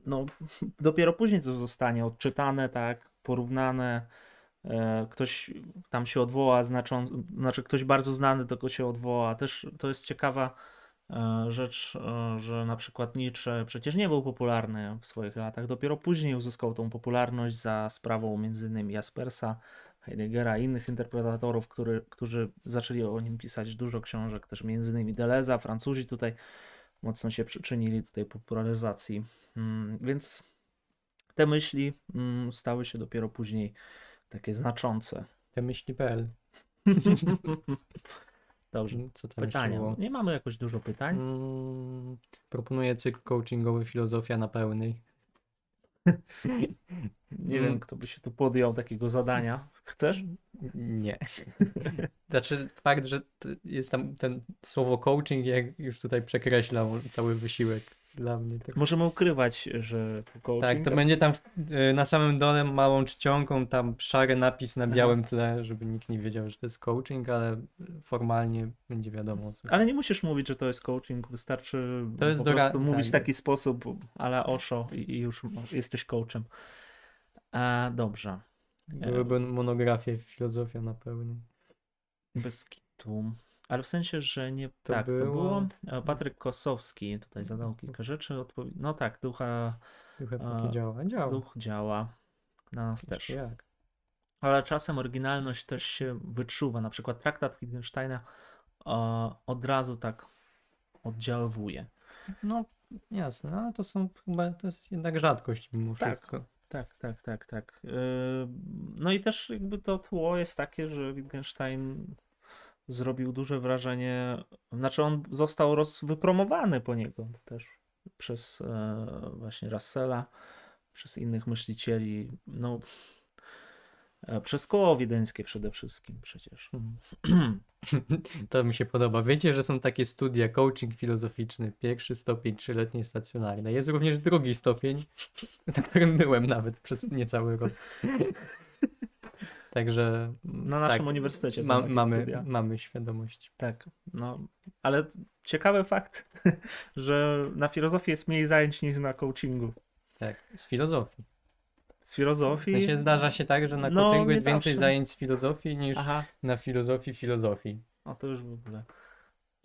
no, *laughs* dopiero później to zostanie odczytane, tak, porównane, e, ktoś tam się odwoła, znaczą, znaczy ktoś bardzo znany tylko się odwoła. Też to jest ciekawa rzecz, e, że na przykład Nietzsche przecież nie był popularny w swoich latach. Dopiero później uzyskał tą popularność za sprawą innymi Jaspersa, Heideggera i innych interpretatorów, który, którzy zaczęli o nim pisać dużo książek, też innymi Deleza, Francuzi tutaj mocno się przyczynili do tej popularyzacji. Mm, Więc te myśli mm, stały się dopiero później takie znaczące. Te myśli.pl. *laughs* Dobrze. Co tam Pytania. było? Nie mamy jakoś dużo pytań. Mm, proponuję cykl coachingowy Filozofia na pełnej. *laughs* Nie Mm. wiem, kto by się tu podjął takiego zadania. Chcesz? Nie. *laughs* Znaczy fakt, że jest tam ten słowo coaching, jak już tutaj przekreślał cały wysiłek dla mnie. Tak, Możemy ukrywać, że to coaching. tak to będzie tam y, na samym dole małą czcionką tam szary napis na białym tle, żeby nikt nie wiedział, że to jest coaching, ale formalnie będzie wiadomo co. Ale nie musisz mówić, że to jest coaching, wystarczy To jest po dora- prostu mówić w tak. taki sposób ala Osho i, i już jesteś coachem. A, dobrze. Byłyby monografie Filozofia na pełnej. Bez kitu. Ale w sensie, że nie. To tak, to było- było. E, Patryk Kosowski tutaj zadał kilka rzeczy. Odpowi- no tak, ducha, A, takie działa. Działa. duch działa na nas też. Jak. Ale czasem oryginalność też się wyczuwa. Na przykład traktat Wittgensteina e, od razu tak oddziaływuje. No jasne, no, ale to są chyba, to jest jednak rzadkość mimo Tak. wszystko. Tak, tak, tak, tak. Yy, No i też jakby to tło jest takie, że Wittgenstein zrobił duże wrażenie, znaczy on został roz, wypromowany poniekąd też przez e, właśnie Russella, przez innych myślicieli, no e, przez koło wiedeńskie przede wszystkim przecież. *clears throat* To mi się podoba. Wiecie, że są takie studia coaching filozoficzny, pierwszy stopień trzyletnie stacjonarne. Jest również drugi stopień, na którym byłem nawet przez niecały rok. Także Na naszym tak, uniwersytecie ma, mamy, studia. mamy świadomość. Tak, no, ale ciekawy fakt, *laughs* że na filozofii jest mniej zajęć niż na coachingu. Tak, z filozofii. Z W filozofii. sensie zdarza się tak, że na No, coachingu jest więcej zawsze. zajęć z filozofii niż Aha, na filozofii filozofii. o to już w ogóle.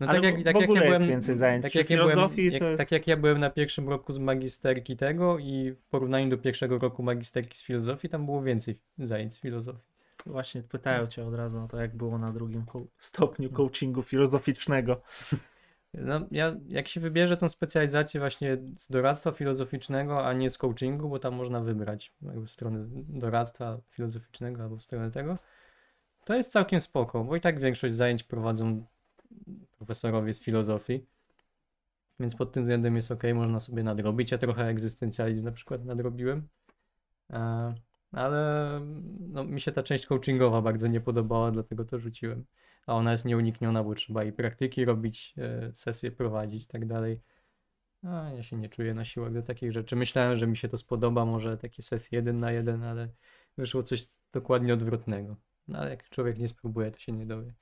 No Ale tak jak, w tak jak ja byłem, więcej zajęć. tak jak ja byłem, jak, jest- tak jak ja byłem na pierwszym roku z magisterki tego i w porównaniu do pierwszego roku magisterki z filozofii, tam było więcej zajęć z filozofii. Właśnie pytają cię od razu o to, jak było na drugim stopniu coachingu filozoficznego. *laughs* No, ja, jak się wybierze tą specjalizację właśnie z doradztwa filozoficznego, a nie z coachingu, bo tam można wybrać jakby w stronę doradztwa filozoficznego albo w stronę tego, to jest całkiem spoko, bo i tak większość zajęć prowadzą profesorowie z filozofii, więc pod tym względem jest ok, można sobie nadrobić. Ja trochę egzystencjalizm na przykład nadrobiłem, e, ale no, mi się ta część coachingowa bardzo nie podobała, dlatego to rzuciłem a ona jest nieunikniona, bo trzeba i praktyki robić, e, sesje prowadzić i tak dalej. A ja się nie czuję na siłach do takich rzeczy. Myślałem, że mi się to spodoba, może takie sesje jeden na jeden, ale wyszło coś dokładnie odwrotnego. No ale jak człowiek nie spróbuje, to się nie dowie.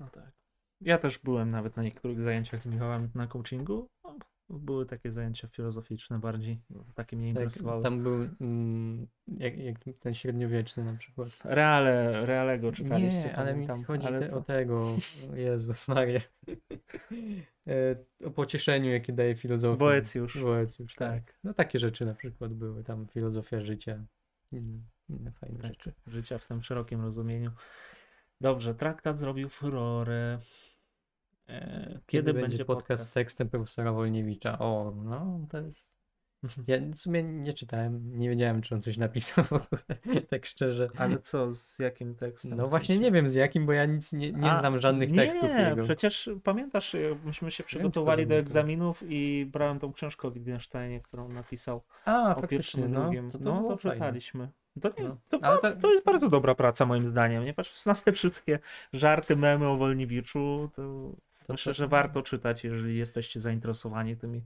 No tak. Ja też byłem nawet na niektórych zajęciach z Michałem na coachingu. No, były takie zajęcia filozoficzne bardziej. Takie mnie Tak, interesowały. tam był mm, jak, jak ten średniowieczny na przykład. Reale, Realego czytaliście. Nie, ale mi pamiętam. chodzi Ale te, o tego, Jezus Maria, *laughs* e, o pocieszeniu, jakie daje filozofia. Boecjusz. Boecjusz, tak. Tak. No takie rzeczy na przykład były, tam filozofia życia, inne, inne fajne Tak, rzeczy. życia w tym szerokim rozumieniu. Dobrze, traktat zrobił furorę. E, kiedy, będzie podcast? z tekstem profesora Wolniewicza? O, no to jest... Ja w sumie nie czytałem, nie wiedziałem, czy on coś napisał w ogóle, *laughs* tak szczerze. Ale co, z jakim tekstem? No właśnie nie wiem z jakim, bo ja nic nie, nie A, znam żadnych nie, tekstów jego. przecież pamiętasz, y, myśmy się przygotowali że do egzaminów i brałem tą książkę o Wittgensteinie, którą napisał A, o faktycznie, pierwszym no, drugim. to, to no to fajne. czytaliśmy. To, nie, No. to, to, to- to jest bardzo dobra praca moim zdaniem. Nie patrz na te wszystkie żarty, memy o Wolniewiczu, to, To myślę, że warto czytać, jeżeli jesteście zainteresowani tymi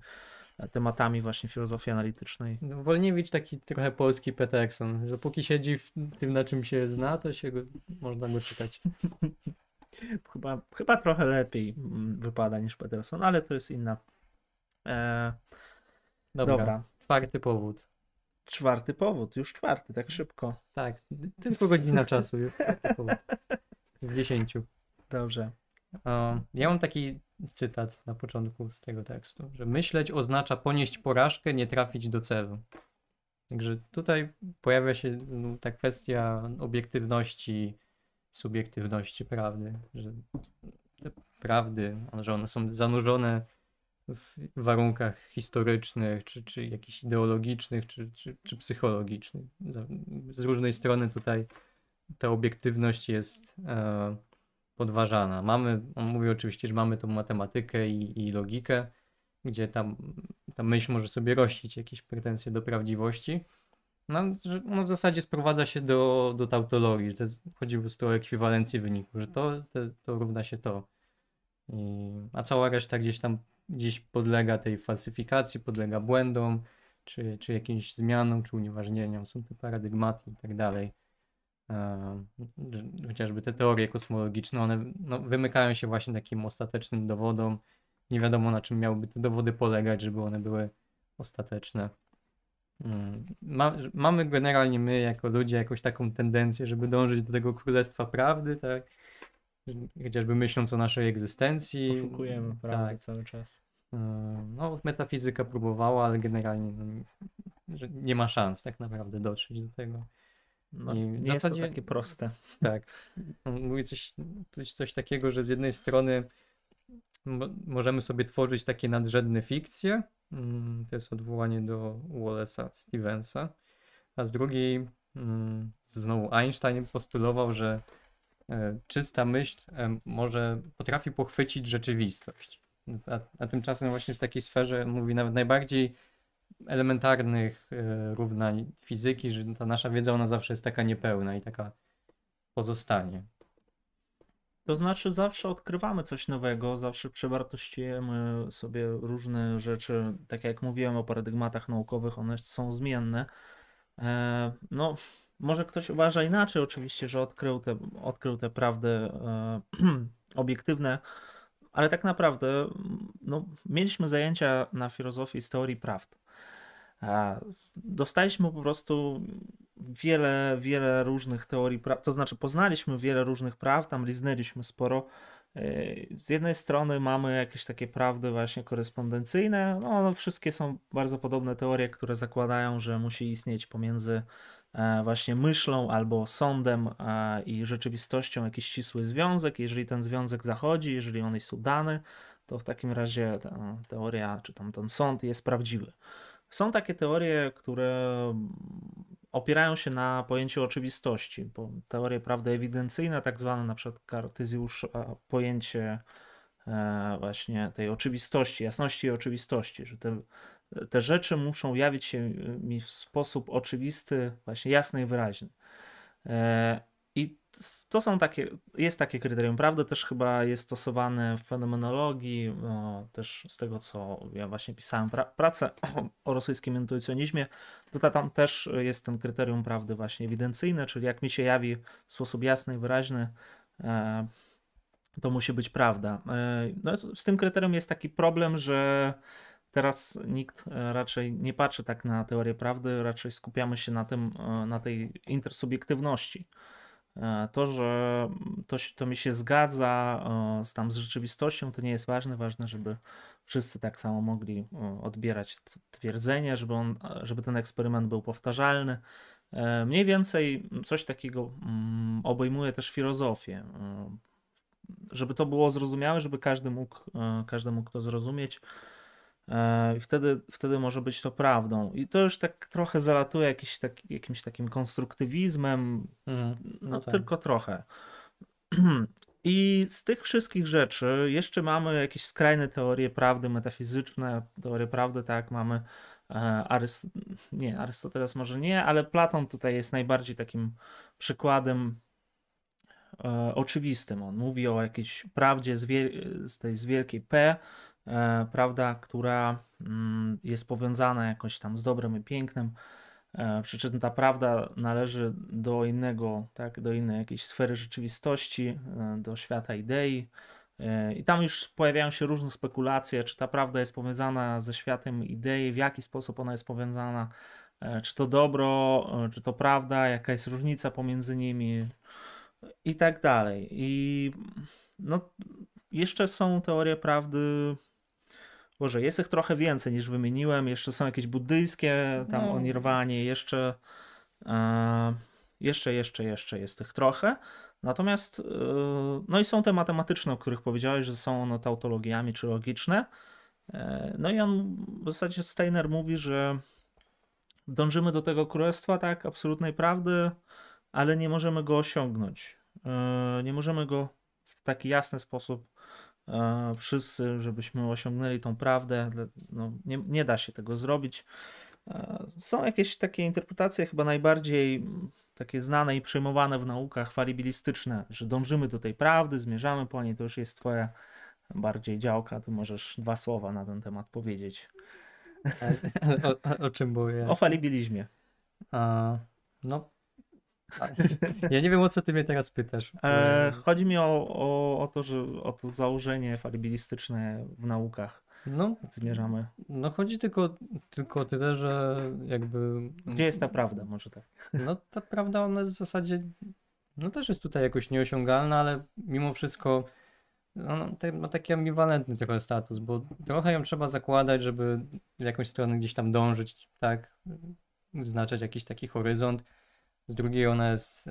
e, tematami właśnie filozofii analitycznej. No, Wolniewicz taki trochę polski Peterson, że póki siedzi w tym, na czym się zna, to się go, można go czytać. *laughs* Chyba, chyba trochę lepiej mm, wypada niż Peterson, ale to jest inna. E, Dobra, dobra. czwarty powód. czwarty powód, już czwarty, tak szybko. Tak, tylko godzina czasu już. Z dziesięciu. Dobrze. Ja mam taki cytat na początku z tego tekstu, że myśleć oznacza ponieść porażkę, nie trafić do celu. Także tutaj pojawia się no, ta kwestia obiektywności, subiektywności prawdy, że te prawdy, że one są zanurzone w warunkach historycznych, czy, czy jakichś ideologicznych, czy, czy, czy psychologicznych. Z różnej strony tutaj ta obiektywność jest e, podważana. Mamy, on mówi oczywiście, że mamy tą matematykę i, i logikę, gdzie tam ta myśl może sobie rościć jakieś pretensje do prawdziwości. No, że no w zasadzie sprowadza się do, do tautologii, że to jest, chodzi po prostu o ekwiwalencję wyniku, że to, to, to równa się to. I, a cała reszta gdzieś tam gdzieś podlega tej falsyfikacji, podlega błędom, czy, czy jakimś zmianom, czy unieważnieniom. Są te paradygmaty i tak dalej. E, chociażby te teorie kosmologiczne, one no, wymykają się właśnie takim ostatecznym dowodom. Nie wiadomo na czym miałyby te dowody polegać, żeby one były ostateczne. Mm, Ma, mamy generalnie my jako ludzie jakąś taką tendencję, żeby dążyć do tego królestwa prawdy, tak? Chociażby myśląc o naszej egzystencji. Poszukujemy prawdy Tak. cały czas. E, No, metafizyka próbowała, ale generalnie no, nie ma szans tak naprawdę dotrzeć do tego. No, I w nie jest zasadzie- to takie proste. *laughs* Tak. Mówi coś, coś, coś takiego, że z jednej strony mo- możemy sobie tworzyć takie nadrzędne fikcje, mm, to jest odwołanie do Wallace'a Stevensa, a z drugiej mm, znowu Einstein postulował, że e, czysta myśl e, może potrafi pochwycić rzeczywistość. A, a tymczasem właśnie w takiej sferze mówi nawet najbardziej elementarnych e, równań fizyki, że ta nasza wiedza ona zawsze jest taka niepełna i taka pozostanie. To znaczy, zawsze odkrywamy coś nowego, zawsze przewartościujemy sobie różne rzeczy. Tak jak mówiłem o paradygmatach naukowych, one są zmienne. E, no, może ktoś uważa inaczej, oczywiście, że odkrył te, odkrył te prawdy e, *clears throat* obiektywne, ale tak naprawdę no, mieliśmy zajęcia na filozofii z teorii prawd. Dostaliśmy po prostu wiele, wiele różnych teorii praw, to znaczy poznaliśmy wiele różnych praw, tam liznęliśmy sporo. Yy, Z jednej strony mamy jakieś takie prawdy właśnie korespondencyjne, no one wszystkie są bardzo podobne teorie, które zakładają, że musi istnieć pomiędzy e, właśnie myślą albo sądem e, i rzeczywistością jakiś ścisły związek. Jeżeli ten związek zachodzi, jeżeli on jest udany, to w takim razie ta teoria czy tam ten sąd jest prawdziwy. Są takie teorie, które opierają się na pojęciu oczywistości, bo teorie prawdy ewidencyjne, tak zwane na przykład Kartezjusz, a, pojęcie e, właśnie tej oczywistości, jasności i oczywistości, że te, te rzeczy muszą jawić się mi w sposób oczywisty, właśnie jasny i wyraźny. To są takie, jest takie kryterium prawdy, też chyba jest stosowane w fenomenologii, o, też z tego co ja właśnie pisałem pra pracę o, o rosyjskim intuicjonizmie, to ta- tam też jest ten kryterium prawdy właśnie ewidencyjne, czyli jak mi się jawi w sposób jasny i wyraźny, e, to musi być prawda. E, no, z tym kryterium jest taki problem, że teraz nikt e, raczej nie patrzy tak na teorię prawdy, raczej skupiamy się na tym, e, na tej intersubiektywności. E, To, że to, to mi się zgadza e, z, tam z rzeczywistością, to nie jest ważne. Ważne, żeby wszyscy tak samo mogli e, odbierać twierdzenie, żeby, on, żeby ten eksperyment był powtarzalny. Mniej więcej coś takiego mm, obejmuje też filozofię. Żeby to było zrozumiałe, żeby każdy mógł, każdy mógł to zrozumieć. E, I wtedy, wtedy może być to prawdą. I to już tak trochę zalatuje jakiś tak, jakimś takim konstruktywizmem, Mhm. no, No tak. tylko trochę. *clears throat* I z tych wszystkich rzeczy jeszcze mamy jakieś skrajne teorie prawdy metafizyczne, teorie prawdy, tak, mamy e, Arys... nie, Arystoteles może nie, ale Platon tutaj jest najbardziej takim przykładem e, oczywistym. On mówi o jakiejś prawdzie z, z tej z wielkiej P, prawda, która mm, jest powiązana jakoś tam z dobrem i pięknem. E, Przy czym ta prawda należy do innego, tak, do innej jakiejś sfery rzeczywistości, e, do świata idei. E, I tam już pojawiają się różne spekulacje, czy ta prawda jest powiązana ze światem idei, w jaki sposób ona jest powiązana. e, czy to dobro, e, czy to prawda, jaka jest różnica pomiędzy nimi i tak dalej. I no, jeszcze są teorie prawdy. Boże, jest ich trochę więcej niż wymieniłem. Jeszcze są jakieś buddyjskie, tam No. o nirwanie, jeszcze, e, jeszcze, jeszcze, jeszcze jest tych trochę. Natomiast, e, no i są te matematyczne, o których powiedziałeś, że są one tautologiami czy logiczne. E, no i on w zasadzie Steiner mówi, że dążymy do tego królestwa, tak, absolutnej prawdy, ale nie możemy go osiągnąć. E, Nie możemy go w taki jasny sposób wszyscy, żebyśmy osiągnęli tą prawdę. No, nie, nie da się tego zrobić. E, Są jakieś takie interpretacje, chyba najbardziej takie znane i przyjmowane w naukach falibilistyczne, że dążymy do tej prawdy, zmierzamy po niej. To już jest twoja bardziej działka. Ty możesz dwa słowa na ten temat powiedzieć. *laughs* O, o, o czym mówię? O falibilizmie. A, no. *laughs* Ja nie wiem, o co ty mnie teraz pytasz. E, chodzi mi o, o, o to, że o to założenie falibilistyczne w naukach. No, zmierzamy. no chodzi tylko, tylko o tyle, że jakby. Gdzie jest ta prawda? Może tak. *laughs* No ta prawda, ona jest w zasadzie, no też jest tutaj jakoś nieosiągalna, ale mimo wszystko te- ma taki ambiwalentny trochę status, bo trochę ją trzeba zakładać, żeby w jakąś stronę gdzieś tam dążyć, tak, wyznaczać jakiś taki horyzont. Z drugiej ona jest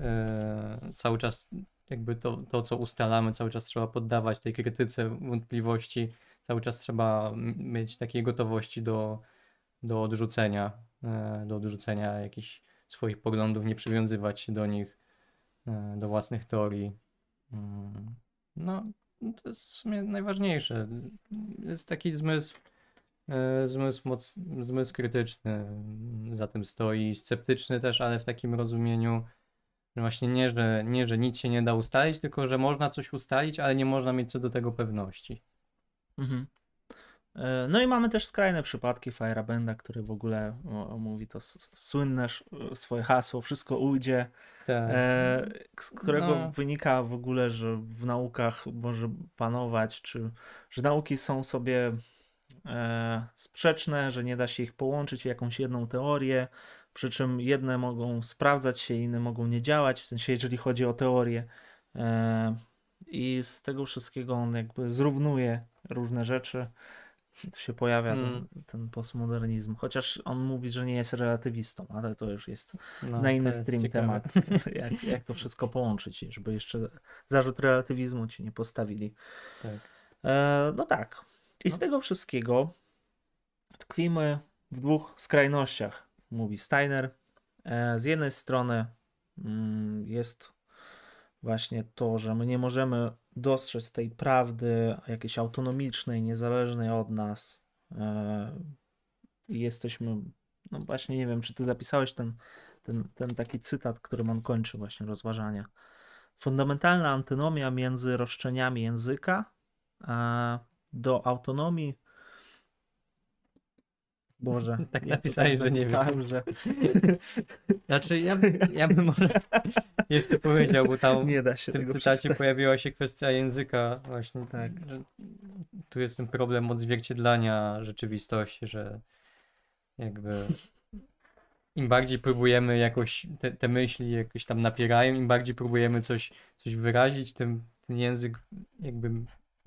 cały czas jakby to, to, co ustalamy, cały czas trzeba poddawać tej krytyce wątpliwości, cały czas trzeba mieć takiej gotowości do, do odrzucenia, e, do odrzucenia jakichś swoich poglądów, nie przywiązywać się do nich, e, do własnych teorii. Mm, No, to jest w sumie najważniejsze. Jest taki zmysł, zmysł, moc, zmysł krytyczny mm, za tym stoi, sceptyczny też, ale w takim rozumieniu, że właśnie nie że, nie, że nic się nie da ustalić, tylko że można coś ustalić, ale nie można mieć co do tego pewności. Mhm. E, No i mamy też skrajne przypadki Firebenda, który w ogóle o, mówi to słynne swoje hasło, wszystko ujdzie, Tak. e, z którego No. wynika w ogóle, że w naukach może panować, czy że nauki są sobie e, sprzeczne, że nie da się ich połączyć w jakąś jedną teorię, przy czym jedne mogą sprawdzać się, inne mogą nie działać, w sensie jeżeli chodzi o teorię. E, I z tego wszystkiego on jakby zrównuje różne rzeczy. Tu się pojawia Mm. ten, ten postmodernizm. Chociaż on mówi, że nie jest relatywistą, ale to już jest No, na inny stream ciekawe. temat. *laughs* Jak, jak to wszystko połączyć, żeby jeszcze zarzut relatywizmu ci nie postawili. Tak. E, no tak. I z No. tego wszystkiego tkwimy w dwóch skrajnościach, mówi Steiner. E, z jednej strony mm, jest właśnie to, że my nie możemy dostrzec tej prawdy jakiejś autonomicznej, niezależnej od nas. E, I jesteśmy, no właśnie nie wiem, czy ty zapisałeś ten, ten, ten taki cytat, którym on kończy właśnie rozważania. Fundamentalna antynomia między roszczeniami języka a do autonomii. Boże. *laughs* Tak ja napisałeś, że nie wiem. że *laughs* Znaczy, ja, ja bym może *laughs* jeszcze powiedział, bo tam nie da w się tym tego cytacie pojawiła się kwestia języka właśnie, Tak. tu jest ten problem odzwierciedlania rzeczywistości, że jakby im bardziej próbujemy jakoś te, te myśli jakoś tam napierają, im bardziej próbujemy coś, coś wyrazić, tym ten język jakby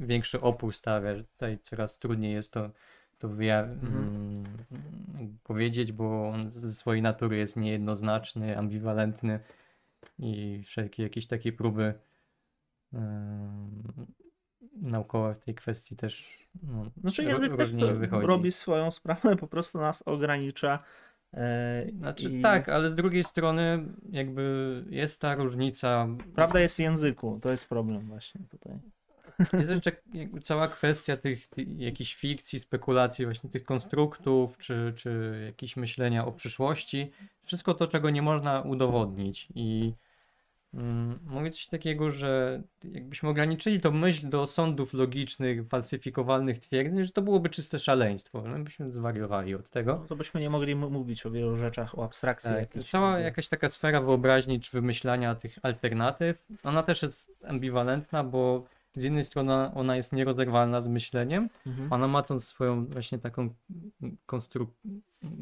większy opór stawia, tutaj coraz trudniej jest to, to wyja- Mhm. mm, powiedzieć, bo on ze swojej natury jest niejednoznaczny, ambiwalentny i wszelkie jakieś takie próby em, naukowe w tej kwestii też no, Znaczy język też wychodzi. robi swoją sprawę, po prostu nas ogranicza. e, Znaczy i tak, ale z drugiej strony jakby jest ta różnica. Prawda jest w języku, to jest problem właśnie tutaj. Jest jeszcze cała kwestia tych, tych jakichś fikcji, spekulacji, właśnie tych konstruktów, czy, czy jakichś myślenia o przyszłości. Wszystko to, czego nie można udowodnić. I mm, mówię coś takiego, że jakbyśmy ograniczyli tą myśl do sądów logicznych, falsyfikowalnych twierdzeń, że to byłoby czyste szaleństwo. My byśmy zwariowali od tego. No, to byśmy nie mogli mówić o wielu rzeczach, o abstrakcji Tak, jakiejś. cała jakaś taka sfera wyobraźni czy wymyślania tych alternatyw, ona też jest ambiwalentna, bo z jednej strony ona- jest nierozerwalna z myśleniem, Mhm. ona ma tą swoją właśnie taką konstruk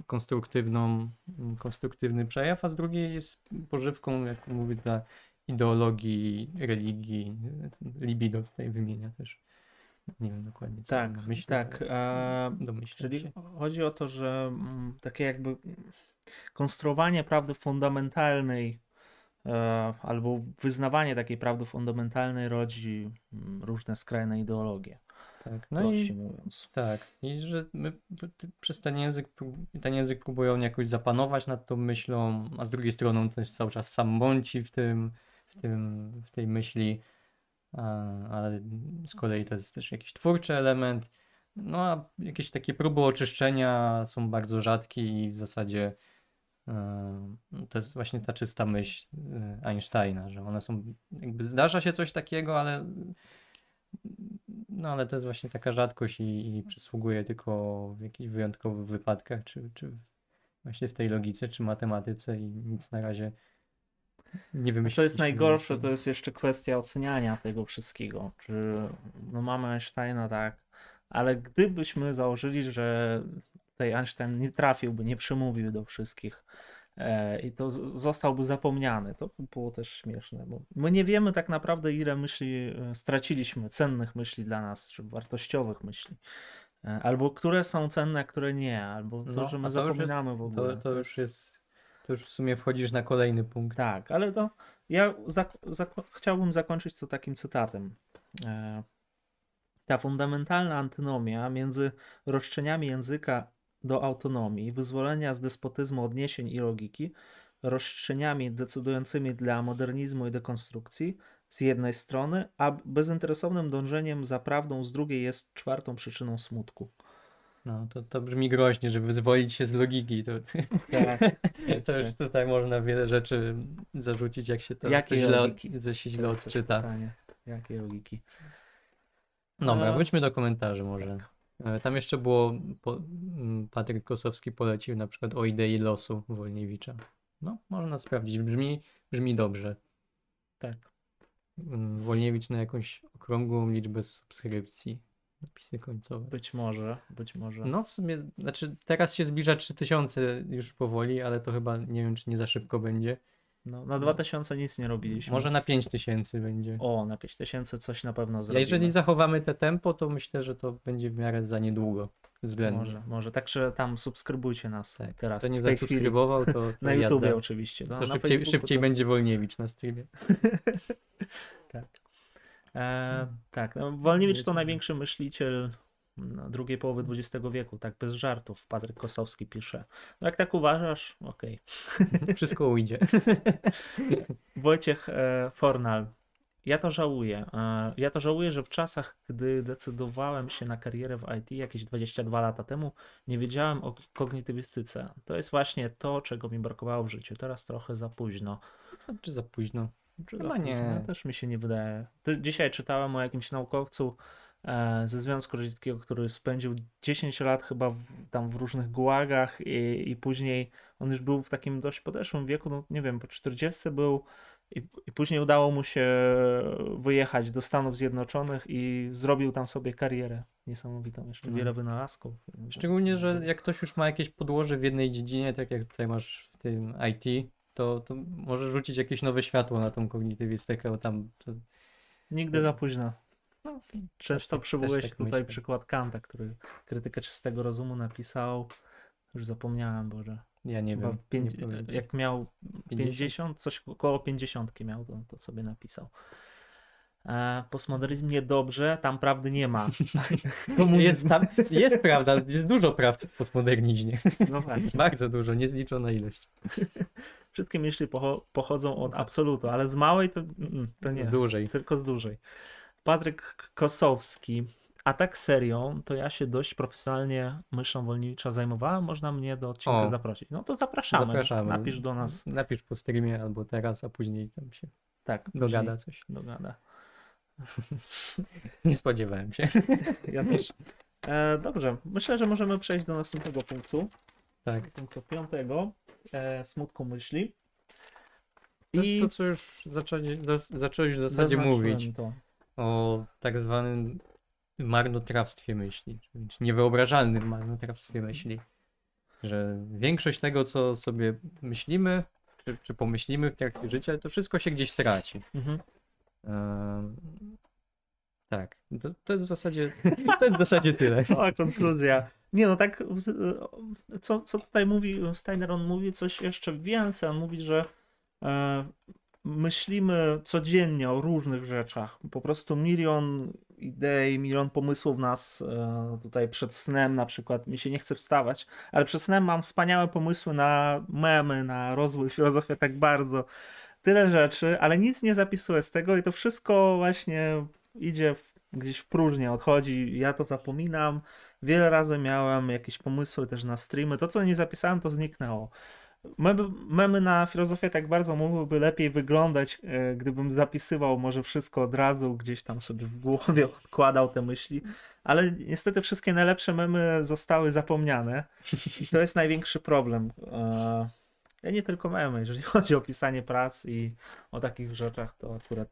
konstruktywną, konstruktywny przejaw, a z drugiej jest pożywką, jak mówię, dla ideologii, religii, libido tutaj wymienia też. Nie wiem dokładnie co Tak, on myśli, tak. E, czyli się. chodzi o to, że mm, takie jakby konstruowanie prawdy fundamentalnej albo wyznawanie takiej prawdy fundamentalnej rodzi mm, różne skrajne ideologie. Tak, no prościej i mówiąc. tak, i że my przez ten język, ten język próbują jakoś zapanować nad tą myślą, a z drugiej strony on też cały czas sam mąci w tym, w tym, w tej myśli, a, ale z kolei to jest też jakiś twórczy element, no a jakieś takie próby oczyszczenia są bardzo rzadkie i w zasadzie e, to jest właśnie ta czysta myśl e, Einsteina, że one są, jakby zdarza się coś takiego, ale no ale to jest właśnie taka rzadkość i, i przysługuje tylko w jakichś wyjątkowych wypadkach, czy, czy właśnie w tej logice, czy matematyce i nic na razie nie A wymyśliliśmy. co jest najgorsze, to jest jeszcze kwestia oceniania tego wszystkiego. Czy no mamy Einsteina, tak, ale gdybyśmy założyli, że tutaj Einstein nie trafiłby, nie przemówił do wszystkich e, i to zostałby zapomniany, to by było też śmieszne, bo my nie wiemy tak naprawdę, ile myśli e, straciliśmy, cennych myśli dla nas, czy wartościowych myśli. E, Albo które są cenne, a które nie, albo to, No, że my to już jest- zapominamy w ogóle. To, to już jest, to już w sumie wchodzisz na kolejny punkt. Tak, ale to ja zak- zak- chciałbym zakończyć to takim cytatem. E, Ta fundamentalna antynomia między roszczeniami języka do autonomii, wyzwolenia z despotyzmu odniesień i logiki, roszczeniami decydującymi dla modernizmu i dekonstrukcji z jednej strony, a bezinteresownym dążeniem za prawdą z drugiej jest czwartą przyczyną smutku. No, to, to brzmi groźnie, żeby wyzwolić się z logiki. To, *laughs* Tak. to już tutaj można wiele rzeczy zarzucić, jak się to źle, że się źle odczyta. Jakie logiki? A- wróćmy do komentarzy może. E, Tam jeszcze było, po, m, Patryk Kosowski polecił na przykład o idei losu Wolniewicza. No, można sprawdzić, brzmi, brzmi dobrze. Tak. Mm, Wolniewicz na jakąś okrągłą liczbę subskrypcji. Napisy końcowe. Być może, być może. No w sumie, znaczy teraz się zbliża 3000 już powoli, ale to chyba nie wiem, czy nie za szybko będzie. No, na 2000 nic nie robiliśmy. Może na 5000 będzie. O, na 5000 coś na pewno zrobimy. jeżeli zachowamy te tempo, to myślę, że to będzie w miarę za niedługo. Względnie. Może, może. Także tam subskrybujcie nas Tak. teraz. Kto nie zasubskrybował, to, to *laughs* Na YouTubie jazda. oczywiście. No, To szybciej, szybciej to- będzie Wolniewicz na streamie. *laughs* E, tak, no, Wolniewicz to największy myśliciel no, drugiej połowy XX wieku, tak bez żartów. Patryk Kosowski pisze. No jak tak uważasz, okej. Wszystko ujdzie. *laughs* Wojciech e, Fornal. Ja to żałuję. E, ja to żałuję, że w czasach, gdy decydowałem się na karierę w IT jakieś 22 lata temu, nie wiedziałem o kognitywistyce. To jest właśnie to, czego mi brakowało w życiu. Teraz trochę za późno. Czy za późno? Czy Chyba za późno? nie. Też mi się nie wydaje. Dzisiaj czytałem o jakimś naukowcu ze Związku Radzieckiego, który spędził 10 lat chyba w, tam w różnych gułagach i, i później on już był w takim dość podeszłym wieku, no nie wiem, po 40 był i, i później udało mu się wyjechać do Stanów Zjednoczonych i zrobił tam sobie karierę niesamowitą. Jeszcze No. wiele wynalazków. Szczególnie, że jak ktoś już ma jakieś podłoże w jednej dziedzinie, tak jak tutaj masz w tym IT, to, to może rzucić jakieś nowe światło na tą kognitywistykę, bo tam to, Nigdy za późno. No, Często tak- przywołujesz tak tutaj myślę. przykład Kanta, który krytykę czystego rozumu napisał. Już zapomniałem, Boże. ja nie Chyba wiem. pięć, nie jak miał 50? 50, coś około 50 miał, to, to sobie napisał. E, postmodernizm niedobrze, tam prawdy nie ma. *laughs* *laughs* Jest, tam, jest prawda, jest dużo prawd w postmodernizmie. No. *laughs* Bardzo dużo, niezliczona ilość. Wszystkie myśli pocho- pochodzą od absolutu, ale z małej to, mm, to nie. Z dużej. Tylko z dużej. Patryk Kosowski. A tak serio, to ja się dość profesjonalnie myślą Wolniewicza zajmowałem. Można mnie do odcinka O. zaprosić. No to zapraszamy. Zapraszamy. Napisz do nas. Napisz po streamie albo teraz, a później tam się Tak, dogada coś. Dogada. *laughs* Nie spodziewałem się. *laughs* Ja też. E, dobrze, myślę, że możemy przejść do następnego punktu. Tak. Punktu piątego. E, smutku myśli. I to, co już zaczęli, zacząłeś w zasadzie mówić. To. O tak zwanym marnotrawstwie myśli, czy niewyobrażalnym marnotrawstwie myśli. Że większość tego, co sobie myślimy, czy, czy pomyślimy w trakcie życia, to wszystko się gdzieś traci. Mhm. Tak, to, to jest w zasadzie *laughs* to jest w zasadzie tyle. Cała konkluzja. Nie no, tak, co, co tutaj mówi Steiner, on mówi coś jeszcze więcej, on mówi, że e, myślimy codziennie o różnych rzeczach, po prostu milion idei, milion pomysłów nas e, tutaj przed snem na przykład, mi się nie chce wstawać, ale przed snem mam wspaniałe pomysły na memy, na rozwój, filozofię tak bardzo, tyle rzeczy, ale nic nie zapisuję z tego i to wszystko właśnie idzie gdzieś w próżnię, odchodzi, ja to zapominam, wiele razy miałem jakieś pomysły też na streamy, to co nie zapisałem to zniknęło. Memy, na filozofię tak bardzo mogłyby lepiej wyglądać, e, gdybym zapisywał może wszystko od razu, gdzieś tam sobie w głowie *laughs* odkładał te myśli, ale niestety wszystkie najlepsze memy zostały zapomniane i to jest największy problem. E, ja nie tylko memy, jeżeli chodzi o pisanie prac i o takich rzeczach, to akurat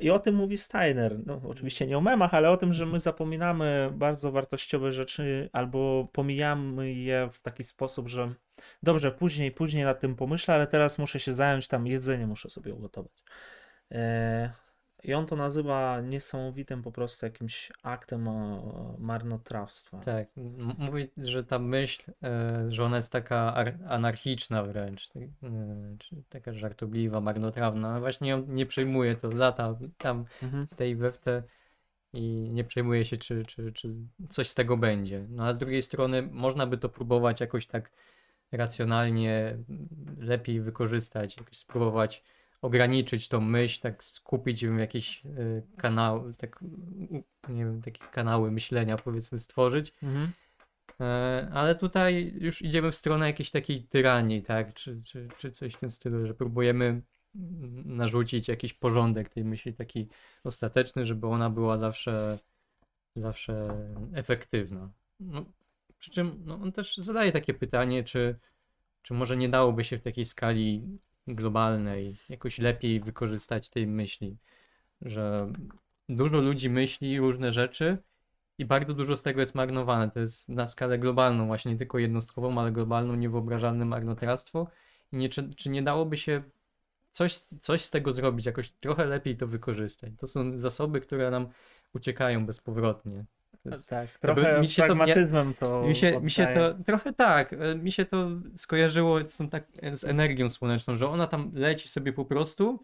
I o tym mówi Steiner. No, oczywiście nie o memach, ale o tym, że my zapominamy bardzo wartościowe rzeczy albo pomijamy je w taki sposób, że dobrze, później, później nad tym pomyślę, ale teraz muszę się zająć tam jedzenie, muszę sobie ugotować. E, i on to nazywa niesamowitym po prostu jakimś aktem marnotrawstwa. Tak, mówi, że ta myśl, e, że ona jest taka anarchiczna wręcz, tak, e, taka żartobliwa, marnotrawna. Właśnie on nie przejmuje to lata tam mhm. w tej we w te i nie przejmuje się, czy, czy, czy coś z tego będzie. No a z drugiej strony można by to próbować jakoś tak racjonalnie lepiej wykorzystać, jakoś spróbować ograniczyć tą myśl, tak skupić ją w jakieś y, kanały, tak, nie wiem, takie kanały myślenia powiedzmy stworzyć. Mhm. E, ale tutaj już idziemy w stronę jakiejś takiej tyranii, tak, czy, czy, czy coś w tym stylu, że próbujemy narzucić jakiś porządek tej myśli taki ostateczny, żeby ona była zawsze zawsze efektywna. No, przy czym no, on też zadaje takie pytanie, czy, czy może nie dałoby się w takiej skali globalnej, jakoś lepiej wykorzystać tej myśli, że dużo ludzi myśli różne rzeczy i bardzo dużo z tego jest marnowane. To jest na skalę globalną, właśnie nie tylko jednostkową, ale globalną, niewyobrażalne marnotrawstwo. I nie, czy, czy nie dałoby się coś, coś z tego zrobić, jakoś trochę lepiej to wykorzystać? To są zasoby, które nam uciekają bezpowrotnie. Tak, trochę mi się pragmatyzmem to, to mi, się, mi się to trochę tak, e, mi się to skojarzyło z, tak, z energią słoneczną, że ona tam leci sobie po prostu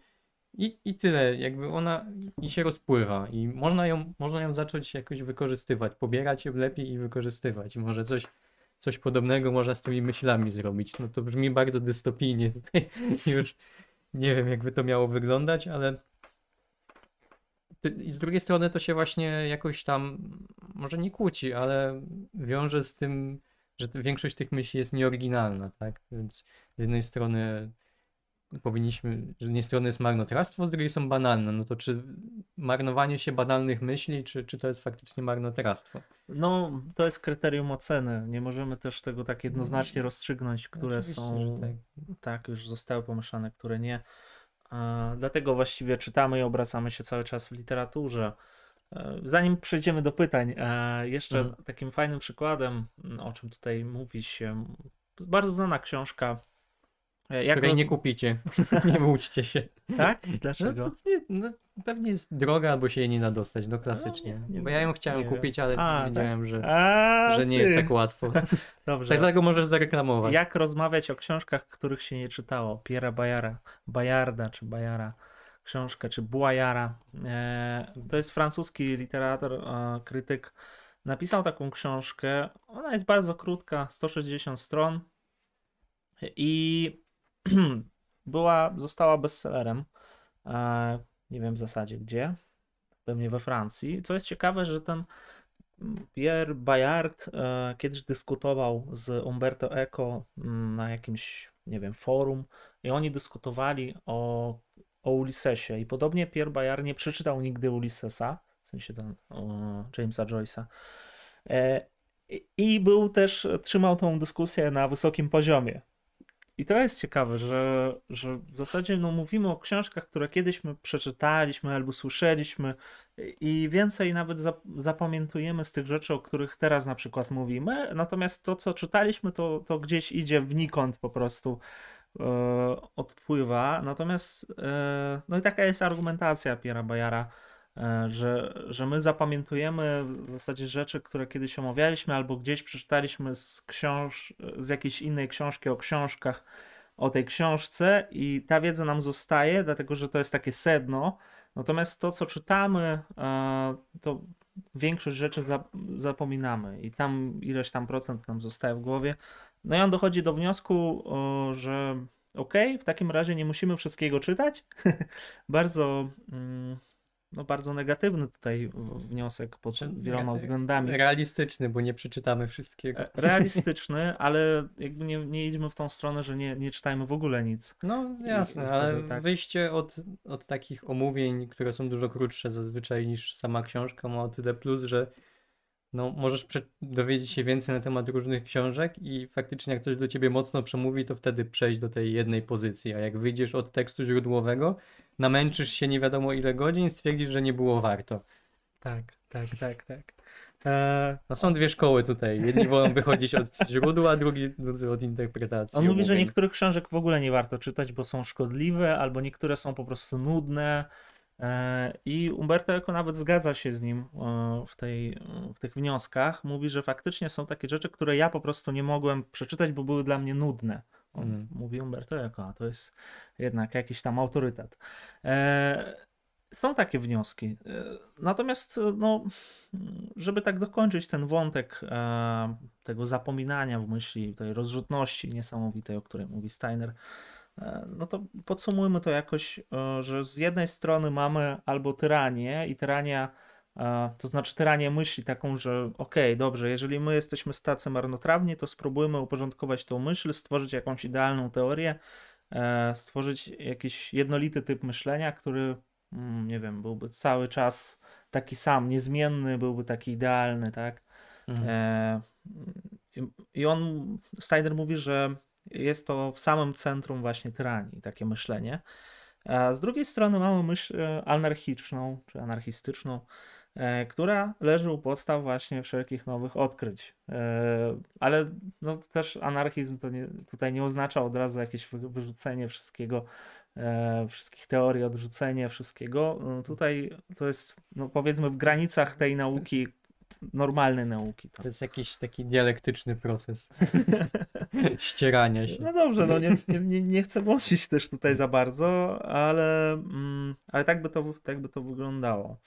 i, i tyle, jakby ona i się rozpływa i można ją, można ją zacząć jakoś wykorzystywać, pobierać ją lepiej i wykorzystywać. Może coś, coś podobnego można z tymi myślami zrobić. No to brzmi bardzo dystopijnie tutaj *laughs* już nie wiem jakby to miało wyglądać, ale i z drugiej strony to się właśnie jakoś tam, może nie kłóci, ale wiąże z tym, że większość tych myśli jest nieoryginalna, tak? Więc z jednej strony powinniśmy, z jednej strony jest marnotrawstwo, z drugiej są banalne. No to czy marnowanie się banalnych myśli, czy, czy to jest faktycznie marnotrawstwo? No, to jest kryterium oceny. Nie możemy też tego tak jednoznacznie rozstrzygnąć, które Oczywiście, są tak. tak już zostały pomyślane, które nie. Dlatego właściwie czytamy i obracamy się cały czas w literaturze. E, zanim przejdziemy do pytań, e, jeszcze mhm. takim fajnym przykładem, o czym tutaj mówi się, bardzo znana książka jak której nie kupicie. *laughs* nie łudźcie się. Tak? Dlaczego? No, no, pewnie jest droga, albo się jej nie da dostać, no klasycznie. No, Bo ja ją chciałem kupić, ale A, wiedziałem, tak? że, A, że nie jest tak łatwo. *laughs* Dobrze. Dlatego możesz zareklamować. Jak rozmawiać o książkach, których się nie czytało? Piera Bajara, Bajarda czy Bajara książkę, czy Buajara. E, to jest francuski literator, e, krytyk. Napisał taką książkę. Ona jest bardzo krótka, 160 stron. I *clears throat* była, została bestsellerem. E, nie wiem w zasadzie gdzie, pewnie we Francji. Co jest ciekawe, że ten Pierre Bayard e, kiedyś dyskutował z Umberto Eco mm, na jakimś, nie wiem, forum i oni dyskutowali o, o Ulyssesie i podobnie Pierre Bayard nie przeczytał nigdy Ulyssesa, w sensie ten, Jamesa Joyce'a. E, I był też, trzymał tą dyskusję na wysokim poziomie. I to jest ciekawe, że, że w zasadzie no, mówimy o książkach, które kiedyś my przeczytaliśmy albo słyszeliśmy i więcej nawet zap- zapamiętujemy z tych rzeczy, o których teraz na przykład mówimy. Natomiast to, co czytaliśmy, to, to gdzieś idzie wnikąd po prostu e, odpływa. Natomiast e, no i taka jest argumentacja Piera Bajara, że, że my zapamiętujemy w zasadzie rzeczy, które kiedyś omawialiśmy albo gdzieś przeczytaliśmy z książ z jakiejś innej książki o książkach o tej książce i ta wiedza nam zostaje, dlatego że to jest takie sedno. Natomiast to, co czytamy, e, to większość rzeczy za- zapominamy i tam ileś tam procent nam zostaje w głowie. No i on dochodzi do wniosku, że okej, w takim razie nie musimy wszystkiego czytać. *laughs* bardzo, mm, no bardzo negatywny tutaj wniosek pod Czy- wieloma względami. Realistyczny, bo nie przeczytamy wszystkiego. E, Realistyczny, *laughs* ale jakby nie, nie idźmy w tą stronę, że nie, nie czytajmy w ogóle nic. No jasne, i ale tak. wyjście od, od takich omówień, które są dużo krótsze zazwyczaj niż sama książka, ma o tyle plus, że no, możesz dowiedzieć się więcej na temat różnych książek i faktycznie jak ktoś do ciebie mocno przemówi, to wtedy przejść do tej jednej pozycji, a jak wyjdziesz od tekstu źródłowego, namęczysz się nie wiadomo ile godzin, stwierdzisz, że nie było warto. Tak, tak, tak, tak. E, No są dwie szkoły tutaj. Jedni wolą wychodzić od źródła, drugi drudzy od interpretacji. On mówi, że niektórych książek w ogóle nie warto czytać, bo są szkodliwe, albo niektóre są po prostu nudne. E, I Umberto Eco nawet zgadza się z nim e, w, tej, w tych wnioskach. Mówi, że faktycznie są takie rzeczy, które ja po prostu nie mogłem przeczytać, bo były dla mnie nudne. On Mm. Mówi Umberto Eco, a to jest jednak jakiś tam autorytet. E, Są takie wnioski. E, Natomiast, e, no, żeby tak dokończyć ten wątek e, tego zapominania w myśli, tej rozrzutności niesamowitej, o której mówi Steiner, e, no to podsumujmy to jakoś, e, że z jednej strony mamy albo tyranię i tyrania, to znaczy tyranię myśli taką, że okej, dobrze, jeżeli my jesteśmy stacy marnotrawni, to spróbujmy uporządkować tą myśl, stworzyć jakąś idealną teorię, e, stworzyć jakiś jednolity typ myślenia, który, mm, nie wiem, byłby cały czas taki sam, niezmienny, byłby taki idealny, tak? Mhm. E, i- on, Steiner mówi, że jest to w samym centrum właśnie tyranii, takie myślenie. A z drugiej strony mamy myśl e, anarchiczną, czy anarchistyczną, która leży u podstaw właśnie wszelkich nowych odkryć. E, Ale no, też anarchizm to nie, tutaj nie oznacza od razu jakieś wy- wyrzucenie wszystkiego, e, wszystkich teorii, odrzucenie wszystkiego. No, Tutaj to jest, no, powiedzmy, w granicach tej nauki, normalnej nauki. To. To jest jakiś taki dialektyczny proces *laughs* ścierania się. No dobrze, no nie, nie, nie, nie chcę mącić też tutaj za bardzo, ale, mm, ale tak, by to, tak by to wyglądało.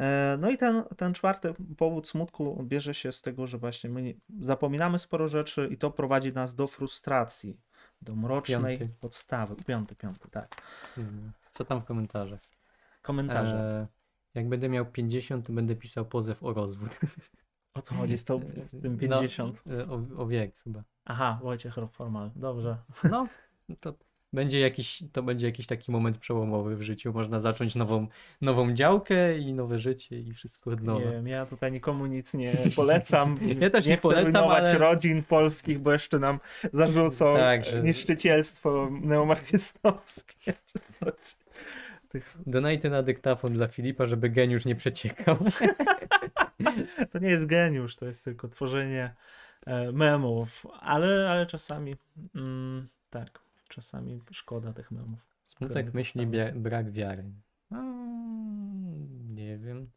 E, No i ten, ten czwarty powód smutku bierze się z tego, że właśnie my zapominamy sporo rzeczy i to prowadzi nas do frustracji, do mrocznej Piąty. podstawy. Piąty, piąty, tak. Mhm. Co tam w komentarzach? Komentarze. E, jak będę miał 50, to będę pisał pozew o rozwód. O co chodzi z, tą, *laughs* z tym 50? No, e, o, o wiek chyba. Aha, Wojciech Formal, dobrze. No, *laughs* to będzie jakiś, to będzie jakiś taki moment przełomowy w życiu. Można zacząć nową, nową działkę i nowe życie i wszystko od nowa. Nie wiem, ja tutaj nikomu nic nie polecam. *laughs* Ja też nie chcę polecam, rujnować ale- rodzin polskich, bo jeszcze nam zarzucą Tak, że- niszczycielstwo neomarksistowskie *laughs* czy coś. Tych, Donajty na dyktafon dla Filipa, żeby geniusz nie przeciekał. *laughs* to nie jest geniusz, to jest tylko tworzenie e, memów, ale, ale czasami mm, tak, czasami szkoda tych memów. Smutek nie myśli, brak wiary. Mm, nie wiem.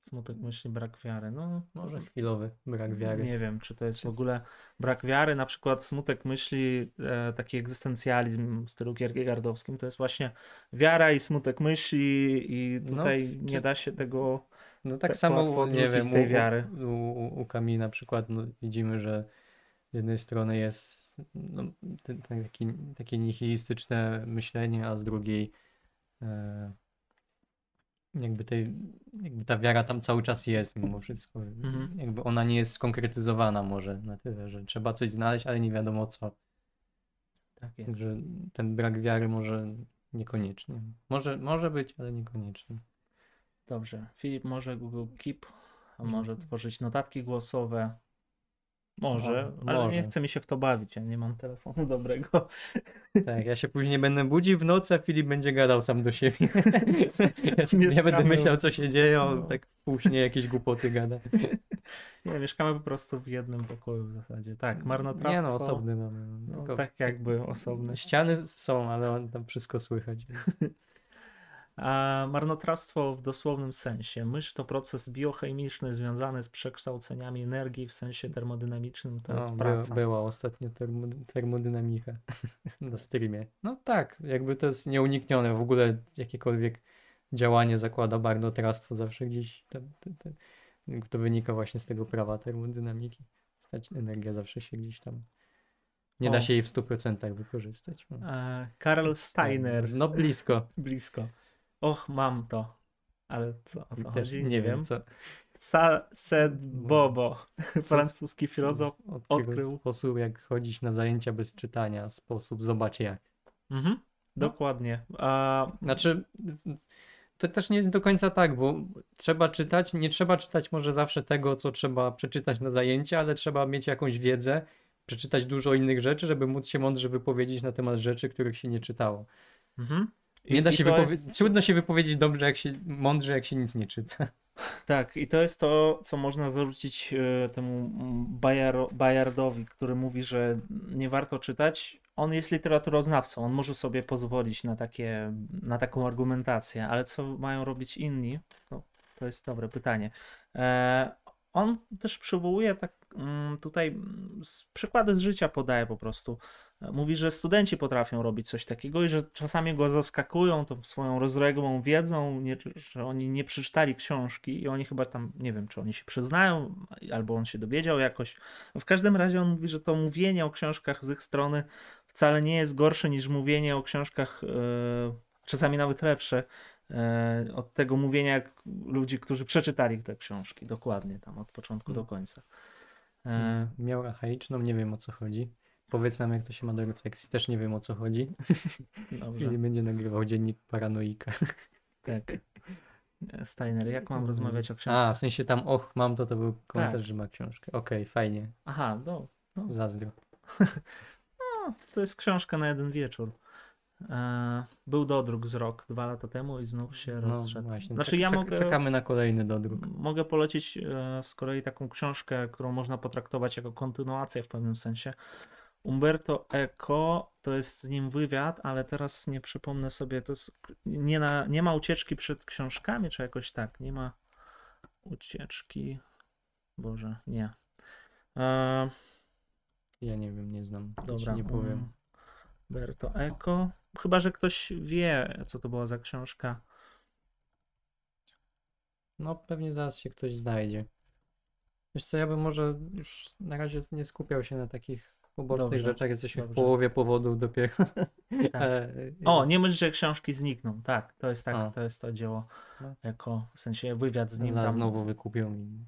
Smutek myśli, brak wiary. No, Może chwilowy brak wiary. Nie wiem, czy to jest w ogóle brak wiary. Na przykład smutek myśli, e, taki egzystencjalizm w stylu kierkegaardowskim, to jest właśnie wiara i smutek myśli i No, tutaj nie czy- da się tego... No tak, tak samo, nie wiem, tej u, wiary. U, u, u Kami na przykład no, widzimy, że z jednej strony jest no, taki, takie nihilistyczne myślenie, a z drugiej e, jakby, tej, jakby ta wiara tam cały czas jest mimo wszystko. Mhm. Jakby ona nie jest skonkretyzowana może na tyle, że trzeba coś znaleźć, ale nie wiadomo co. Tak jest. Że ten brak wiary może niekoniecznie. Może, może być, ale niekoniecznie. Dobrze. Filip może Google Keep, a Mhm. może tworzyć notatki głosowe. Może, O, ale może. nie chce mi się w to bawić. Ja nie mam telefonu *laughs* dobrego. Tak, ja się później będę budził w nocy, a Filip będzie gadał sam do siebie. *laughs* ja, ja będę myślał, co się dzieje, on No. tak pół śnie jakieś głupoty gada. *laughs* Nie, mieszkamy po prostu w jednym pokoju w zasadzie. Tak, marnotrawstwo. Nie no, osobny mamy. No, Tylko tak jakby osobny. Ściany są, ale on tam wszystko słychać. Więc... A marnotrawstwo w dosłownym sensie. Myśl to proces biochemiczny związany z przekształceniami energii w sensie termodynamicznym. To jest No, praca. była, była ostatnio termo, termodynamika *laughs* na streamie. No tak, jakby to jest nieuniknione. W ogóle jakiekolwiek działanie zakłada marnotrawstwo zawsze gdzieś. Tam, to wynika właśnie z tego prawa termodynamiki. Energia zawsze się gdzieś tam. Nie da O. się jej w 100% wykorzystać. No. E, Karl Steiner. No blisko. *laughs* Blisko. Och, mam to. Ale co, o co Też chodzi? nie wiem co. Sa Sed Bobo, francuski filozof. Odkrył, odkrył. sposób jak chodzić na zajęcia bez czytania. Sposób zobacz jak. Mhm. Dokładnie. A, Znaczy, to też nie jest do końca tak, bo trzeba czytać, nie trzeba czytać może zawsze tego, co trzeba przeczytać na zajęcia, ale trzeba mieć jakąś wiedzę, przeczytać dużo innych rzeczy, żeby móc się mądrze wypowiedzieć na temat rzeczy, których się nie czytało. mhm. Nie da się wypowiedzieć, jest- trudno się wypowiedzieć dobrze, jak się, mądrze, jak się nic nie czyta. *laughs* Tak, i to jest to, co można zarzucić e, temu Bayaro, Bayardowi, który mówi, że nie warto czytać. On jest literaturoznawcą, on może sobie pozwolić na, takie, na taką argumentację, ale co mają robić inni? No, to jest dobre pytanie. E, on też przywołuje tak mm, tutaj mm, przykłady z życia podaje po prostu. Mówi, że studenci potrafią robić coś takiego i że czasami go zaskakują tą swoją rozległą wiedzą, nie, że oni nie przeczytali książki i oni chyba tam, nie wiem, czy oni się przyznają, albo on się dowiedział jakoś. W każdym razie on mówi, że to mówienie o książkach z ich strony wcale nie jest gorsze niż mówienie o książkach, e, czasami nawet lepsze, e, od tego mówienia jak ludzi, którzy przeczytali te książki, dokładnie tam od początku do końca. E, Miał archaiczną, nie wiem o co chodzi. Powiedz nam, jak to się ma do refleksji. Też nie wiem o co chodzi. dobrze. *laughs* Będzie nagrywał dziennik paranoika. Tak. Steiner, jak mam rozmawiać o książkach? A, w sensie tam, och, mam to, to był komentarz, Tak. że ma książkę. Okej, fajnie. Aha, *laughs* no, no, Zazdro. to jest książka na jeden wieczór. E, był dodruk z rok, dwa lata temu i znów się No rozszedł. właśnie. Znaczy ja mogę, Czekamy na kolejny dodruk. mogę polecić e, z kolei taką książkę, którą można potraktować jako kontynuację w pewnym sensie. Umberto Eco, to jest z nim wywiad, ale teraz nie przypomnę sobie, to jest, nie, na, nie ma ucieczki przed książkami, czy jakoś tak, nie ma ucieczki, Boże, nie. E, Ja nie wiem, nie znam. Dobra, nie powiem. um, Berto Eco. Chyba, że ktoś wie, co to była za książka. No pewnie zaraz się ktoś znajdzie. Wiesz co, ja bym może już na razie nie skupiał się na takich pobocznych Dobrze, rzeczach. Jesteśmy dobrze. w połowie powodów dopiero. *laughs* Tak. *laughs* O, nie myśl, że książki znikną. Tak, to jest A. tak, to jest to dzieło No. Eco, w sensie wywiad z nim tam. znowu wykupią i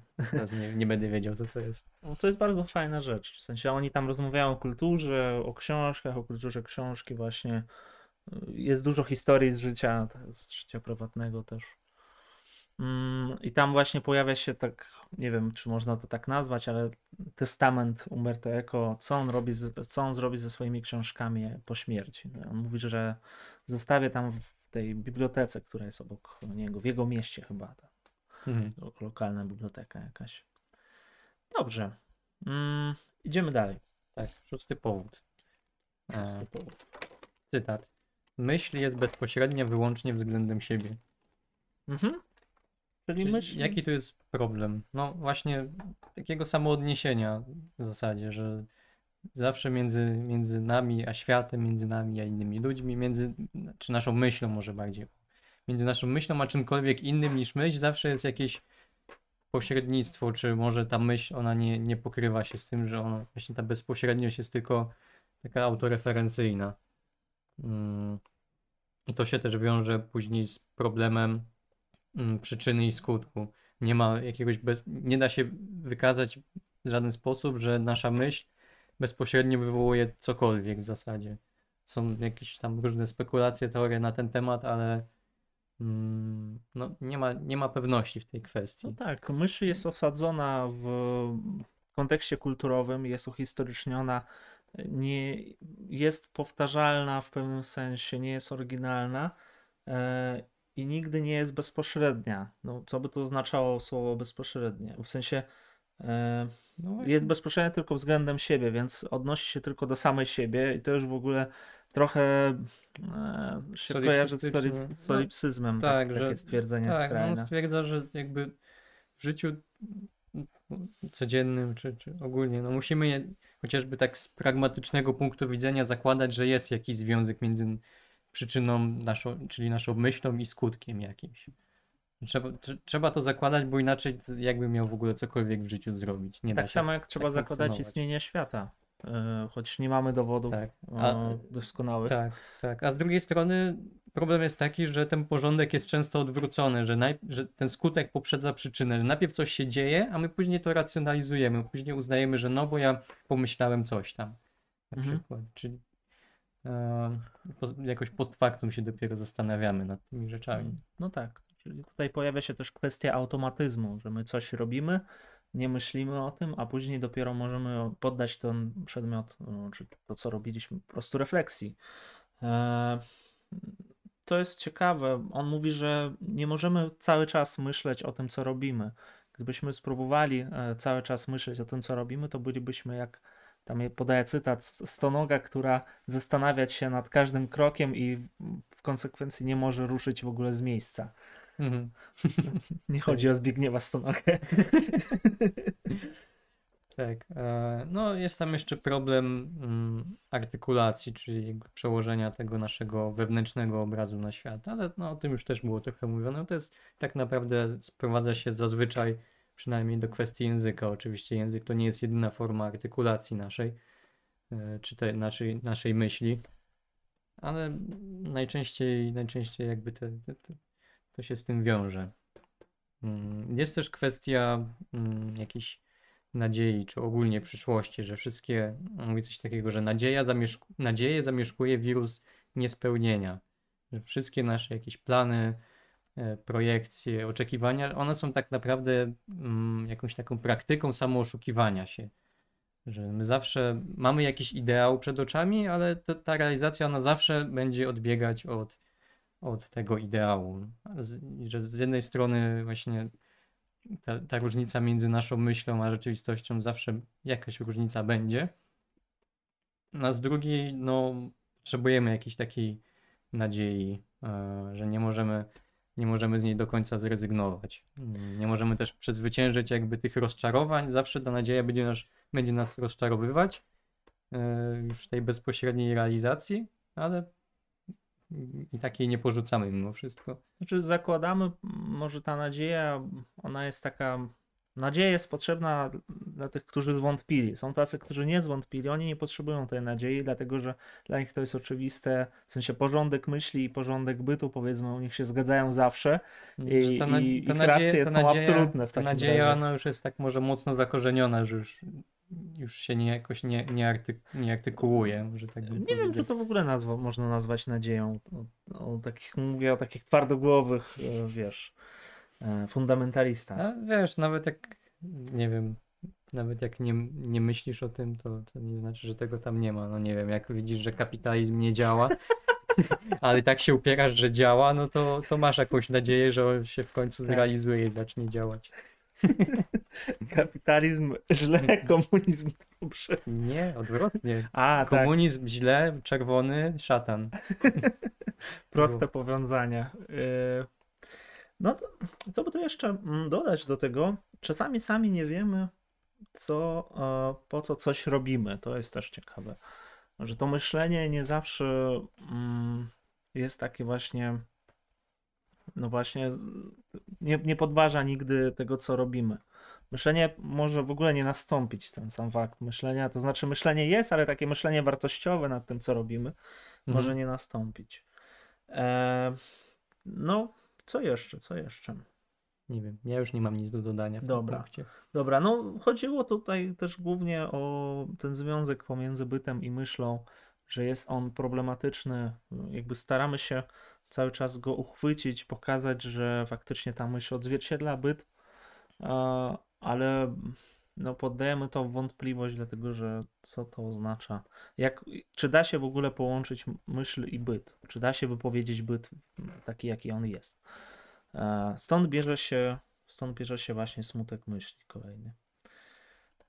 nie, nie będę wiedział, co to jest. No, to jest bardzo fajna rzecz. W sensie oni tam rozmawiają o kulturze, o książkach, o kulturze książki właśnie. Jest dużo historii z życia, z życia prywatnego też. Mm, I tam właśnie pojawia się tak, nie wiem, czy można to tak nazwać, ale testament Umberto Eco, co on robi, z, co on zrobi ze swoimi książkami po śmierci. On mówi, że zostawię tam w tej bibliotece, która jest obok niego, w jego mieście chyba, ta Mhm. lo- lokalna biblioteka jakaś. Dobrze. Mm, idziemy dalej. Tak, szósty powód. E, cytat. Myśl jest bezpośrednia wyłącznie względem siebie. Mhm. Czyli Czyli myśl. Jaki tu jest problem? No właśnie takiego samoodniesienia w zasadzie, że zawsze między, między nami a światem, między nami a innymi ludźmi, między, czy naszą myślą może bardziej, między naszą myślą a czymkolwiek innym niż myśl zawsze jest jakieś pośrednictwo, czy może ta myśl, ona nie, nie pokrywa się z tym, że ona, właśnie ta bezpośredniość jest tylko taka autoreferencyjna. Mm. I to się też wiąże później z problemem przyczyny i skutku. Nie ma jakiegoś bez, nie da się wykazać w żaden sposób, że nasza myśl bezpośrednio wywołuje cokolwiek w zasadzie. Są jakieś tam różne spekulacje, teorie na ten temat, ale mm, no, nie ma, nie ma pewności w tej kwestii. No tak, myśl jest osadzona w kontekście kulturowym, jest uhistoryczniona, nie jest powtarzalna w pewnym sensie, nie jest oryginalna e, i nigdy nie jest bezpośrednia. No, co by to oznaczało słowo bezpośrednie? W sensie e, No jest bezpośrednia tylko względem siebie, więc odnosi się tylko do samej siebie i to już w ogóle trochę e, się kojarzy z solip- solipsyzmem, tak, tak, że- takie stwierdzenie Tak, no on skrajne. stwierdza, że jakby w życiu codziennym, czy, czy ogólnie, no musimy je, chociażby tak z pragmatycznego punktu widzenia zakładać, że jest jakiś związek między przyczyną naszą, czyli naszą myślą i skutkiem jakimś. Trzeba, tr- trzeba to zakładać, bo inaczej jakby miał w ogóle cokolwiek w życiu zrobić. Nie Tak samo jak trzeba tak zakładać funkcjonować. istnienie świata, e, choć nie mamy dowodów Tak. e, A- doskonałych. Tak, tak. A z drugiej strony problem jest taki, że ten porządek jest często odwrócony, że, naj... że ten skutek poprzedza przyczynę, że najpierw coś się dzieje, a my później to racjonalizujemy, później uznajemy, że no bo ja pomyślałem coś tam. Na Mhm. przykład. Czyli jakoś post factum się dopiero zastanawiamy nad tymi rzeczami. No tak, czyli tutaj pojawia się też kwestia automatyzmu, że my coś robimy, nie myślimy o tym, a później dopiero możemy poddać ten przedmiot, no, czy to, co robiliśmy, po prostu refleksji. E, To jest ciekawe. On mówi, że nie możemy cały czas myśleć o tym, co robimy. Gdybyśmy spróbowali e, cały czas myśleć o tym, co robimy, to bylibyśmy jak, tam je- podaję cytat, stonoga, która zastanawiać się nad każdym krokiem i w konsekwencji nie może ruszyć w ogóle z miejsca. Mhm. *laughs* *laughs* Nie chodzi o Zbigniewa Stonogę. *laughs* Tak. E, no jest tam jeszcze problem mm, artykulacji, czyli przełożenia tego naszego wewnętrznego obrazu na świat, ale no, o tym już też było trochę mówione. To jest tak naprawdę sprowadza się zazwyczaj przynajmniej do kwestii języka. Oczywiście język to nie jest jedyna forma artykulacji naszej, e, czy tej naszej, naszej myśli, ale najczęściej, najczęściej jakby te, te, te, to się z tym wiąże. Mm, Jest też kwestia mm, jakichś nadziei, czy ogólnie przyszłości, że wszystkie, mówi coś takiego, że nadzieja zamieszku, nadzieję zamieszkuje wirus niespełnienia, że wszystkie nasze jakieś plany, projekcje, oczekiwania, one są tak naprawdę mm, jakąś taką praktyką samooszukiwania się, że my zawsze mamy jakiś ideał przed oczami, ale ta, ta realizacja, ona zawsze będzie odbiegać od, od tego ideału, z, że z jednej strony właśnie ta, ta różnica między naszą myślą a rzeczywistością zawsze jakaś różnica będzie. A z drugiej, no, potrzebujemy jakiejś takiej nadziei, e, że nie możemy, nie możemy z niej do końca zrezygnować. Nie możemy też przezwyciężyć jakby tych rozczarowań. Zawsze ta nadzieja będzie nas, będzie nas rozczarowywać e, już w tej bezpośredniej realizacji, ale i takiej nie porzucamy mimo wszystko. Znaczy zakładamy, może ta nadzieja, ona jest taka, nadzieja jest potrzebna dla tych, którzy zwątpili. Są tacy, którzy nie zwątpili, oni nie potrzebują tej nadziei, dlatego że dla nich to jest oczywiste, w sensie porządek myśli i porządek bytu, powiedzmy, u nich się zgadzają zawsze. I- Że ta, na- i ta ich nadzieja, ta absolutne w ta takim nadzieja razie. ona już jest tak może mocno zakorzeniona, że już, już się nie, jakoś nie, nie, artyk, nie artykułuje, że tak Nie wiem, czy to w ogóle nazwa, można nazwać nadzieją. O, o takich, mówię o takich twardogłowych, e, wiesz, e, fundamentalistach. A wiesz, nawet jak, nie wiem, nawet jak nie, nie myślisz o tym, to, to nie znaczy, że tego tam nie ma. No nie wiem, jak widzisz, że kapitalizm nie działa, *laughs* ale tak się upierasz, że działa, no to, to masz jakąś nadzieję, że on się w końcu Tak. zrealizuje i zacznie działać. *laughs* Kapitalizm źle, komunizm dobrze. Nie, odwrotnie. A, tak. Komunizm źle, czerwony, szatan. *laughs* Proste powiązania. Yy, No to co by tu jeszcze mm, dodać do tego? Czasami sami nie wiemy, co, e, po co coś robimy. To jest też ciekawe. Że to myślenie nie zawsze mm, jest takie właśnie, no właśnie, nie, nie podważa nigdy tego, co robimy. Myślenie może w ogóle nie nastąpić, ten sam fakt myślenia. To znaczy, myślenie jest, ale takie myślenie wartościowe nad tym, co robimy, może Mhm. nie nastąpić. E, no, co jeszcze? Co jeszcze? Nie wiem, ja już nie mam nic do dodania w Dobra. tym punkcie. Dobra, no chodziło tutaj też głównie o ten związek pomiędzy bytem i myślą, że jest on problematyczny. Jakby staramy się cały czas go uchwycić, pokazać, że faktycznie ta myśl odzwierciedla byt, ale no poddajemy to w wątpliwość, dlatego że co to oznacza? Jak, czy da się w ogóle połączyć myśl i byt? Czy da się wypowiedzieć byt taki, jaki on jest? E, Stąd bierze się, stąd bierze się właśnie smutek myśli kolejny.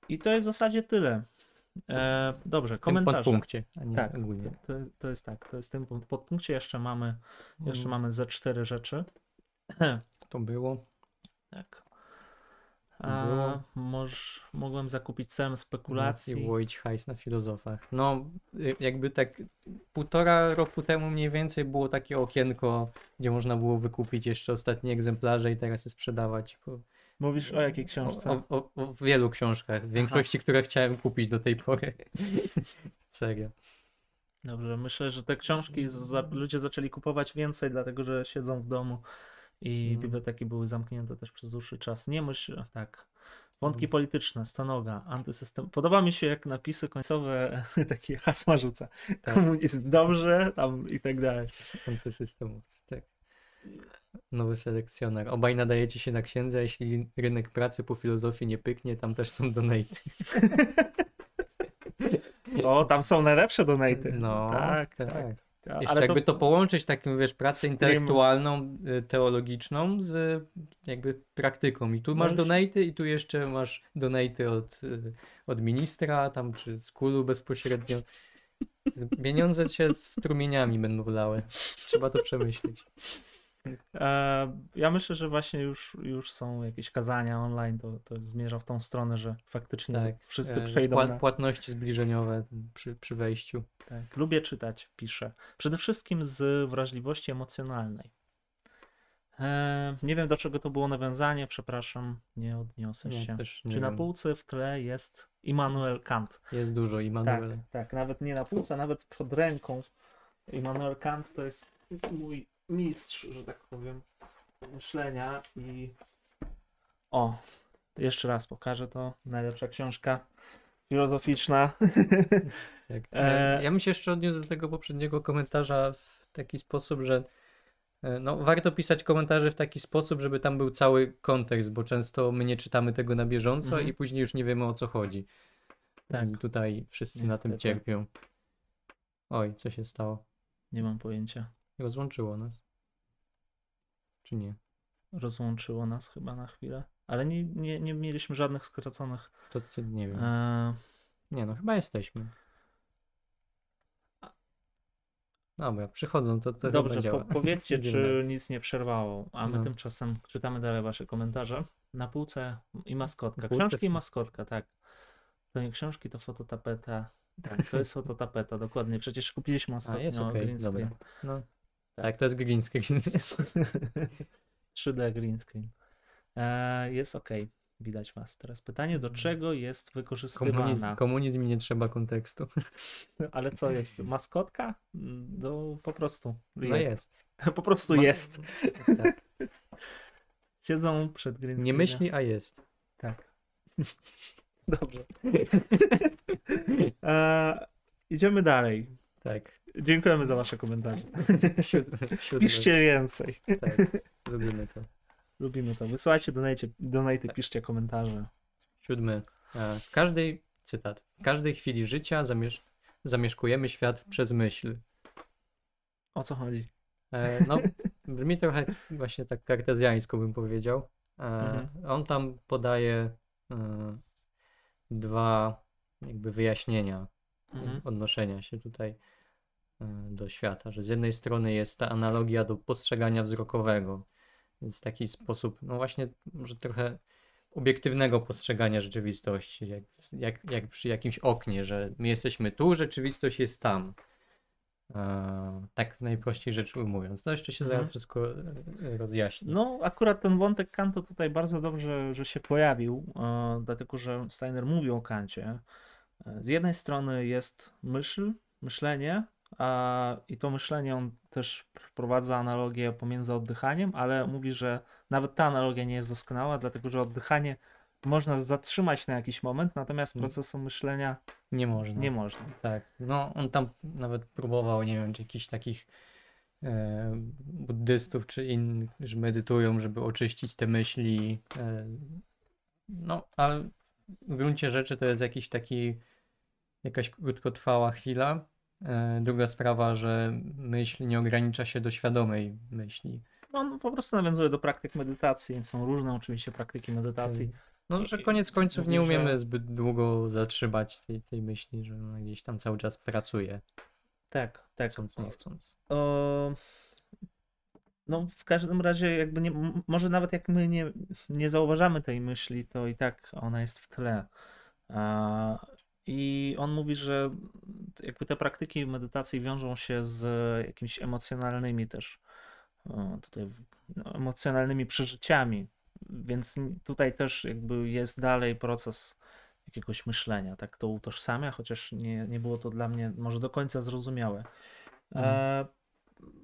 I to jest w zasadzie tyle. E, dobrze, W tym komentarze. podpunkcie, Tak, ogólnie. to, to jest tak, to jest w tym podpunkcie jeszcze mamy, jeszcze Mm. mamy ze cztery rzeczy. To było. Tak. A, było. moż, mogłem zakupić I spekulacji. łoić hajs na filozofach. No, y, jakby tak półtora roku temu mniej więcej było takie okienko, gdzie można było wykupić jeszcze ostatnie egzemplarze i teraz je sprzedawać. Mówisz o jakiej książce? O, o, o wielu książkach, w większości, które chciałem kupić do tej pory. *laughs* Serio. Dobrze, myślę, że te książki za, ludzie zaczęli kupować więcej, dlatego że siedzą w domu i Mhm. biblioteki były zamknięte też przez dłuższy czas. Nie myśl, tak. Wątki Mhm. polityczne, stonoga, antysystem. Podoba mi się, jak napisy końcowe *laughs* takie hasła rzuca. Tak. Komunizm dobrze, tam i tak dalej. Antysystemowcy, tak. Nowy selekcjoner. Obaj nadajecie się na księdza, jeśli rynek pracy po filozofii nie pyknie, tam też są donaty. *laughs* O, tam są najlepsze donaty. No, tak, tak. tak. Tak. Jeszcze jakby to... połączyć taką, wiesz, pracę Stream. intelektualną, y, teologiczną z jakby praktyką. I tu masz już- donaty i tu jeszcze masz donaty od, y, od ministra, tam czy z kulu bezpośrednio. Pieniądze cię strumieniami będą lały. Trzeba to przemyśleć. E, ja myślę, że właśnie już, już są jakieś kazania online, to, to zmierza w tą stronę, że faktycznie Tak. wszyscy e, przejdą pła- na... Płatności zbliżeniowe przy, przy wejściu. Tak. Lubię czytać, piszę. Przede wszystkim z wrażliwości emocjonalnej. E, nie wiem, do czego to było nawiązanie, przepraszam, nie odniosę się. nie Czy na półce w tle jest Immanuel Kant? Jest dużo Tak, Immanuel. tak, nawet nie na półce, nawet pod ręką. Immanuel Kant to jest mój mistrz, że tak powiem, myślenia i o, jeszcze raz pokażę to. Najlepsza książka filozoficzna. *laughs* Tak. E, Ja bym się jeszcze odniósł do tego poprzedniego komentarza w taki sposób, że e, no, warto pisać komentarze w taki sposób, żeby tam był cały kontekst, bo często my nie czytamy tego na bieżąco Mhm. i później już nie wiemy o co chodzi. Tak. I tutaj wszyscy na tym Niestety. cierpią. Oj, co się stało? Nie mam pojęcia. Rozłączyło nas. Czy nie? Rozłączyło nas chyba na chwilę, ale nie, nie, nie mieliśmy żadnych skraconych. To co, nie wiem. E, Nie no, chyba jesteśmy. Dobra, przychodzą, to, to Dobrze, po, powiedzcie, *laughs* czy nic nie przerwało, a my No. tymczasem czytamy dalej wasze komentarze. Na półce i maskotka. Półce Książki i maskotka, tak. To nie książki, to fototapeta. Tak, to jest *laughs* fototapeta, dokładnie. Przecież kupiliśmy ostatnio jest okej, green screen. No. Tak, to jest green screen. 3D green screen. E, jest ok. Widać was. Teraz pytanie, do czego jest Komunizm, wykorzystywana? komunizm i nie trzeba kontekstu. *laughs* Ale co jest? *laughs* Maskotka? No po prostu. No jest. *laughs* Po prostu Ma- jest. Tak. Siedzą przed green Nie myśli, a jest. Tak. Dobrze. E, idziemy dalej. Tak. Dziękujemy za wasze komentarze. *laughs* Siódmy. siódmy. Piszcie więcej. Tak, lubimy to. Lubimy to. Wysyłajcie donate, donate piszcie komentarze. Siódmy. E, W każdej, cytat, w każdej chwili życia zamiesz zamieszkujemy świat przez myśl. O co chodzi? E, No, *laughs* brzmi trochę właśnie tak kartezjańsko bym powiedział. E, Mhm. On tam podaje e, dwa jakby wyjaśnienia Mhm. odnoszenia się tutaj do świata, że z jednej strony jest ta analogia do postrzegania wzrokowego, więc taki sposób, no właśnie, może trochę obiektywnego postrzegania rzeczywistości, jak, jak, jak przy jakimś oknie, że my jesteśmy tu, rzeczywistość jest tam. E, tak najprościej rzecz ujmując. To jeszcze się Mhm. zaraz wszystko e, rozjaśni. No, akurat ten wątek Kanta tutaj bardzo dobrze, że się pojawił, e, dlatego że Steiner mówił o Kancie. E, Z jednej strony jest myśl, myślenie, i to myślenie on też wprowadza analogię pomiędzy oddychaniem, ale mówi, że nawet ta analogia nie jest doskonała, dlatego że oddychanie można zatrzymać na jakiś moment, natomiast Mm. procesu myślenia Nie można. nie można. Tak, no on tam nawet próbował, nie wiem, czy jakichś takich e, buddystów czy innych, że medytują, żeby oczyścić te myśli. E, no, ale w gruncie rzeczy to jest jakiś taki, jakaś krótkotrwała chwila. E, Druga sprawa, że myśl nie ogranicza się do świadomej myśli. No, on po prostu nawiązuje do praktyk medytacji. Są różne oczywiście praktyki medytacji. No, że koniec końców nie umiemy zbyt długo zatrzymać tej, tej myśli, że ona gdzieś tam cały czas pracuje, Tak, tak. chcąc, nie chcąc. O, no, w każdym razie, jakby nie, może nawet jak my nie, nie zauważamy tej myśli, to i tak ona jest w tle. A, I on mówi, że jakby te praktyki medytacji wiążą się z jakimiś emocjonalnymi też o, tutaj no, emocjonalnymi przeżyciami, więc tutaj też jakby jest dalej proces jakiegoś myślenia, tak to utożsamia, chociaż nie, nie było to dla mnie może do końca zrozumiałe. E,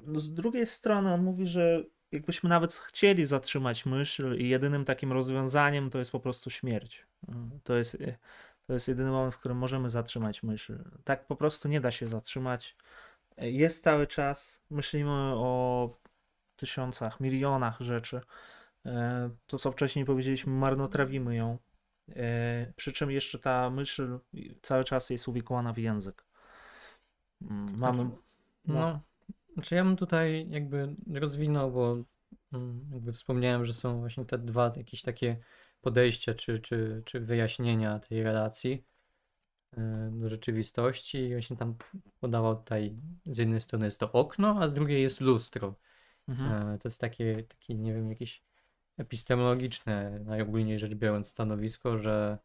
no z drugiej strony on mówi, że jakbyśmy nawet chcieli zatrzymać myśl i jedynym takim rozwiązaniem to jest po prostu śmierć. Mm, To jest, e, to jest jedyny moment, w którym możemy zatrzymać myśl. Tak po prostu nie da się zatrzymać. Jest cały czas, myślimy o tysiącach, milionach rzeczy. E, To, co wcześniej powiedzieliśmy, marnotrawimy ją. E, Przy czym jeszcze ta myśl cały czas jest uwikłana w język. Mm, Mamy. No, No. znaczy ja bym tutaj jakby rozwinął, bo mm, jakby wspomniałem, że są właśnie te dwa jakieś takie podejścia czy, czy, czy wyjaśnienia tej relacji y, do rzeczywistości i właśnie tam podawał tutaj z jednej strony jest to okno, a z drugiej jest lustro. Mhm. E, To jest takie, takie, nie wiem, jakieś epistemologiczne, najogólniej rzecz biorąc, stanowisko, że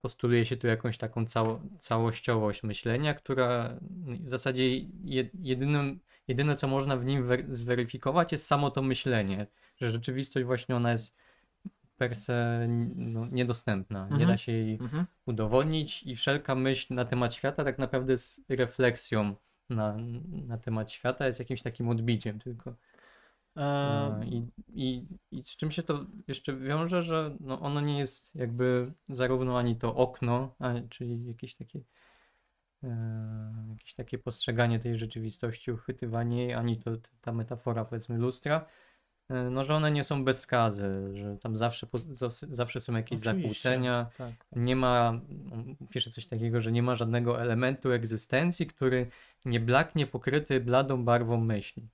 postuluje się tu jakąś taką cało, całościowość myślenia, która w zasadzie je, jedynym, jedyne, co można w nim wer- zweryfikować, jest samo to myślenie, że rzeczywistość właśnie ona jest per se no, niedostępna, nie Mhm. da się jej Mhm. udowodnić i wszelka myśl na temat świata tak naprawdę jest refleksją na, na temat świata, jest jakimś takim odbiciem tylko. E, E, I, i, I z czym się to jeszcze wiąże, że no ono nie jest jakby zarówno ani to okno, czyli jakieś takie, e, jakieś takie postrzeganie tej rzeczywistości, uchwytywanie jej, ani to ta metafora powiedzmy lustra, no że one nie są bez skazy, że tam zawsze, zawsze są jakieś Oczywiście. zakłócenia, tak, tak. nie ma, on pisze coś takiego, że nie ma żadnego elementu egzystencji, który nie blaknie pokryty bladą barwą myśli.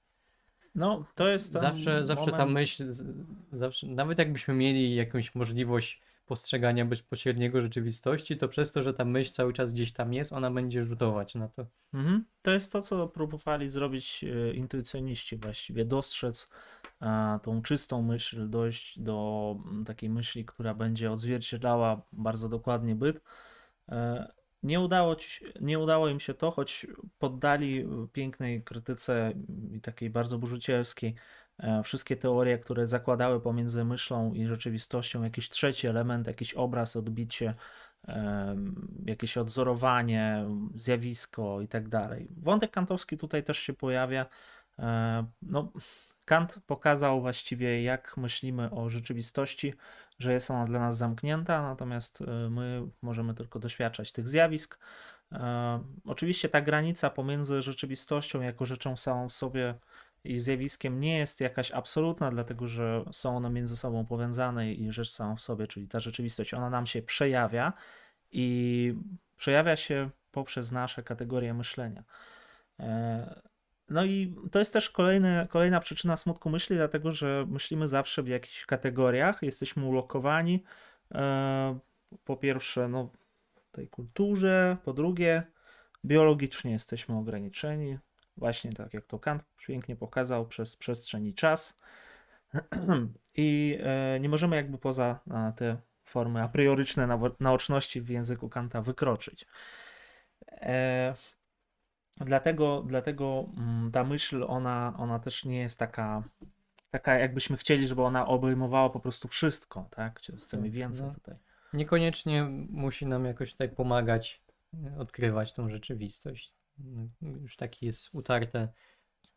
No, to jest Zawsze, zawsze ta moment- myśl, zawsze, nawet jakbyśmy mieli jakąś możliwość postrzegania bezpośredniego rzeczywistości, to przez to, że ta myśl cały czas gdzieś tam jest, ona będzie rzutować na to. Mhm. To jest to, co próbowali zrobić e, intuicjoniści właściwie, dostrzec e, tą czystą myśl, dojść do mm, takiej myśli, która będzie odzwierciedlała bardzo dokładnie byt. E, Nie udało, ci, nie udało im się to, choć poddali e, pięknej krytyce i takiej bardzo burzycielskiej e, wszystkie teorie, które zakładały pomiędzy myślą i rzeczywistością jakiś trzeci element, jakiś obraz, odbicie, jakieś odzorowanie, zjawisko i tak dalej. Wątek kantowski tutaj też się pojawia. E, No, Kant pokazał właściwie, jak myślimy o rzeczywistości, że jest ona dla nas zamknięta, natomiast e, my możemy tylko doświadczać tych zjawisk. E, Oczywiście ta granica pomiędzy rzeczywistością jako rzeczą samą w sobie i zjawiskiem nie jest jakaś absolutna, dlatego że są one między sobą powiązane i rzecz samą w sobie, czyli ta rzeczywistość, ona nam się przejawia i przejawia się poprzez nasze kategorie myślenia. No i to jest też kolejny, kolejna przyczyna smutku myśli, dlatego że myślimy zawsze w jakichś kategoriach, jesteśmy ulokowani. e, Po pierwsze, no, tej kulturze, po drugie, biologicznie jesteśmy ograniczeni, właśnie tak jak to Kant pięknie pokazał, przez przestrzeń i czas. *clears throat* I e, nie możemy jakby poza e, te formy a prioryczne naoczności w języku Kanta wykroczyć. Dlatego, dlatego mm, ta myśl, ona, ona też nie jest taka, taka, jakbyśmy chcieli, żeby ona obejmowała po prostu wszystko, tak? Chcemy Tak, więcej no. tutaj. Niekoniecznie musi nam jakoś tutaj pomagać e, odkrywać tą rzeczywistość. No, Już taki jest utarte,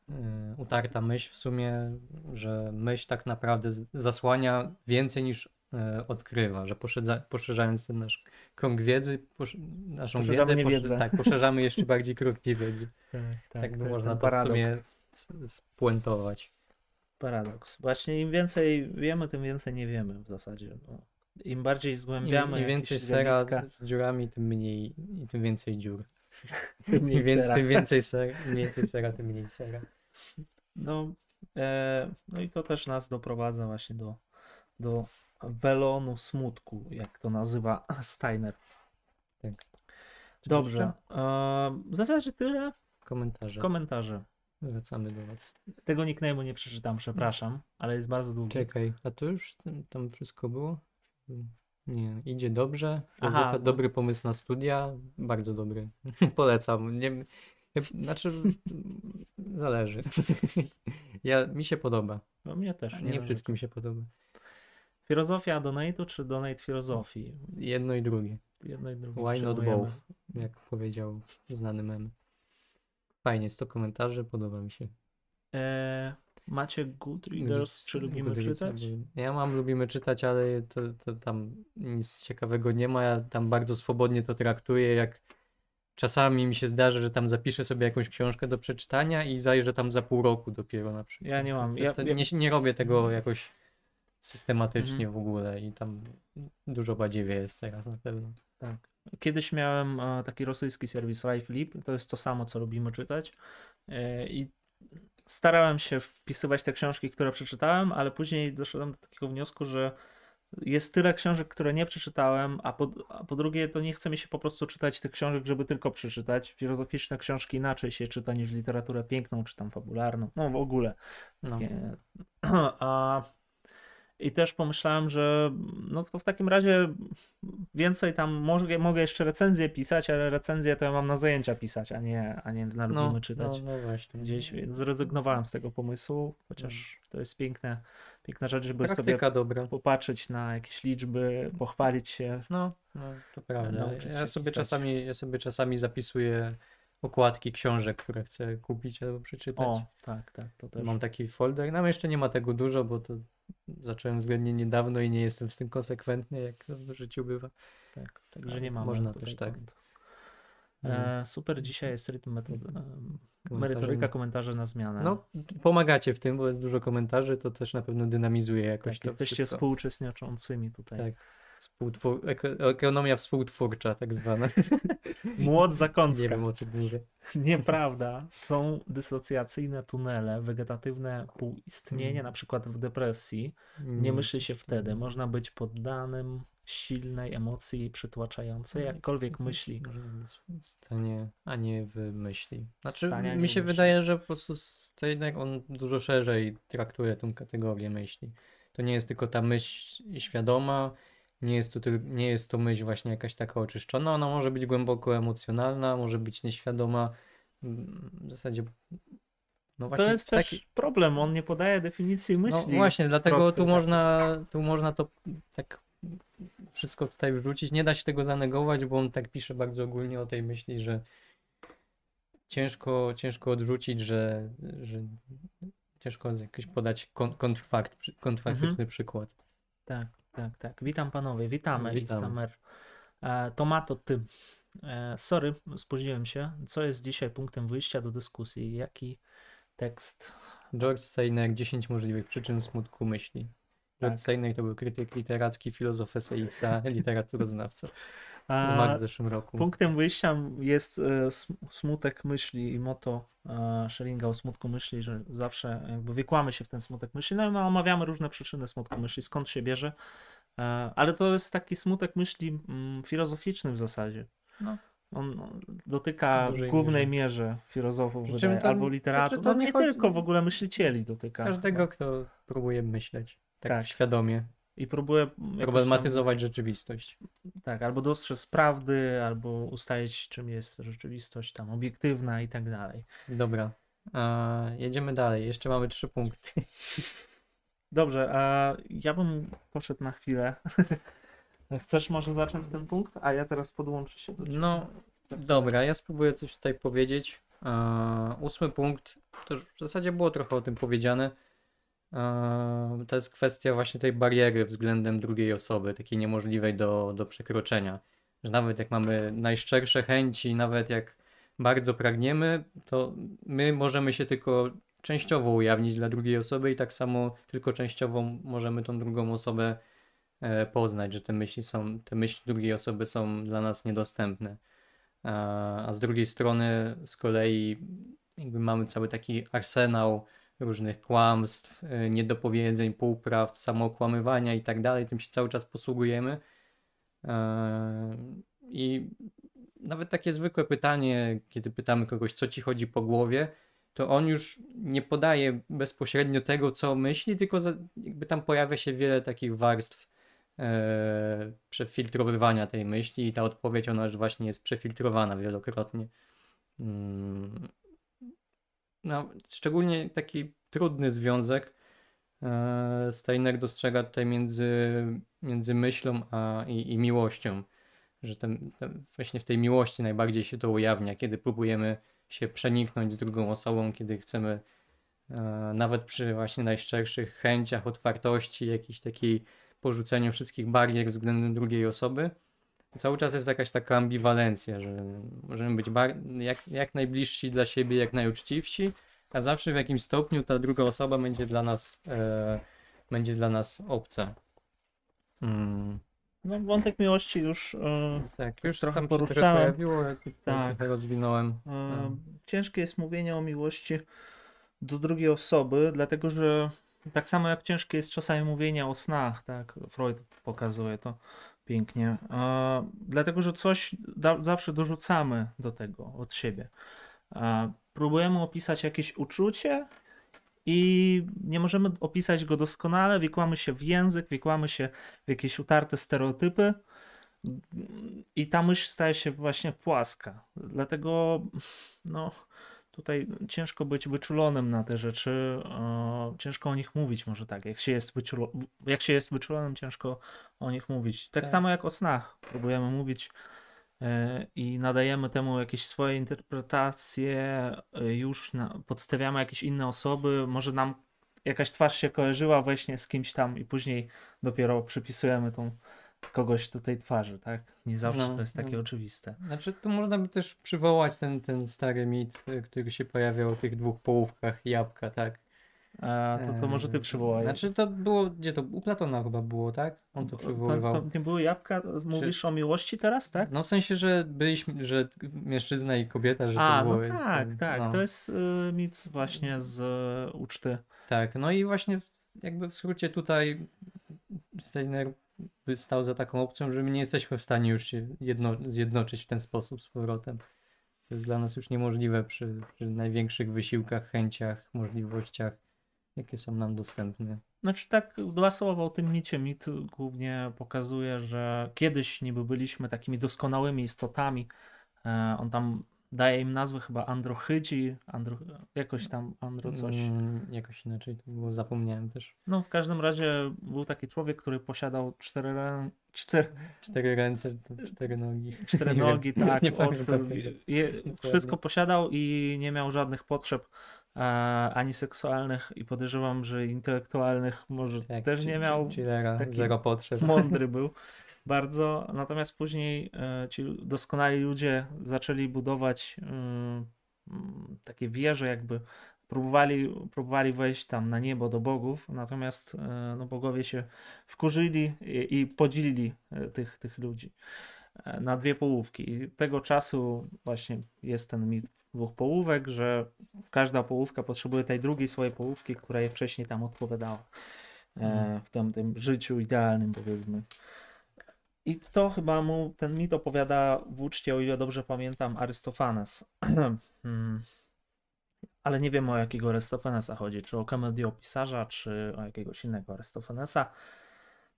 e, utarta myśl w sumie, że myśl tak naprawdę zasłania więcej niż odkrywa, że poszerza, poszerzając ten nasz krąg wiedzy, posz, naszą Poszerzamy wiedzę, niewiedzę. tak, poszerzamy jeszcze bardziej tej wiedzy. *laughs* Tak, by to jest można to w sumie spuentować. Paradoks. Właśnie im więcej wiemy, tym więcej nie wiemy w zasadzie. Im bardziej Im, zgłębiamy im więcej jakieś sera zjawiska, z dziurami, tym mniej i tym więcej dziur. *laughs* tym mniej Im, sera. tym więcej sera, im więcej sera, tym mniej sera. No, e, no i to też nas doprowadza właśnie do, do welonu smutku, jak to nazywa *clears throat* Steiner. Tak. Czy Dobrze. E, w zasadzie tyle. Komentarze. Komentarze. Wracamy do was. Tego nickname'u nie przeczytam, przepraszam, ale jest bardzo długi. Czekaj, a to już tam, tam wszystko było? Nie, idzie dobrze. Aha, dobry pomysł na studia, bardzo dobry. *laughs* Polecam. Nie, znaczy, *laughs* zależy. *laughs* ja, mi się podoba. No, mnie też. Nie, narzekam. wszystkim się podoba. Filozofia donate'u czy donate filozofii? Jedno i drugie. Jedno i drugie. Why not both? Jak powiedział znany mem. Fajnie, 100 komentarzy, podoba mi się. E, macie Goodreaders, czy lubimy Goodreadsa, czytać? Ja mam, lubimy czytać, ale to, to tam nic ciekawego nie ma. Ja tam bardzo swobodnie to traktuję, jak czasami mi się zdarzy, że tam zapiszę sobie jakąś książkę do przeczytania i zajrzę tam za pół roku dopiero na przykład. Ja nie mam. To- Ja- to ja- nie, nie robię tego jakoś systematycznie Mhm. w ogóle i tam dużo badziewie jest teraz na pewno. Tak. Kiedyś miałem e, taki rosyjski serwis LifeLib, to jest to samo, co lubimy czytać e, i starałem się wpisywać te książki, które przeczytałem, ale później doszedłem do takiego wniosku, że jest tyle książek, które nie przeczytałem, a po, a po drugie to nie chce mi się po prostu czytać tych książek, żeby tylko przeczytać. Filozoficzne książki inaczej się czyta niż literaturę piękną, czy tam fabularną, no w ogóle. No. *clears throat* A, I też pomyślałem, że no to w takim razie więcej tam mogę, mogę jeszcze recenzje pisać, ale recenzje to ja mam na zajęcia pisać, a nie, a nie na lubimy No, czytać. no, no właśnie. Gdzieś zrezygnowałem z tego pomysłu, chociaż to jest piękne, piękna rzecz, żeby sobie Praktyka dobra. popatrzeć na jakieś liczby, pochwalić się. No, no to prawda. nauczyć Ja sobie, pisać. czasami, ja sobie czasami zapisuję okładki książek, które chcę kupić albo przeczytać. O, tak, tak, to też. Mam taki folder. No jeszcze nie ma tego dużo, bo to zacząłem względnie niedawno i nie jestem z tym konsekwentny, jak w życiu bywa. Tak, także nie mamy można też tak. No. E, super, dzisiaj jest rytm metod, e, Komentarze merytoryka, na- komentarze na zmianę. No, pomagacie w tym, bo jest dużo komentarzy, to też na pewno dynamizuje jakoś tak, to jesteście wszystko. współuczestniczącymi tutaj. Tak. Współtwór... eko- Ekonomia współtwórcza, tak zwana. *laughs* Młot nie zakąska. wiem o czym mówię. Nieprawda. Są dysocjacyjne tunele, wegetatywne półistnienie, Mm. na przykład w depresji. Nie myśli się wtedy. Można być poddanym silnej emocji przytłaczającej, jakkolwiek myśli. Stanie, a nie w myśli. Znaczy, nie mi się myśli. wydaje, że po prostu Steiner on dużo szerzej traktuje tą kategorię myśli. To nie jest tylko ta myśl świadoma, nie jest to, nie jest to myśl właśnie jakaś taka oczyszczona, ona może być głęboko emocjonalna, może być nieświadoma. Mm, W zasadzie, no To jest w też taki- problem. On nie podaje definicji myśli. no właśnie, dlatego tu tak. można, tu można to tak wszystko tutaj wrzucić. Nie da się tego zanegować, bo on tak pisze bardzo ogólnie o tej myśli, że ciężko, ciężko odrzucić, że, że ciężko jakoś podać kon- kontrfakt, kontrfaktyczny Mhm. przykład. Tak, tak, tak. Witam panowie, witamy. Instamer. E, Tomato, ty. E, sorry, spóźniłem się. Co jest dzisiaj punktem wyjścia do dyskusji? Jaki tekst? George Steiner, 10 możliwych przyczyn smutku myśli. George Tak. Steiner to był krytyk literacki, filozof, eseista, *laughs* literaturoznawca. A, Zmarł w zeszłym roku. Punktem wyjścia jest e, sm- smutek myśli i moto e, Scheringa o smutku myśli, że zawsze jakby wikłamy się w ten smutek myśli. No i my omawiamy różne przyczyny smutku myśli, skąd się bierze. E, Ale to jest taki smutek myśli mm, filozoficzny w zasadzie. No. On dotyka W głównej mierze filozofów Przy wydaje, czym to- albo literatów. znaczy to no nie nie chodzi- tylko w ogóle myślicieli dotyka. Każdego, kto próbuje myśleć tak, Tak. świadomie, I próbuje jakoś tam- problematyzować rzeczywistość. Tak, albo dostrzec prawdy, albo ustalić, czym jest rzeczywistość tam obiektywna i tak dalej. Dobra, a, jedziemy dalej. Jeszcze mamy trzy punkty. Dobrze, a ja bym poszedł na chwilę. *laughs* Chcesz może zacząć ten punkt, a ja teraz podłączę się do ciebie. No, dobra, ja spróbuję coś tutaj powiedzieć. A, ósmy punkt, to już w zasadzie było trochę o tym powiedziane. A, to jest kwestia właśnie tej bariery względem drugiej osoby, takiej niemożliwej do, do przekroczenia. Że nawet jak mamy najszczersze chęci, nawet jak bardzo pragniemy, to my możemy się tylko częściowo ujawnić dla drugiej osoby i tak samo tylko częściowo możemy tą drugą osobę e, poznać, że te myśli są, te myśli drugiej osoby są dla nas niedostępne. A, a z drugiej strony z kolei jakby mamy cały taki arsenał różnych kłamstw, e, niedopowiedzeń, półprawd, samookłamywania i tak dalej. Tym się cały czas posługujemy. E, I nawet takie zwykłe pytanie, kiedy pytamy kogoś, co ci chodzi po głowie, to on już nie podaje bezpośrednio tego, co myśli, tylko jakby tam pojawia się wiele takich warstw e, przefiltrowywania tej myśli i ta odpowiedź ona już właśnie jest przefiltrowana wielokrotnie. Mm. No, szczególnie taki trudny związek e, Steiner dostrzega tutaj między, między myślą a, i, i miłością że ten, ten, właśnie w tej miłości najbardziej się to ujawnia, kiedy próbujemy się przeniknąć z drugą osobą, kiedy chcemy e, nawet przy właśnie najszczerszych chęciach, otwartości, jakiejś takiej porzuceniu wszystkich barier względem drugiej osoby, cały czas jest jakaś taka ambiwalencja, że możemy być jak, jak najbliżsi dla siebie, jak najuczciwsi, a zawsze w jakimś stopniu ta druga osoba będzie dla nas, e, będzie dla nas obca. Mm. No, wątek miłości już. E, tak, już trochę tam poruszałem. Trochę pojawiło, ja tak. trochę rozwinąłem. E, ciężkie jest mówienie o miłości do drugiej osoby, dlatego że tak samo jak ciężkie jest czasami mówienie o snach, tak? Freud pokazuje to pięknie. E, dlatego, że coś da, zawsze dorzucamy do tego od siebie. E, próbujemy opisać jakieś uczucie i nie możemy opisać go doskonale, wikłamy się w język, wikłamy się w jakieś utarte stereotypy i ta myśl staje się właśnie płaska. Dlatego no, tutaj ciężko być wyczulonym na te rzeczy, ciężko o nich mówić może tak. Jak się, jest wyczulo, jak się jest wyczulonym, ciężko o nich mówić. Tak, tak. samo jak o snach. Próbujemy mówić E, i nadajemy temu jakieś swoje interpretacje, e, już na, podstawiamy jakieś inne osoby, może nam jakaś twarz się kojarzyła właśnie z kimś tam i później dopiero przypisujemy tą kogoś tej twarzy, tak? Nie zawsze no, to jest takie no. oczywiste. Znaczy tu można by też przywołać ten, ten stary mit, e, który się pojawiał o tych dwóch połówkach jabłka, tak? A, to, to może ty przywołaj. Znaczy to było, gdzie to, u Platona chyba było, tak? On to przywoływał. To, to nie były jabłka, mówisz Czy... o miłości teraz, tak? No w sensie, że byliśmy, że mężczyzna i kobieta, że A, to było... no tak, ten, tak, no. to jest y, mit właśnie z y, uczty. Tak, no i właśnie jakby w skrócie tutaj Steiner stał za taką opcją, że my nie jesteśmy w stanie już się jedno, zjednoczyć w ten sposób z powrotem. To jest dla nas już niemożliwe przy, przy największych wysiłkach, chęciach, możliwościach jakie są nam dostępne. Znaczy tak, dwa słowa o tym micie. Mit głównie pokazuje, że kiedyś niby byliśmy takimi doskonałymi istotami. E, on tam daje im nazwę chyba androchydzi, andro, jakoś tam andro coś. Mm, jakoś inaczej to było, zapomniałem też. No w każdym razie był taki człowiek, który posiadał cztery, cztery... cztery ręce, cztery nogi. Cztery *laughs* nogi, tak. Nie je, wszystko posiadał i nie miał żadnych potrzeb ani seksualnych i podejrzewam, że intelektualnych może tak, też nie miał. Chillera, zero potrzeb. Mądry *laughs* był bardzo. Natomiast później e, ci doskonali ludzie zaczęli budować mm, takie wieże, jakby próbowali, próbowali wejść tam na niebo do bogów, natomiast e, no, bogowie się wkurzyli i, i podzielili e, tych, tych ludzi na dwie połówki. I tego czasu właśnie jest ten mit dwóch połówek, że każda połówka potrzebuje tej drugiej swojej połówki, która jej wcześniej tam odpowiadała mhm. w tym, tym życiu idealnym powiedzmy. I to chyba mu ten mit opowiada w uczcie, o ile dobrze pamiętam, Arystofanes. *clears throat* Hmm. Ale nie wiem o jakiego Arystofanesa chodzi, czy o komediopisarza, czy o jakiegoś innego Arystofanesa.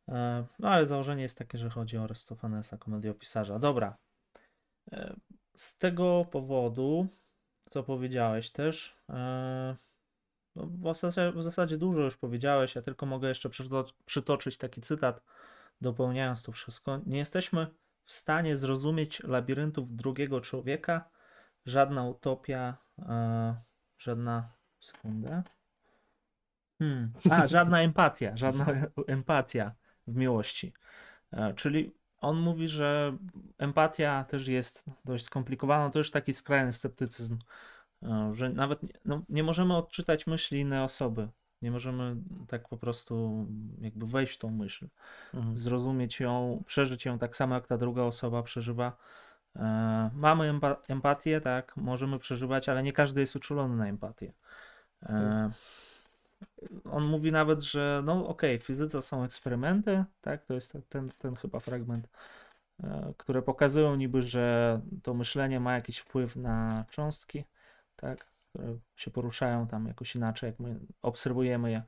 E, no ale założenie jest takie, że chodzi o Arystofanesa, komediopisarza. Dobra. E, z tego powodu co powiedziałeś też. E, no, w, zasadzie, w zasadzie dużo już powiedziałeś, ja tylko mogę jeszcze przytoczyć taki cytat, dopełniając to wszystko. Nie jesteśmy w stanie zrozumieć labiryntów drugiego człowieka, żadna utopia, e, żadna. Sekundę. Hmm. A, *laughs* żadna empatia, żadna *laughs* empatia w miłości. E, czyli on mówi, że empatia też jest dość skomplikowana. To już taki skrajny sceptycyzm, e, że nawet no, nie możemy odczytać myśli innej osoby. Nie możemy tak po prostu jakby wejść w tą myśl, Mhm. zrozumieć ją, przeżyć ją tak samo jak ta druga osoba przeżywa. E, mamy empa- empatię, tak, możemy przeżywać, ale nie każdy jest uczulony na empatię. E, on mówi nawet, że no okej, w fizyce są eksperymenty, tak, to jest ten, ten chyba fragment, e, które pokazują niby, że to myślenie ma jakiś wpływ na cząstki, tak, które się poruszają tam jakoś inaczej, jak my obserwujemy je.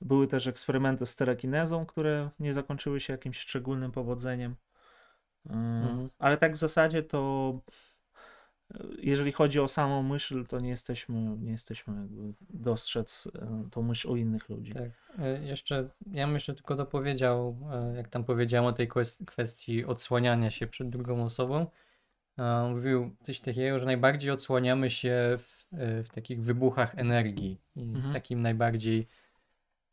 Były też eksperymenty z telekinezą, które nie zakończyły się jakimś szczególnym powodzeniem. E, Mhm. Ale tak w zasadzie to e, jeżeli chodzi o samą myśl, to nie jesteśmy, nie jesteśmy jakby dostrzec e, tą myśl u innych ludzi. Tak. Jeszcze, ja bym jeszcze tylko dopowiedział, jak tam powiedziałem o tej kwes- kwestii odsłaniania się przed drugą osobą. Mówił coś takiego, że najbardziej odsłaniamy się w, e, w takich wybuchach energii. I Mhm. takim najbardziej,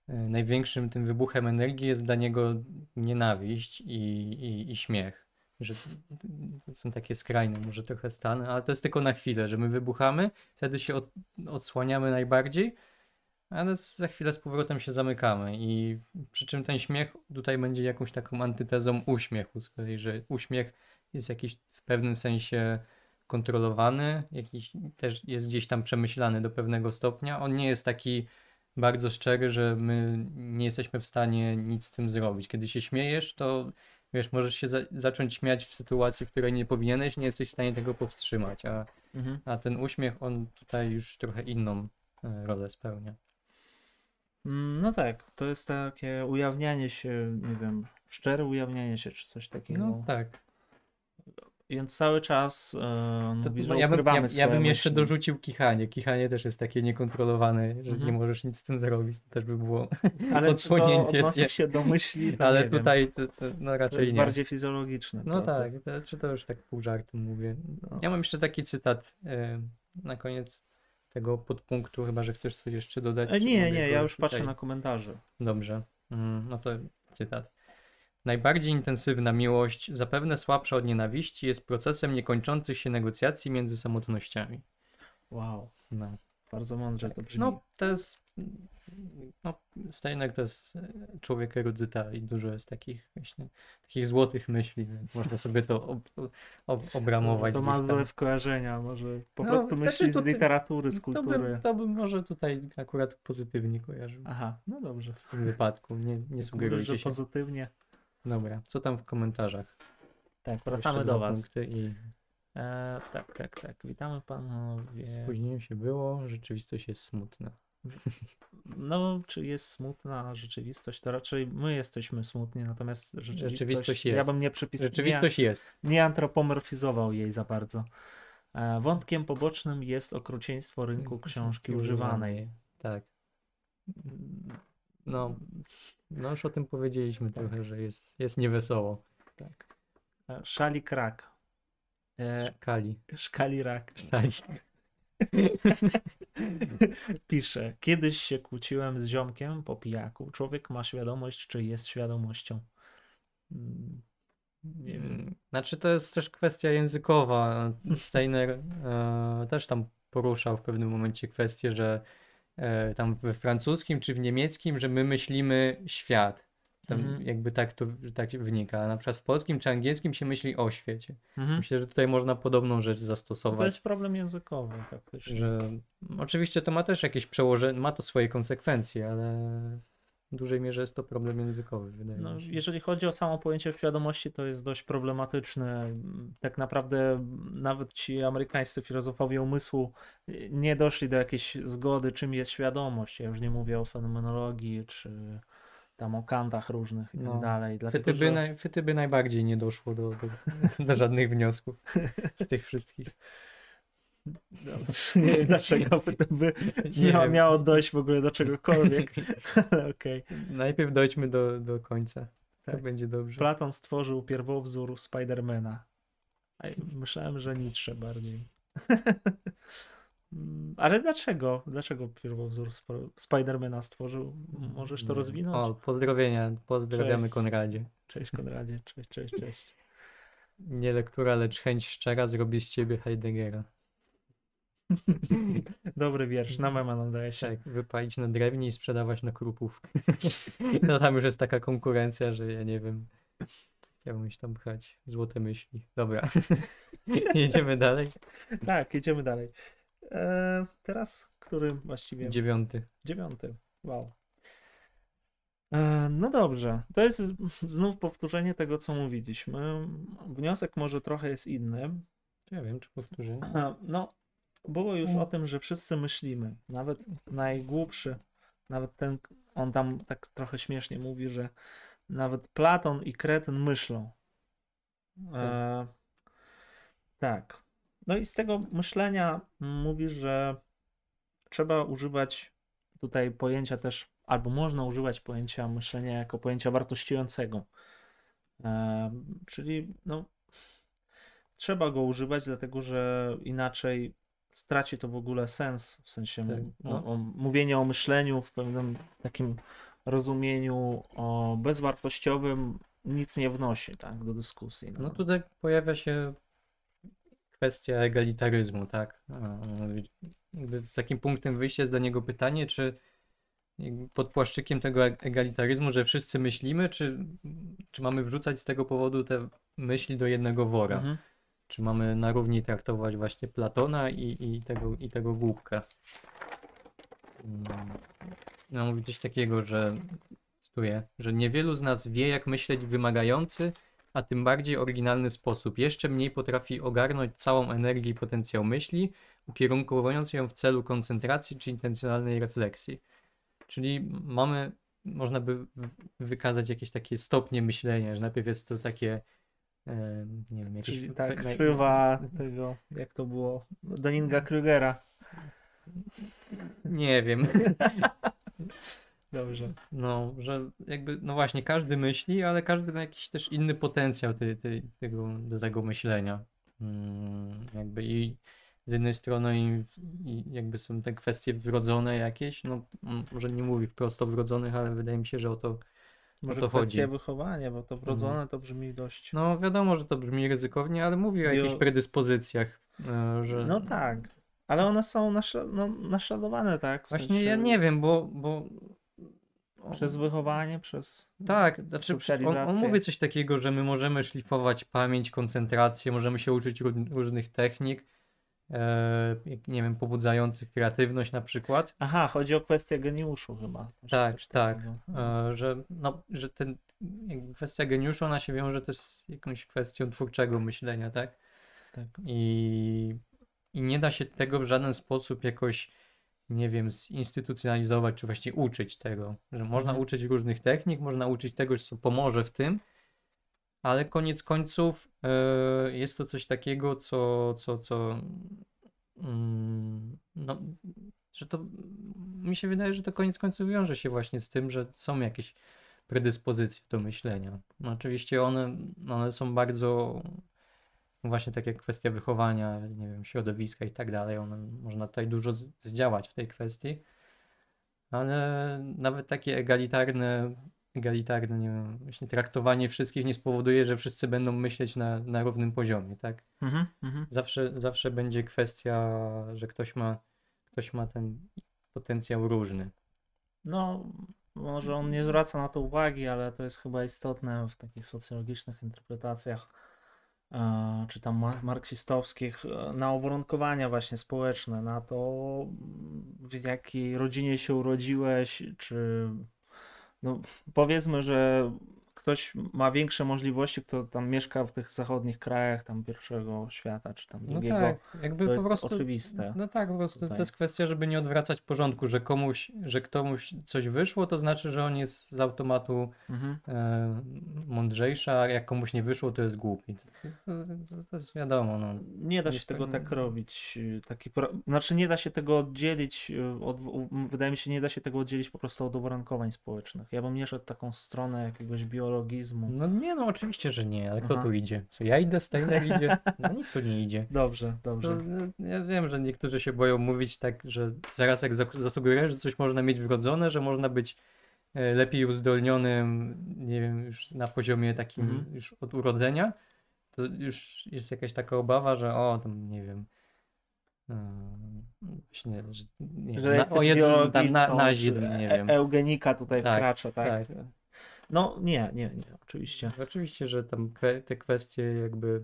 e, największym tym wybuchem energii jest dla niego nienawiść i, i, i śmiech. Że są takie skrajne może trochę stany, ale to jest tylko na chwilę, że my wybuchamy, wtedy się od, odsłaniamy najbardziej, ale za chwilę z powrotem się zamykamy i przy czym ten śmiech tutaj będzie jakąś taką antytezą uśmiechu, z kolei, że uśmiech jest jakiś w pewnym sensie kontrolowany, jakiś też jest gdzieś tam przemyślany do pewnego stopnia. On nie jest taki bardzo szczery, że my nie jesteśmy w stanie nic z tym zrobić. Kiedy się śmiejesz, to wiesz, możesz się za zacząć śmiać w sytuacji, w której nie powinieneś, nie jesteś w stanie tego powstrzymać, a, Mhm. a ten uśmiech, on tutaj już trochę inną e, rolę spełnia. Mm, No tak, to jest takie ujawnianie się, nie wiem, szczere ujawnianie się, czy coś takiego. No tak. Więc cały czas To, że ja bym, ukrywamy ja, ja bym jeszcze dorzucił kichanie. Kichanie też jest takie niekontrolowane, że nie Mhm. możesz nic z tym zrobić. To też by było. *laughs* Ale to odsłonięcie odnosi się. do myśli, to Ale nie tutaj to, to, no to raczej jest nie. bardziej fizjologiczny No tak, to, czy to już tak pół żartu mówię. No. Ja mam jeszcze taki cytat e, na koniec tego podpunktu, chyba że chcesz coś jeszcze dodać. E, Nie, nie, ja już patrzę tutaj- na komentarze. Dobrze. Mm, No to cytat. Najbardziej intensywna miłość, zapewne słabsza od nienawiści, jest procesem niekończących się negocjacji między samotnościami. Wow, No, bardzo mądrze to brzmi. no to jest. No, Steiner to jest e, człowiek erudyta i dużo jest takich właśnie, takich złotych myśli, więc można sobie to ob, ob, obramować. To ma złe skojarzenia, może po No, prostu znaczy myśli z to ty- literatury, z To kultury. bym, to bym może tutaj akurat pozytywnie kojarzył Aha, no dobrze. w tym wypadku. Nie, nie sugerujcie się. pozytywnie. Dobra, co tam w komentarzach? Tak, wracamy do Was. I E, tak, tak, tak. Witamy panowie. spóźniłem się było, rzeczywistość jest smutna. *laughs* No, czy jest smutna rzeczywistość? To raczej my jesteśmy smutni, natomiast rzeczywistość, Rzeczywistość ja jest. bym nie przypisywał, Rzeczywistość jest. nie, nie antropomorfizował jej za bardzo. E, wątkiem pobocznym jest okrucieństwo rynku książki używanej. Tak. No, no już o tym powiedzieliśmy trochę, że jest, jest niewesoło. Tak. E, Szali krak. E, Kali. szkali rak. *laughs* Pisze, kiedyś się kłóciłem z ziomkiem po pijaku. Człowiek ma świadomość, czy jest świadomością. Mm, Nie wiem. Mm, Znaczy to jest też kwestia językowa. Steiner e, też tam poruszał w pewnym momencie kwestię, że tam we francuskim czy w niemieckim, że my myślimy świat. Tam Mhm. jakby tak to tak wynika. A na przykład w polskim czy angielskim się myśli o świecie. Mhm. Myślę, że tutaj można podobną rzecz To zastosować. jest problem językowy faktycznie. Że oczywiście to ma też jakieś przełożenie, ma to swoje konsekwencje, ale w dużej mierze jest to problem językowy, wydaje No, mi się. jeżeli chodzi o samo pojęcie świadomości, to jest dość problematyczne. Tak naprawdę nawet ci amerykańscy filozofowie umysłu y, nie doszli do jakiejś zgody, czym jest świadomość. Ja już nie mówię o fenomenologii, czy tam o kantach różnych i tak No, dalej. Dlatego, że... naj, najbardziej nie doszło do, do, do żadnych wniosków z tych wszystkich. *laughs* *laughs* Nie wiem dlaczego by to by *laughs* Nie miało, miało dojść w ogóle do czegokolwiek. *laughs* Ale Okej. Najpierw dojdźmy do, do końca. Tak. To będzie dobrze. Platon stworzył pierwowzór Spidermana. Myślałem, że Nietzsche bardziej. Ale dlaczego? Dlaczego pierwowzór Sp- Spidermana stworzył? Możesz to rozwinąć? O, pozdrowienia. Pozdrawiamy Cześć. Konradzie. Cześć Konradzie, cześć, cześć, cześć. Nie lektura, lecz chęć szczera zrobi z ciebie Heideggera. *laughs* Dobry wiersz, na mema nadaje się. Tak, wypalić na drewnie i sprzedawać na krupów. *laughs* No tam już jest taka konkurencja, że ja nie wiem. Chciałbym iść tam pchać złote myśli. Dobra. *laughs* Jedziemy dalej. Tak, jedziemy dalej. E, teraz, który właściwie? Dziewiąty. Dziewiąty. Wow. E, no dobrze. To jest znów powtórzenie tego, co mówiliśmy. Wniosek może trochę jest inny. Ja wiem, czy powtórzę. Aha, No, było już o tym, że wszyscy myślimy. Nawet najgłupszy, nawet ten, on tam tak trochę śmiesznie mówi, że nawet Platon i Kretyn myślą. E, tak. No i z tego myślenia mówi, że trzeba używać tutaj pojęcia też, albo można używać pojęcia myślenia jako pojęcia wartościującego. E, czyli no, trzeba go używać, dlatego że inaczej straci to w ogóle sens, w sensie Tak, no. o, o, mówienie o myśleniu w pewnym takim rozumieniu o bezwartościowym nic nie wnosi tak, do dyskusji. No tutaj pojawia się kwestia egalitaryzmu, tak? Jakby takim punktem wyjścia jest dla niego pytanie, czy pod płaszczykiem tego e- egalitaryzmu, że wszyscy myślimy, czy, czy mamy wrzucać z tego powodu te myśli do jednego wora? Mhm. Czy mamy na równi traktować właśnie Platona i, i, tego, i tego głupka? Mm, No, mówi coś takiego, że cytuję, że niewielu z nas wie, jak myśleć w wymagający, a tym bardziej oryginalny sposób. Jeszcze mniej potrafi ogarnąć całą energię i potencjał myśli, ukierunkowując ją w celu koncentracji czy intencjonalnej refleksji. Czyli mamy, można by wykazać jakieś takie stopnie myślenia, że najpierw jest to takie, nie wiem, jakieś... Czyli tak, naj- krzywa tego, jak to było, Daninga Krugera. Nie wiem. *laughs* Dobrze. No, że jakby, no właśnie, każdy myśli, ale każdy ma jakiś też inny potencjał tej, tej, tego, do tego myślenia. Mm, jakby i z jednej strony i, i jakby są te kwestie wrodzone jakieś, no może nie mówi wprost o wrodzonych, ale wydaje mi się, że o to, Może to kwestia chodzi. wychowania, bo to wrodzone to brzmi dość... no wiadomo, że to brzmi ryzykownie, ale mówi o jakichś predyspozycjach, e, że... No tak, ale one są naszla- no, naśladowane, tak? W Właśnie ja sensie nie wiem, bo... bo... Przez wychowanie, przez... Tak, znaczy on, on mówi coś takiego, że my możemy szlifować pamięć, koncentrację, możemy się uczyć ró- różnych technik, nie wiem, pobudzających kreatywność na przykład. Aha, chodzi o kwestię geniuszu chyba. Tak, tak. E, że, no, że ten, kwestia geniuszu, ona się wiąże też z jakąś kwestią twórczego myślenia, tak? Tak. I, I nie da się tego w żaden sposób jakoś, nie wiem, zinstytucjonalizować, czy właśnie uczyć tego, że można Mhm. uczyć różnych technik, można uczyć tego, co pomoże w tym, ale koniec końców e, jest to coś takiego, co, co, co mm, no, że to mi się wydaje, że to koniec końców wiąże się właśnie z tym, że są jakieś predyspozycje do myślenia. No, oczywiście one, one są bardzo właśnie tak jak kwestia wychowania, nie wiem, środowiska i tak dalej, one, można tutaj dużo zdziałać w tej kwestii, ale nawet takie egalitarne, egalitarne, nie wiem, właśnie traktowanie wszystkich nie spowoduje, że wszyscy będą myśleć na, na równym poziomie, tak? Mhm, mhm. Zawsze, zawsze będzie kwestia, że ktoś ma, ktoś ma ten potencjał różny. No, może on nie zwraca na to uwagi, ale to jest chyba istotne w takich socjologicznych interpretacjach, e, czy tam ma- marksistowskich, e, na uwarunkowania właśnie społeczne, na to, w jakiej rodzinie się urodziłeś, czy no, powiedzmy, że ktoś ma większe możliwości, kto tam mieszka w tych zachodnich krajach, tam pierwszego świata, czy tam No drugiego. tak, jakby to po jest prostu. oczywiste No tak, po prostu tutaj. to jest kwestia, żeby nie odwracać porządku, że komuś, że komuś coś wyszło, to znaczy, że on jest z automatu Mhm. e, mądrzejszy, a jak komuś nie wyszło, to jest głupi. To, to, jest wiadomo, no. Nie da się tego tak robić. y, Taki pro... Znaczy nie da się tego oddzielić, y, od... wydaje mi się, nie da się tego oddzielić po prostu od uwarunkowań społecznych. Ja bym nie szedł taką stronę jakiegoś biologizmu. No nie, no oczywiście, że nie, ale kto Aha. tu idzie? Co ja idę, Steiner idzie? No nikt tu nie idzie. Dobrze, To, dobrze. no, ja wiem, że niektórzy się boją mówić tak, że zaraz jak zasugerujesz, że coś można mieć wrodzone, że można być e, lepiej uzdolnionym, nie wiem, już na poziomie takim Mhm. już od urodzenia, to już jest jakaś taka obawa, że o, tam nie wiem, właśnie, że, nie, Że na, o Jezu, tam na, nazizm, nie e- wiem. Eugenika tutaj Tak, wkracza, tak? tak. No nie, nie, nie, oczywiście. Oczywiście, że tam te kwestie jakby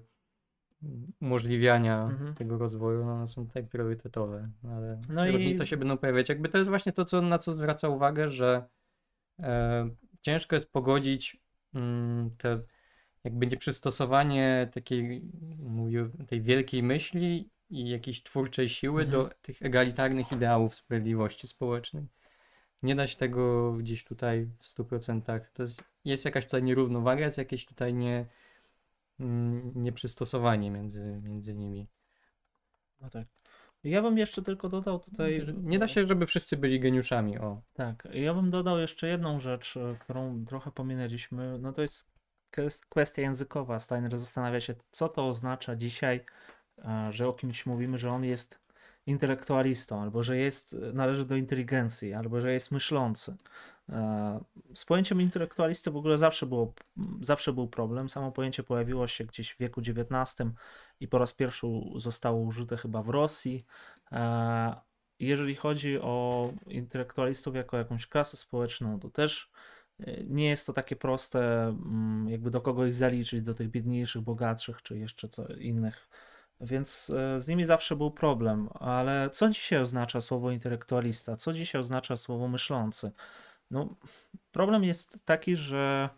umożliwiania Mhm. tego rozwoju no, są tutaj priorytetowe, ale No no i- różnice się będą pojawiać. Jakby to jest właśnie to, co, na co zwraca uwagę, że e, ciężko jest pogodzić mm, te jakby nieprzystosowanie takiej mówię, tej wielkiej myśli i jakiejś twórczej siły Mhm. do tych egalitarnych ideałów sprawiedliwości społecznej. Nie da się tego gdzieś tutaj w 100%. To jest, jest jakaś tutaj nierównowaga, jest jakieś tutaj nie, mm, nieprzystosowanie między, między nimi. No tak. Ja bym jeszcze tylko dodał tutaj. Nie da się, żeby wszyscy byli geniuszami. O. Tak, ja bym dodał jeszcze jedną rzecz, e, którą trochę pominęliśmy. No to jest kwes- kwestia językowa. Steiner zastanawia się, co to oznacza dzisiaj, e, że o kimś mówimy, że on jest intelektualistą, albo że jest, należy do inteligencji, albo że jest myślący. E, Z pojęciem intelektualisty w ogóle zawsze, było, zawsze był problem. Samo pojęcie pojawiło się gdzieś w wieku XIX i po raz pierwszy zostało użyte chyba w Rosji. E, Jeżeli chodzi o intelektualistów jako jakąś klasę społeczną, to też e, nie jest to takie proste, mm, jakby do kogo ich zaliczyć, do tych biedniejszych, bogatszych, czy jeszcze co innych. Więc e, z nimi zawsze był problem. Ale co dzisiaj oznacza słowo intelektualista? Co dzisiaj oznacza słowo myślący? No, problem jest taki, że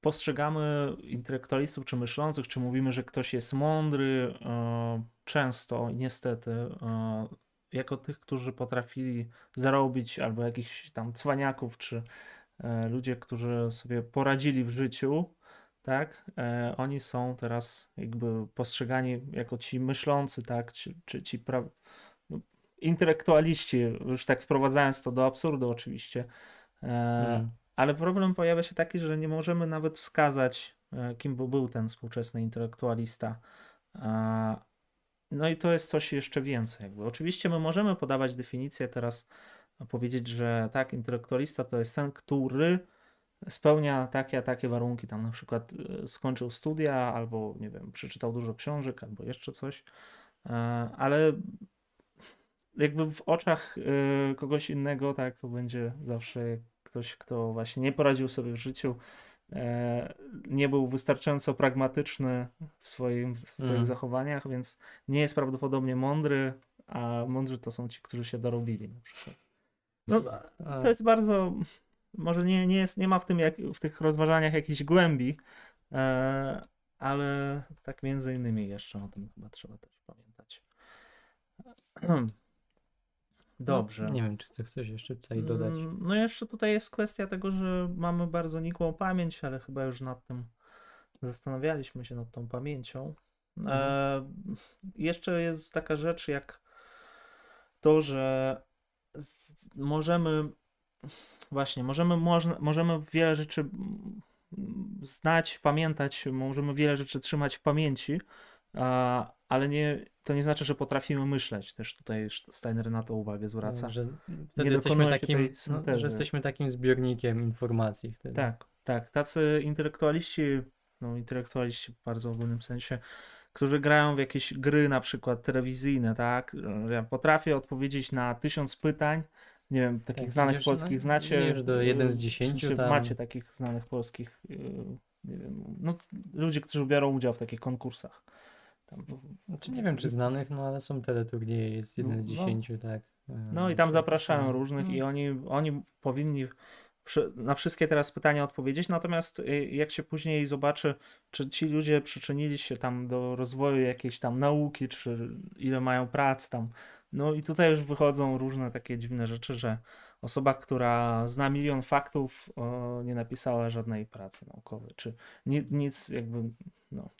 postrzegamy intelektualistów czy myślących, czy mówimy, że ktoś jest mądry, e, często niestety e, jako tych, którzy potrafili zarobić, albo jakichś tam cwaniaków, czy ludzie, którzy sobie poradzili w życiu, tak, e, oni są teraz jakby postrzegani jako ci myślący, tak, czy, czy ci pra... no, intelektualiści, już tak sprowadzając to do absurdu oczywiście, e, Mm. ale problem pojawia się taki, że nie możemy nawet wskazać, e, kim by był ten współczesny intelektualista. A, No i to jest coś jeszcze więcej. Jakby. Oczywiście my możemy podawać definicję teraz, powiedzieć, że tak, intelektualista to jest ten, który spełnia takie a takie warunki, tam na przykład e, skończył studia, albo nie wiem, przeczytał dużo książek, albo jeszcze coś, E, ale jakby w oczach e, kogoś innego, tak, to będzie zawsze ktoś, kto właśnie nie poradził sobie w życiu, nie był wystarczająco pragmatyczny w, swoim, w swoich Mhm. zachowaniach, więc nie jest prawdopodobnie mądry, a mądrzy to są ci, którzy się dorobili na przykład. No, to jest bardzo, może nie, nie, jest, nie ma w, tym jak, w tych rozważaniach jakiejś głębi, e, ale tak między innymi jeszcze o tym chyba trzeba też pamiętać. *clears throat* Dobrze. No, nie wiem, czy ty chcesz jeszcze tutaj dodać. Mm, No jeszcze tutaj jest kwestia tego, że mamy bardzo nikłą pamięć, ale chyba już nad tym zastanawialiśmy się nad tą pamięcią. E, jeszcze jest taka rzecz jak to, że z, możemy właśnie, możemy, można, możemy wiele rzeczy mm, znać, pamiętać, możemy wiele rzeczy trzymać w pamięci, ale nie, to nie znaczy, że potrafimy myśleć. Też tutaj Steiner na to uwagę zwraca. Że Nie wtedy jesteśmy takim, no, że jesteśmy takim zbiornikiem informacji wtedy. Tak, tak. Tacy intelektualiści, no intelektualiści w bardzo ogólnym sensie, którzy grają w jakieś gry na przykład telewizyjne, tak? Ja potrafię odpowiedzieć na tysiąc pytań. Nie wiem, takich Tak, znanych idziesz polskich na- znacie. do jeden z y, dziesięciu czy tam. Macie takich znanych polskich, y, nie wiem, no ludzi, którzy biorą udział w takich konkursach. Tam, Znaczy, nie wiem, czy znanych, no ale są teleturnieje, jest jeden z No. dziesięciu, tak. No i tam zapraszają różnych i oni, oni powinni na wszystkie teraz pytania odpowiedzieć, natomiast y, jak się później zobaczy, czy ci ludzie przyczynili się tam do rozwoju jakiejś tam nauki, czy ile mają prac tam, no i tutaj już wychodzą różne takie dziwne rzeczy, że osoba, która zna milion faktów, o, nie napisała żadnej pracy naukowej, czy ni- nic jakby, no,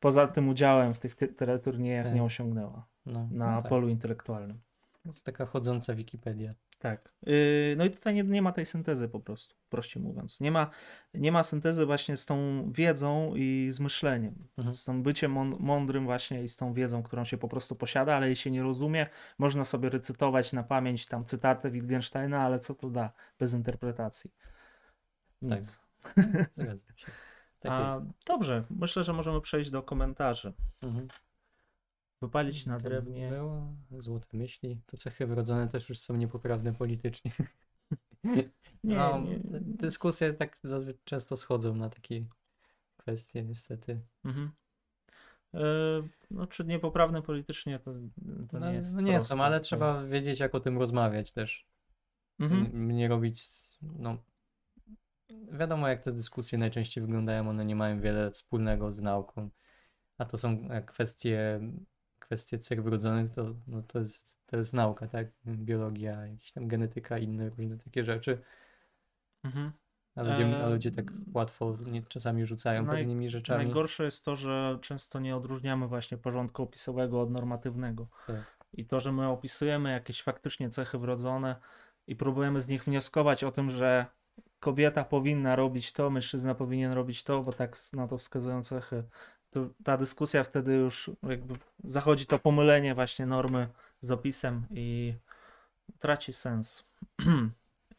poza tym udziałem w tych ty- teleturniejach Tak. nie osiągnęła No, na no tak. polu intelektualnym. To jest taka chodząca Wikipedia. Tak. Yy, No i tutaj nie, nie ma tej syntezy po prostu, prościej mówiąc. Nie ma, nie ma syntezy właśnie z tą wiedzą i z myśleniem. Mhm. Z tą byciem mąd- mądrym właśnie i z tą wiedzą, którą się po prostu posiada, ale jej się nie rozumie. Można sobie recytować na pamięć tam cytaty Wittgensteina, ale co to da bez interpretacji? Nic. *laughs* Zgadzam się. Tak A, dobrze, myślę, że możemy przejść do komentarzy. Mhm. Wypalić na To drewnie. Było, złote myśli. To cechy wrodzone też już są niepoprawne politycznie. *laughs* Nie, no, nie. Dyskusje tak zazwyczaj często schodzą na takie kwestie niestety. Mhm. E, No, czy niepoprawne politycznie to, to No, nie jest no nie proste. są, ale trzeba wiedzieć jak o tym rozmawiać też. Mhm. Nie robić, no wiadomo jak te dyskusje najczęściej wyglądają, one nie mają wiele wspólnego z nauką. A to są e, kwestie, kwestie cech wrodzonych, to, no to, jest, to jest nauka, tak? Biologia, jakaś tam genetyka, inne różne takie rzeczy. Mhm. A ludzie, a ludzie tak łatwo nie, czasami rzucają naj- pewnymi rzeczami. Najgorsze jest to, że często nie odróżniamy właśnie porządku opisowego od normatywnego. Tak. I to, że my opisujemy jakieś faktycznie cechy wrodzone i próbujemy z nich wnioskować o tym, że kobieta powinna robić to, mężczyzna powinien robić to, bo tak na to wskazują cechy, to ta dyskusja wtedy już jakby zachodzi to pomylenie właśnie normy z opisem i traci sens. *clears throat*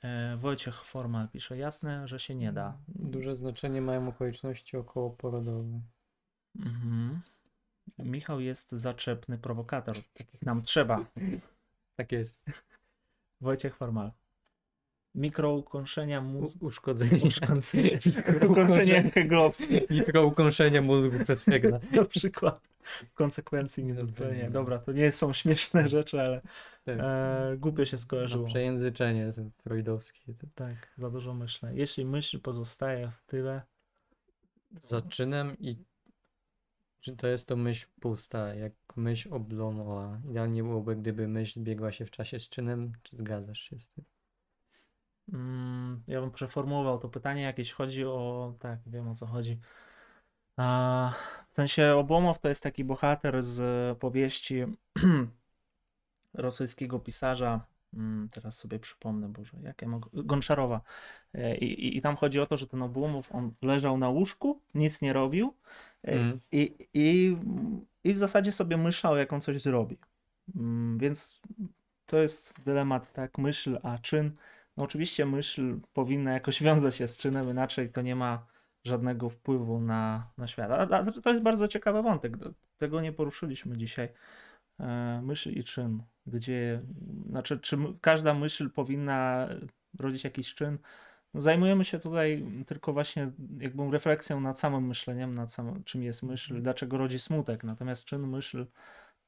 E, Wojciech Formal pisze, jasne, że się nie da. Duże znaczenie mają okoliczności okołoporodowe. Mhm. Michał jest zaczepny prowokator, takich nam trzeba. *laughs* Tak jest. Wojciech Formal. Mikroukąszenia mózgu. uszkodzenie. *laughs* Uszkodzenie. *laughs* Ukąszenie heglowskie Mikroukąszenie mózgu przez Hegla. *laughs* na przykład. W konsekwencji nie, to nie. Dobra, to nie są śmieszne rzeczy, ale Tak. e, głupio się skojarzyło. No, przejęzyczenie ten freudowskie. Tak, za dużo myślę. Jeśli myśl pozostaje w tyle, Zaczynam i czy to jest to myśl pusta, jak myśl oblomała. Idealnie byłoby, gdyby myśl zbiegła się w czasie z czynem. Czy zgadzasz się z tym? Mm, ja bym przeformułował to pytanie, jakieś chodzi o. Tak, wiem o co chodzi. A, w sensie Obłomow to jest taki bohater z powieści *clears throat* rosyjskiego pisarza. mm, Teraz sobie przypomnę, Boże, jak ja mogę. Gonczarowa. E, I, i, I tam chodzi o to, że ten Obłomow on leżał na łóżku, nic nie robił Mhm. i, i, i w zasadzie sobie myślał, jak on coś zrobi. Mm, Więc to jest dylemat, tak, myśl, a czyn. No oczywiście myśl powinna jakoś wiązać się z czynem, inaczej to nie ma żadnego wpływu na, na świat. A, a to jest bardzo ciekawy wątek. Tego nie poruszyliśmy dzisiaj. E, myśl i czyn. Gdzie, znaczy, czy każda myśl powinna rodzić jakiś czyn? No, zajmujemy się tutaj tylko właśnie jakby refleksją nad samym myśleniem, nad samym, czym jest myśl, dlaczego rodzi smutek. Natomiast czyn, myśl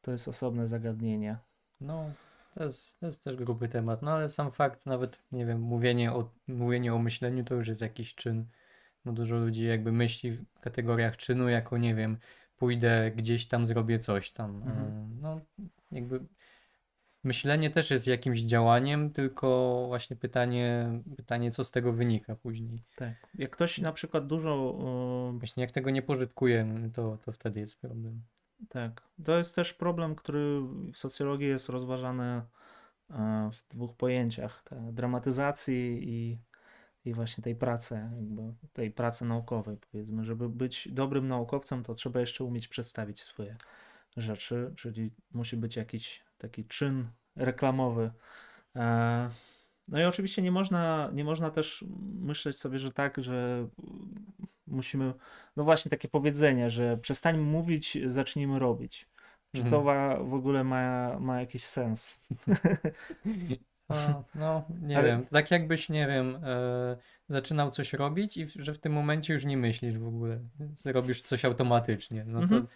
to jest osobne zagadnienie. No, to jest, to jest też gruby temat. No ale sam fakt, nawet nie wiem, mówienie o, mówienie o myśleniu to już jest jakiś czyn. No dużo ludzi jakby myśli w kategoriach czynu jako, nie wiem, pójdę gdzieś tam, zrobię coś tam. Mhm. E, No, jakby myślenie też jest jakimś działaniem, tylko właśnie pytanie, pytanie co z tego wynika później. Tak. Jak ktoś na przykład dużo Właśnie jak tego nie pożytkujemy, to, to wtedy jest problem. Tak. To jest też problem, który w socjologii jest rozważany e, w dwóch pojęciach. Dramatyzacji i, i właśnie tej pracy, jakby tej pracy naukowej, powiedzmy. Żeby być dobrym naukowcem, to trzeba jeszcze umieć przedstawić swoje rzeczy, czyli musi być jakiś taki czyn reklamowy. E, No i oczywiście nie można, nie można też myśleć sobie, że tak, że musimy no właśnie takie powiedzenie, że przestańmy mówić, zacznijmy robić. To Mhm. wa- w ogóle ma, ma jakiś sens? *laughs* No, no nie Ale- wiem. Tak jakbyś, nie wiem, e, zaczynał coś robić i w, że w tym momencie już nie myślisz w ogóle. Robisz coś automatycznie. No to Mhm.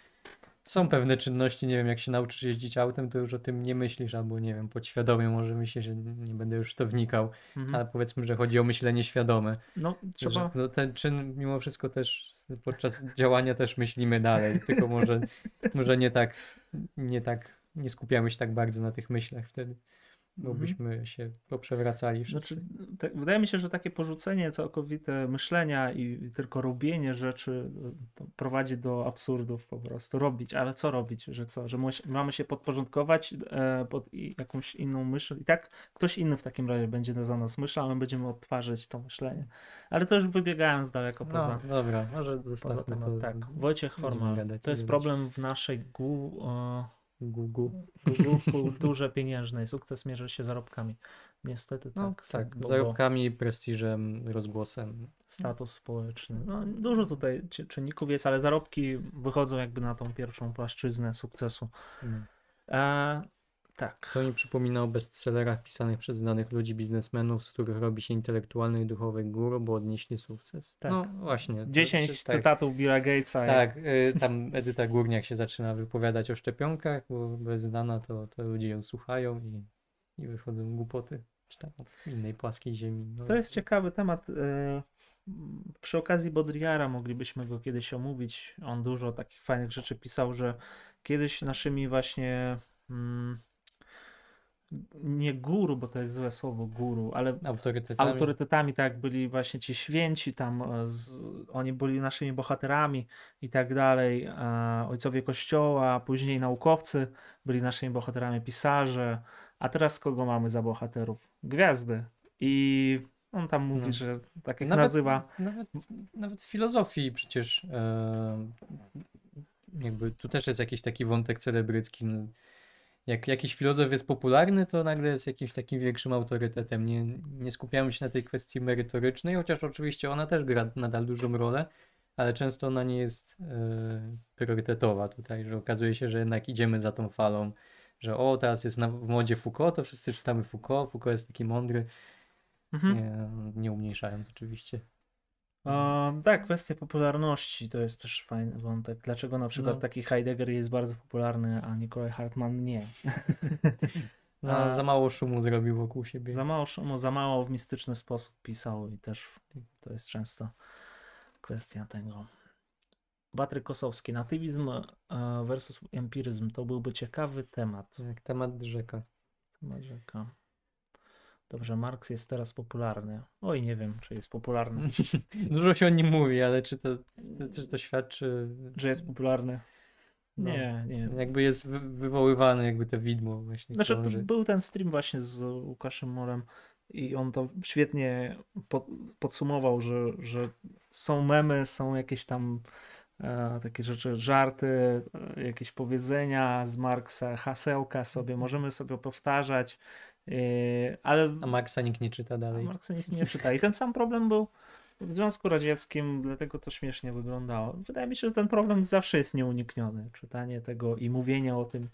Są pewne czynności, nie wiem, jak się nauczysz jeździć autem, to już o tym nie myślisz, albo nie wiem, podświadomie może myślisz, że nie będę już w to wnikał, Mhm. ale powiedzmy, że chodzi o myślenie świadome. No Że, trzeba, no, ten czyn mimo wszystko też podczas działania też myślimy dalej, tylko może, *laughs* może nie tak, nie tak, nie skupiamy się tak bardzo na tych myślach wtedy, bo Mhm. byśmy się poprzewracali wszyscy. Znaczy, te, wydaje mi się, że takie porzucenie całkowite myślenia i tylko robienie rzeczy to prowadzi do absurdów po prostu. Robić, ale co robić? Że co? Że mamy się podporządkować e, pod jakąś inną myśl i tak ktoś inny w takim razie będzie za nas myślał, a my będziemy odtwarzać to myślenie. Ale to już wybiegając daleko poza, No, dobra, może poza zostawmy temat. to. Tak, Wojciech Formal. To jest problem w naszej gu, Google. Google kulturze pieniężnej. Sukces mierzy się zarobkami. Niestety No tak. tak, bo- bo zarobkami, prestiżem, rozgłosem. Status społeczny. No, dużo tutaj czy- czynników jest, ale zarobki wychodzą jakby na tą pierwszą płaszczyznę sukcesu. Mm. E, tak. To mi przypomina o bestsellerach pisanych przez znanych ludzi, biznesmenów, z których robi się intelektualny i duchowy guru, bo odnieśli sukces. Tak. No właśnie. to 10 jest tak, cytatów Billa Gatesa. Tak, y, tam Edyta Górniak się zaczyna wypowiadać o szczepionkach, bo jest znana, to, to ludzie ją słuchają i, i wychodzą głupoty. Czy tam w innej płaskiej ziemi. No, To jest ciekawy temat. e, Przy okazji Baudrillara moglibyśmy go kiedyś omówić. On dużo takich fajnych rzeczy pisał, że kiedyś naszymi właśnie mm, nie guru, bo to jest złe słowo guru, ale autorytetami. autorytetami, tak byli właśnie ci święci tam, e, z, oni byli naszymi bohaterami i tak dalej, ojcowie kościoła, później naukowcy byli naszymi bohaterami, pisarze, a teraz kogo mamy za bohaterów? Gwiazdy. I on tam mówi, No. że tak jak Nawet- nazywa, Nawet, nawet w filozofii przecież e, jakby tu też jest jakiś taki wątek celebrycki. No, jak jakiś filozof jest popularny, to nagle jest jakimś takim większym autorytetem. Nie, nie skupiamy się na tej kwestii merytorycznej, chociaż oczywiście ona też gra nadal dużą rolę, ale często ona nie jest e, priorytetowa tutaj, że okazuje się, że jednak idziemy za tą falą, że o, teraz jest na, w modzie Foucault, to wszyscy czytamy Foucault, Foucault jest taki mądry, mhm. nie, nie umniejszając oczywiście. E, tak, kwestia popularności to jest też fajny wątek. Dlaczego na przykład No. taki Heidegger jest bardzo popularny, a Nikolaj Hartmann nie? *laughs* No, za mało szumu zrobił wokół siebie. Za mało szumu, za mało w mistyczny sposób pisał i też to jest często kwestia tego. Patryk Kosowski, natywizm e, versus empiryzm to byłby ciekawy temat. Jak temat rzeka. Temat rzeka. Dobrze, Marks jest teraz popularny. Oj, nie wiem, czy jest popularny. *laughs* Dużo się o nim mówi, ale czy to, czy to świadczy, Że jest popularny? No. Nie, nie. jakby jest wy, wywoływane jakby to widmo właśnie Znaczy, krąży. był ten stream właśnie z Łukaszem Morem i on to świetnie po, podsumował, że, że są memy, są jakieś tam e, takie rzeczy, żarty, e, jakieś powiedzenia z Marksa, hasełka sobie, możemy sobie powtarzać, ale A Maxa nikt nie czyta a dalej. Marksa nic nie czyta. I ten sam problem był w Związku Radzieckim, dlatego to śmiesznie wyglądało. Wydaje mi się, że ten problem zawsze jest nieunikniony. Czytanie tego i mówienie o tym.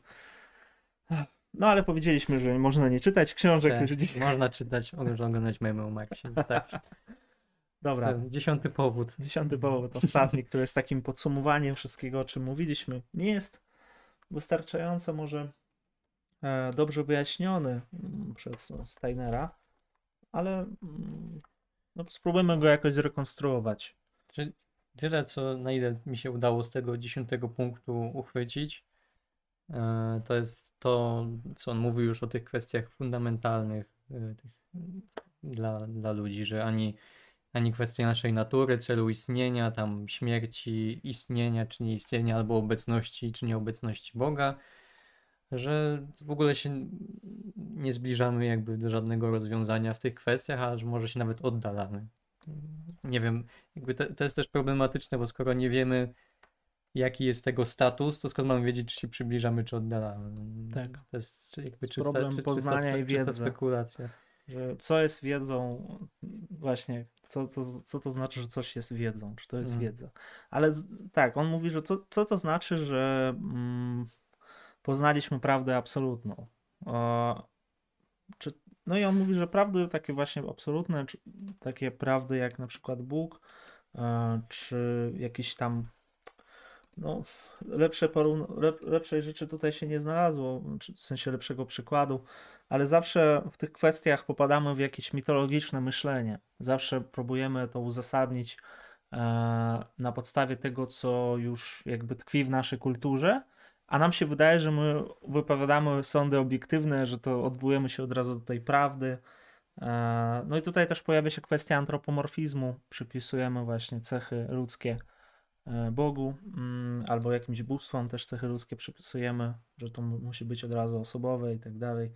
No ale powiedzieliśmy, że można nie czytać książek Tak, już dziś. Można czytać, można oglądać memy o. Wystarczy. Dobra, To Dziesiąty powód. dziesiąty powód, ostatni, który jest takim podsumowaniem wszystkiego, o czym mówiliśmy. Nie jest wystarczająco może dobrze wyjaśniony mm, przez Steinera, ale mm, no, spróbujmy go jakoś zrekonstruować. Tyle, co na ile mi się udało z tego dziesiątego punktu uchwycić, e, to jest to, co on mówił już o tych kwestiach fundamentalnych e, tych, dla, dla ludzi, że ani, ani kwestia naszej natury, celu istnienia, tam śmierci, istnienia czy nieistnienia, albo obecności czy nieobecności Boga, że w ogóle się nie zbliżamy jakby do żadnego rozwiązania w tych kwestiach, a że może się nawet oddalamy. Nie wiem, jakby to, to jest też problematyczne, bo skoro nie wiemy, jaki jest tego status, to skąd mamy wiedzieć, czy się przybliżamy, czy oddalamy? Tak. To jest jakby czysta, Problem czysta, poznania czysta, i czysta wiedzy. spekulacja. że co jest wiedzą, właśnie, co, co, co to znaczy, że coś jest wiedzą, czy to jest Mm. wiedza. Ale tak, on mówi, że co, co to znaczy, że mm, poznaliśmy prawdę absolutną. Czy, no i on mówi, że prawdy takie właśnie absolutne, takie prawdy jak na przykład Bóg, e, czy jakieś tam no, lepsze lep, lepszej rzeczy tutaj się nie znalazło, w sensie lepszego przykładu, ale zawsze w tych kwestiach popadamy w jakieś mitologiczne myślenie. Zawsze próbujemy to uzasadnić e, na podstawie tego, co już jakby tkwi w naszej kulturze, a nam się wydaje, że my wypowiadamy sądy obiektywne, że to odwołujemy się od razu do tej prawdy. E, No i tutaj też pojawia się kwestia antropomorfizmu. Przypisujemy właśnie cechy ludzkie e, Bogu mm, albo jakimś bóstwom też cechy ludzkie przypisujemy, że to mu- musi być od razu osobowe i tak dalej.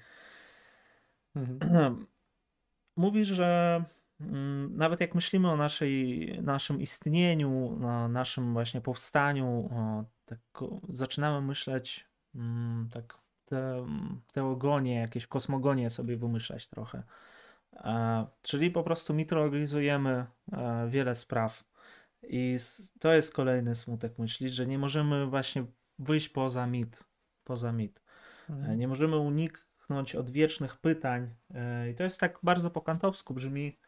Mhm. *clears throat* Mówi, że mm, nawet jak myślimy o naszej, naszym istnieniu, na naszym właśnie powstaniu, o, tak, zaczynamy myśleć mm, tak te, teogonie, jakieś kosmogonie sobie wymyślać trochę. E, czyli po prostu mitologizujemy e, wiele spraw. I to jest kolejny smutek myśli, że nie możemy właśnie wyjść poza mit. Poza mit. E, Nie możemy uniknąć odwiecznych pytań. E, I to jest tak bardzo po kantowsku brzmi.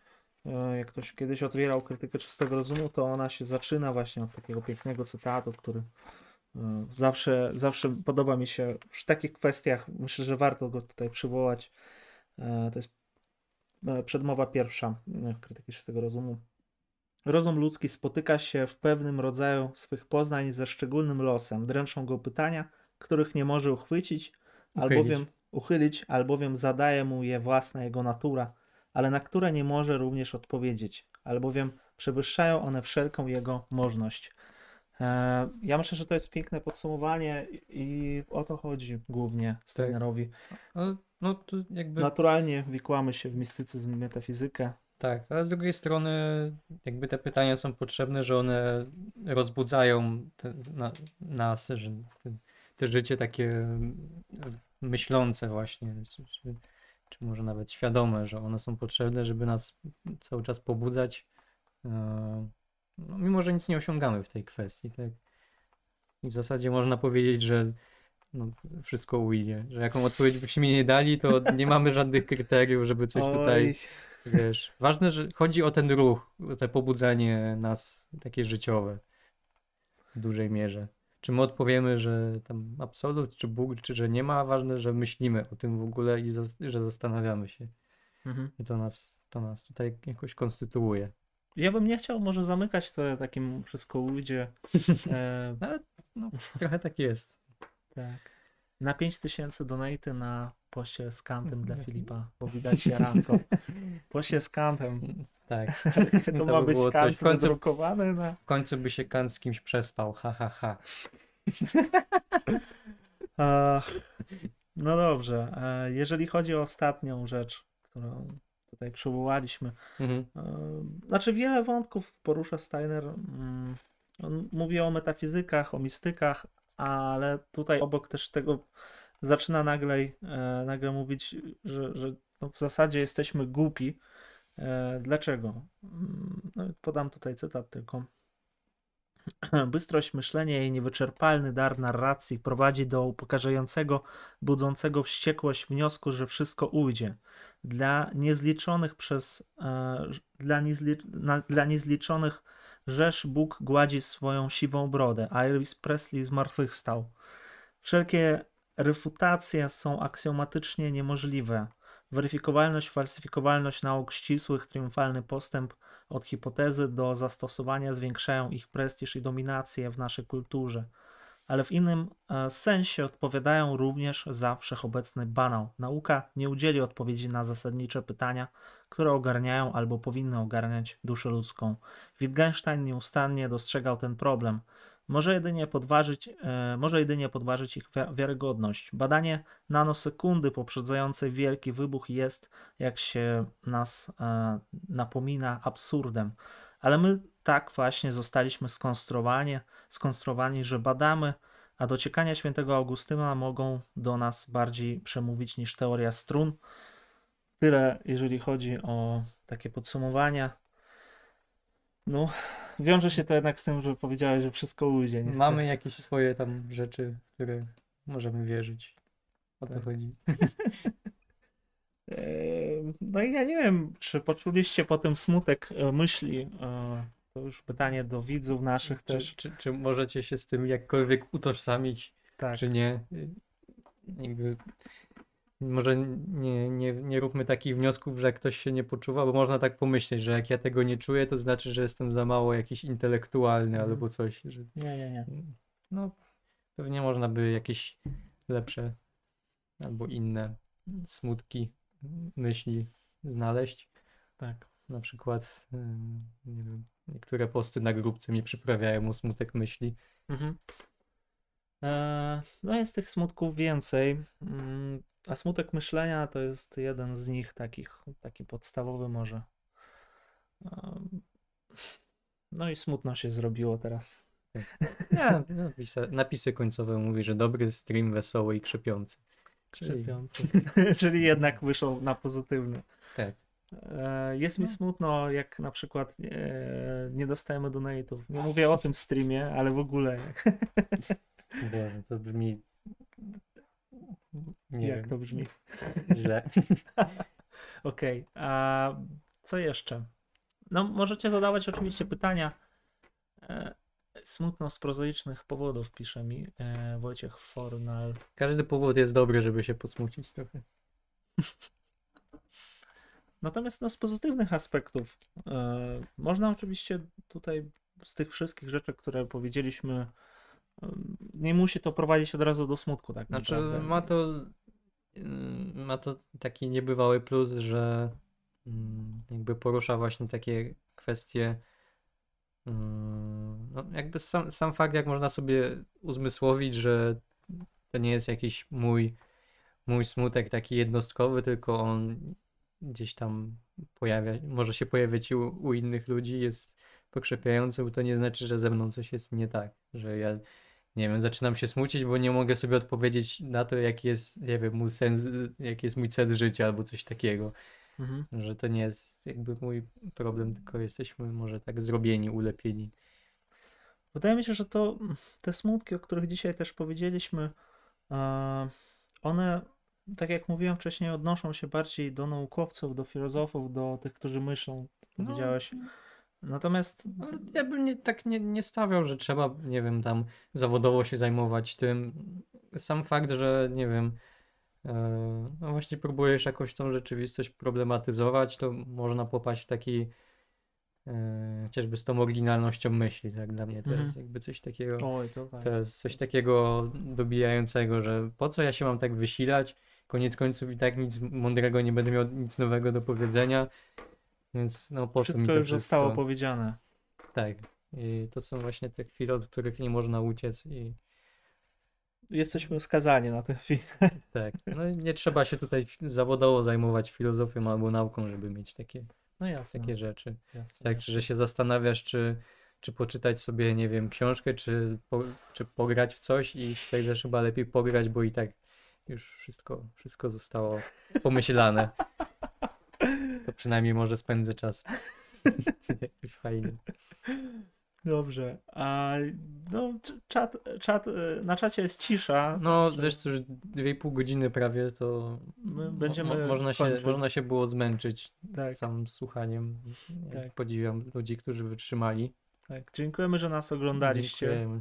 e, Jak ktoś kiedyś otwierał krytykę czystego rozumu, to ona się zaczyna właśnie od takiego pięknego cytatu, który zawsze, zawsze podoba mi się w takich kwestiach. Myślę, że warto go tutaj przywołać. E, To jest e, przedmowa pierwsza e, krytyki czystego rozumu. Rozum ludzki spotyka się w pewnym rodzaju swych poznań ze szczególnym losem. Dręczą go pytania, których nie może uchwycić, Uchylić. albowiem uchylić, albowiem zadaje mu je własna jego natura, ale na które nie może również odpowiedzieć, albowiem przewyższają one wszelką jego możność. E, Ja myślę, że to jest piękne podsumowanie i- o to chodzi głównie Steinerowi. No, no to jakby Naturalnie wikłamy się w mistycyzm, metafizykę. tak, ale z drugiej strony jakby te pytania są potrzebne, że one rozbudzają te, na, nas, że te, te życie takie myślące właśnie, czy, czy, czy może nawet świadome, że one są potrzebne, żeby nas cały czas pobudzać, e, no, mimo że nic nie osiągamy w tej kwestii, tak? I w zasadzie można powiedzieć, że no, wszystko ujdzie, że jaką odpowiedź byśmy nie dali, to nie mamy *laughs* żadnych kryteriów, żeby coś tutaj Oj, Wiesz, ważne, że chodzi o ten ruch, o te pobudzenie nas takie życiowe w dużej mierze. Czy my odpowiemy, że tam absolut, czy Bóg, czy że nie ma, ważne, że myślimy o tym w ogóle i zas- że zastanawiamy się. mhm. I to nas, to nas tutaj jakoś konstytuuje. Ja bym nie chciał może zamykać to takim wszystko ujdzie. *laughs* E, Ale no, trochę tak jest. tak. Na 5000 donaty na poście z kantem dla Filipa, bo widać jaranko. Poście z kantem. Tak. To, *laughs* To ma by być było kant coś. W końcu- na... W końcu by się Kant z kimś przespał, ha, ha, ha. No dobrze. E, jeżeli chodzi o ostatnią rzecz, którą tutaj przywołaliśmy, Mhm. e, znaczy wiele wątków porusza Steiner. mm, On mówi o metafizykach, o mistykach, ale tutaj obok też tego zaczyna nagle, e, nagle mówić, że, że no w zasadzie jesteśmy głupi. E, Dlaczego? Mm, No, podam tutaj cytat tylko. *clears throat* Bystrość myślenia i niewyczerpalny dar narracji prowadzi do upokarzającego, budzącego wściekłość wniosku, że wszystko ujdzie. Dla niezliczonych przez e, dla, niezli, na, dla niezliczonych rzesz Bóg gładzi swoją siwą brodę, a Elvis Presley zmartwychwstał. Wszelkie refutacje są aksjomatycznie niemożliwe. Weryfikowalność, falsyfikowalność nauk ścisłych, triumfalny postęp od hipotezy do zastosowania zwiększają ich prestiż i dominację w naszej kulturze, ale w innym e, sensie odpowiadają również za wszechobecny banał. Nauka nie udzieli odpowiedzi na zasadnicze pytania, które ogarniają albo powinny ogarniać duszę ludzką. Wittgenstein nieustannie dostrzegał ten problem. Może jedynie podważyć, e, może jedynie podważyć ich wi- wiarygodność. Badanie nanosekundy poprzedzającej wielki wybuch jest, jak się nas e, napomina, absurdem. Ale my tak właśnie zostaliśmy skonstruowani, skonstruowani, że badamy, a dociekania świętego Augustyna mogą do nas bardziej przemówić niż teoria strun. Tyle, jeżeli chodzi o takie podsumowania. No, wiąże się to jednak z tym, że powiedziałeś, że wszystko ujdzie. niestety. Mamy jakieś swoje tam rzeczy, w które możemy wierzyć. O to Tak. chodzi. *laughs* No i ja nie wiem, czy poczuliście po tym smutek e, myśli. e, To już pytanie do widzów naszych Czy, też. czy, czy możecie się z tym jakkolwiek utożsamić, Tak. czy nie? Jakby, może nie, nie, nie róbmy takich wniosków, że jak ktoś się nie poczuwa, bo można tak pomyśleć, że jak ja tego nie czuję, to znaczy, że jestem za mało jakiś intelektualny Mhm. albo coś. Że, Nie, nie, nie. no, pewnie można by jakieś lepsze albo inne smutki, myśli znaleźć. Tak. Na przykład, nie wiem, niektóre posty na grupce mnie przyprawiają o smutek myśli. Mhm. Eee, No jest tych smutków więcej, mm, a smutek myślenia to jest jeden z nich takich, taki podstawowy może. No i smutno się zrobiło teraz. Nie, napisy, napisy końcowe mówi, że dobry stream, wesoły i krzepiący. Czyli, Szczepiący. *laughs* Czyli jednak wyszło na pozytywny. tak. E, Jest mi No. smutno, jak na przykład e, nie dostajemy donate'ów. Nie mówię o tym streamie, ale w ogóle jak, Boże, to brzmi... Nie jak wiem, to brzmi. *laughs* źle. *laughs* Okej, a co jeszcze? No, możecie zadawać oczywiście pytania. E, Smutno z prozaicznych powodów, pisze mi e, Wojciech Fornal. Każdy powód jest dobry, żeby się posmucić trochę. *laughs* Natomiast no, z pozytywnych aspektów e, można oczywiście tutaj z tych wszystkich rzeczy, które powiedzieliśmy, nie musi to prowadzić od razu do smutku, tak Znaczy, naprawdę. ma to, ma to taki niebywały plus, że jakby porusza właśnie takie kwestie. No, jakby sam, sam fakt, jak można sobie uzmysłowić, że to nie jest jakiś mój, mój smutek taki jednostkowy, tylko on gdzieś tam pojawia, może się pojawiać u, u innych ludzi, jest pokrzepiający, bo to nie znaczy, że ze mną coś jest nie tak, że ja nie wiem, zaczynam się smucić, bo nie mogę sobie odpowiedzieć na to, jaki jest, nie wiem, mój sens, jaki jest mój cel życia albo coś takiego, Mhm. że to nie jest jakby mój problem, tylko jesteśmy może tak zrobieni, ulepieni. Wydaje mi się, że to te smutki, o których dzisiaj też powiedzieliśmy, one, tak jak mówiłem wcześniej, odnoszą się bardziej do naukowców, do filozofów, do tych, którzy myślą, No, powiedziałeś. Natomiast Ale ja bym nie, tak nie, nie stawiał, że trzeba, nie wiem, tam zawodowo się zajmować tym. Sam fakt, że nie wiem, e, no właśnie próbujesz jakoś tą rzeczywistość problematyzować, to można popaść w taki e, chociażby z tą oryginalnością myśli, tak dla mnie to Mhm. jest jakby coś takiego, oj, to tak. to jest coś takiego dobijającego, że po co ja się mam tak wysilać, koniec końców i tak nic mądrego nie będę miał, nic nowego do powiedzenia, więc no po co mi Wszystko to już zostało wszystko? powiedziane. Tak. I to są właśnie te chwile, od których nie można uciec i Jesteśmy skazani na ten film. *laughs* tak. No i nie trzeba się tutaj zawodowo zajmować filozofią albo nauką, żeby mieć takie, No jasne. takie rzeczy. jasne, Tak, jasne. że się zastanawiasz, czy, czy poczytać sobie, nie wiem, książkę, czy, po, czy pograć w coś i stwierdzasz chyba lepiej pograć, bo i tak już wszystko, wszystko zostało pomyślane. *laughs* To przynajmniej może spędzę czas *laughs* jakoś fajnie. Dobrze. A, no, cz- czat, czat, y, na czacie jest cisza. No, wiesz co, już 2,5 godziny prawie to My będziemy mo- można, się, można się było zmęczyć Tak, samym słuchaniem. Tak. Podziwiam ludzi, którzy wytrzymali. tak. Dziękujemy, że nas oglądaliście. Dziękujemy.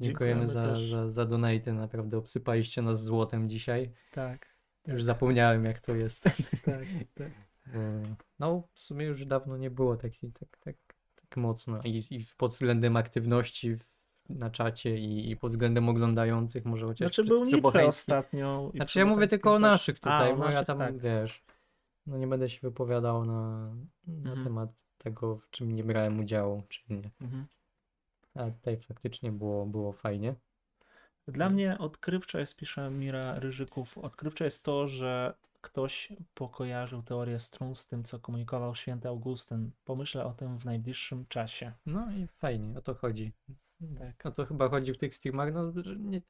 Dziękujemy Dziękujemy za, za, za donaty, naprawdę obsypaliście nas złotem dzisiaj. Tak, Już zapomniałem jak to jest. tak, tak. *laughs* E, No, w sumie już dawno nie było taki, tak, tak, tak mocno. I, i pod względem aktywności w, na czacie i, i pod względem oglądających, może chociaż Znaczy był Nitro ostatnio. Znaczy ja mówię tylko o naszych A, tutaj, o bo ja naszych, tam, tak. wiesz, no nie będę się wypowiadał na, na Mhm. temat tego, w czym nie brałem udziału, czy nie. Mhm. A tutaj faktycznie było, było fajnie. Dla mnie odkrywcze jest, pisze Mira Ryżyków, odkrywcze jest to, że ktoś pokojarzył teorię strun z tym, co komunikował święty Augustyn. Pomyślę o tym w najbliższym czasie. No i fajnie, o to chodzi. Tak, o to chyba chodzi w tych streamach, no, że nie,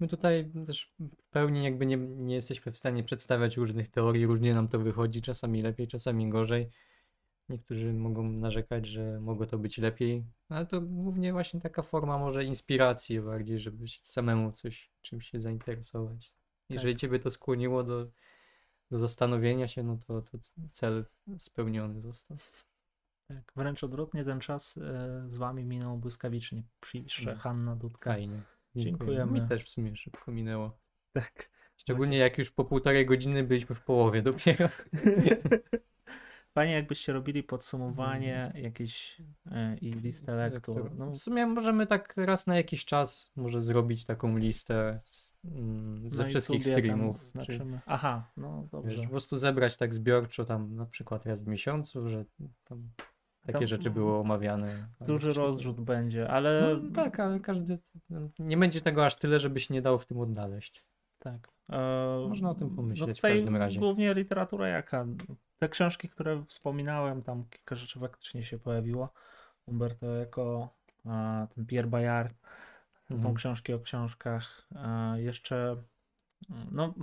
my tutaj też w pełni jakby nie, nie jesteśmy w stanie przedstawiać różnych teorii, różnie nam to wychodzi, czasami lepiej, czasami gorzej. Niektórzy mogą narzekać, że mogło to być lepiej, no, ale to głównie właśnie taka forma może inspiracji bardziej, żeby się samemu coś, czymś się zainteresować. Jeżeli ciebie to skłoniło do, do zastanowienia się, no to, to cel spełniony został. Tak, wręcz odwrotnie ten czas e, z wami minął błyskawicznie, pisze No. Hanna Dudka. Fajnie. Dziękujemy. Mi też w sumie szybko minęło. Tak. Szczególnie jak już po półtorej godziny byliśmy w połowie dopiero. *laughs* Fajnie jakbyście robili podsumowanie jakieś e, i listę lektur. No, W sumie możemy tak raz na jakiś czas może zrobić taką listę z, mm, ze na wszystkich streamów. Czy, Znaczymy. Aha, no wiesz, dobrze. po prostu zebrać tak zbiorczo tam na przykład raz w miesiącu, że tam takie Tam rzeczy były omawiane. Duży takiego. rozrzut będzie, ale No, tak, ale każdy. Nie będzie tego aż tyle, żeby się nie dało w tym odnaleźć. tak. E, Można o tym pomyśleć no w każdym razie. Głównie literatura jaka? Te książki, które wspominałem, tam kilka rzeczy faktycznie się pojawiło. Umberto Eco, a, ten Pierre Bayard. To są Mhm. książki o książkach. A, jeszcze No,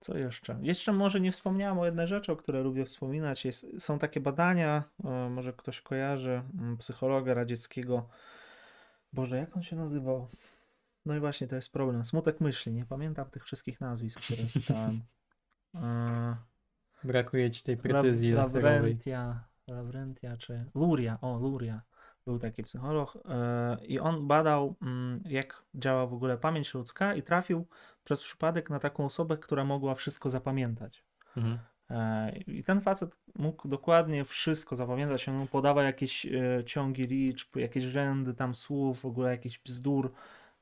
co jeszcze? Jeszcze może nie wspomniałem o jednej rzeczy, o której lubię wspominać. Jest, są takie badania, e, może ktoś kojarzy, psychologa radzieckiego. Boże, jak on się nazywał? No i właśnie to jest problem. Smutek myśli. Nie pamiętam tych wszystkich nazwisk, które czytałem. *laughs* E, Brakuje ci tej precyzji laserowej. Labrentia, Labrentia czy Luria, o Luria, był taki psycholog e, i on badał mm, jak działa w ogóle pamięć ludzka i trafił przez przypadek na taką osobę, która mogła wszystko zapamiętać. Mhm. E, I ten facet mógł dokładnie wszystko zapamiętać. On mu podawał jakieś ciągi liczb, jakieś rzędy tam słów, w ogóle jakiś bzdur.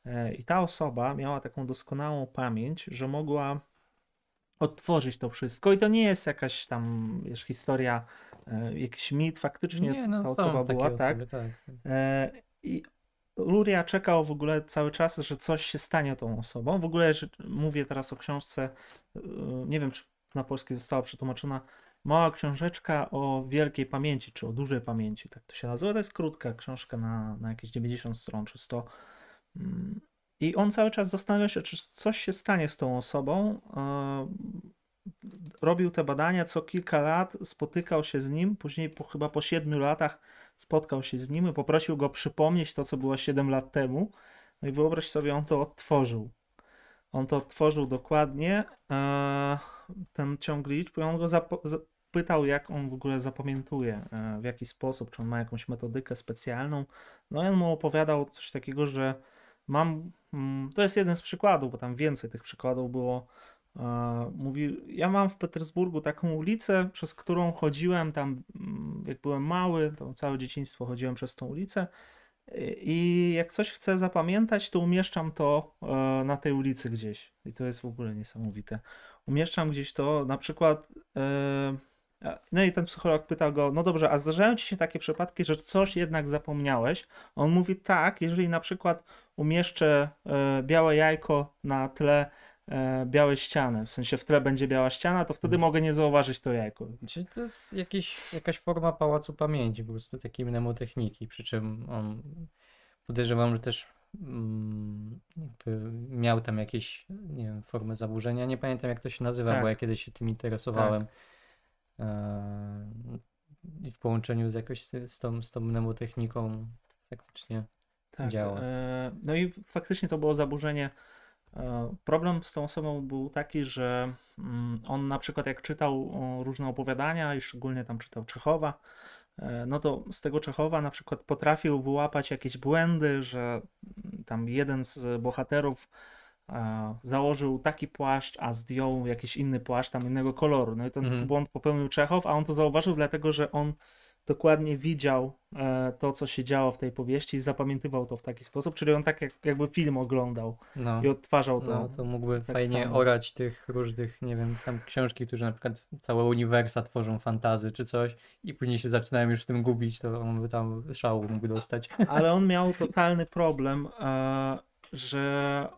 E, I ta osoba miała taką doskonałą pamięć, że mogła odtworzyć to wszystko. I to nie jest jakaś tam, wiesz, historia, e, jakiś mit. Faktycznie Nie, no ta osoba była, tak. osoby, tak. E, I Luria czekał w ogóle cały czas, że coś się stanie tą osobą. W ogóle że mówię teraz o książce, nie wiem czy na polski została przetłumaczona, mała książeczka o wielkiej pamięci, czy o dużej pamięci, tak to się nazywa. To jest krótka książka na, na jakieś 90 stron, czy 100. Mm, I on cały czas zastanawiał się, czy coś się stanie z tą osobą. E, Robił te badania co kilka lat, spotykał się z nim, później po, chyba po 7 latach spotkał się z nim i poprosił go przypomnieć to, co było 7 lat temu. No i wyobraź sobie, on to odtworzył. On to odtworzył dokładnie, e, ten ciąg liczb, i on go zapytał, jak on w ogóle zapamiętuje, e, w jaki sposób, czy on ma jakąś metodykę specjalną. No i on mu opowiadał coś takiego, że mam, mm, to jest jeden z przykładów, bo tam więcej tych przykładów było. E, Mówi, ja mam w Petersburgu taką ulicę, przez którą chodziłem tam, mm, jak byłem mały, to całe dzieciństwo chodziłem przez tą ulicę i jak coś chcę zapamiętać, to umieszczam to e, na tej ulicy gdzieś. I to jest w ogóle niesamowite. Umieszczam gdzieś to, na przykład. e, No i ten psycholog pyta go, no dobrze, a zdarzają ci się takie przypadki, że coś jednak zapomniałeś? On mówi tak, jeżeli na przykład umieszczę e, białe jajko na tle e, białej ściany, w sensie w tle będzie biała ściana, to wtedy mogę nie zauważyć to jajko. Czy to jest jakiś, jakaś forma pałacu pamięci, po prostu takiej mnemotechniki, przy czym on podejrzewam, że też mm, miał tam jakieś, nie wiem, formę zaburzenia, nie pamiętam jak to się nazywa, Tak. bo ja kiedyś się tym interesowałem. Eee, I w połączeniu z jakoś z, z tą, z tą mnemotechniką faktycznie Tak, działa. e, No i faktycznie to było zaburzenie. E, Problem z tą osobą był taki, że mm, on na przykład jak czytał różne opowiadania i szczególnie tam czytał Czechowa, e, no to z tego Czechowa na przykład potrafił wyłapać jakieś błędy, że mm, tam jeden z bohaterów założył taki płaszcz, a zdjął jakiś inny płaszcz tam innego koloru. No i ten Mhm. błąd popełnił Czechow, a on to zauważył dlatego, że on dokładnie widział e, to, co się działo w tej powieści i zapamiętywał to w taki sposób, czyli on tak jak, jakby film oglądał no. i odtwarzał to. No, to mógłby tak fajnie samo. orać tych różnych, nie wiem, tam książki, które na przykład całe uniwersa tworzą fantazy czy coś i później się zaczynają już w tym gubić, to on by tam szału mógł dostać. Ale on miał totalny problem, e, że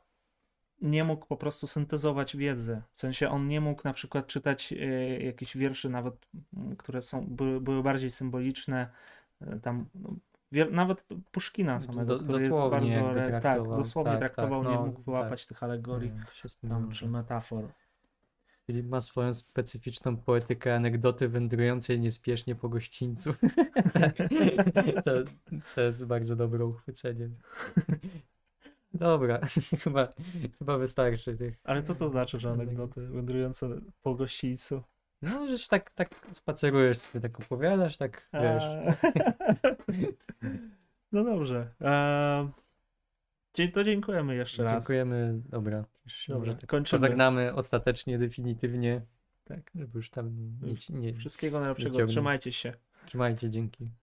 nie mógł po prostu syntezować wiedzy. W sensie on nie mógł na przykład czytać e, jakieś wierszy nawet, które są, były, były bardziej symboliczne, e, tam no, wier- nawet Puszkina samego, Do- który jest bardzo, re- tak, dosłownie tak, traktował, tak, nie no, mógł wyłapać tych alegorii Nie tam, czy metafor. Filip ma swoją specyficzną poetykę anegdoty wędrującej niespiesznie po gościńcu. *laughs* to, to jest bardzo dobre uchwycenie. Dobra, *laughs* chyba, chyba wystarczy tych. Ale co to znaczy, że anegdoty wędrujące po gościńcu? No, żeś tak, tak spacerujesz sobie, tak opowiadasz, tak wiesz. Eee, *laughs* No dobrze. Eee, To dziękujemy jeszcze raz. Dziękujemy. Dobra, już się może tak kończymy. pożegnamy ostatecznie, definitywnie, Tak. żeby już tam nic nie. Wszystkiego najlepszego. Trzymajcie się. Trzymajcie, dzięki.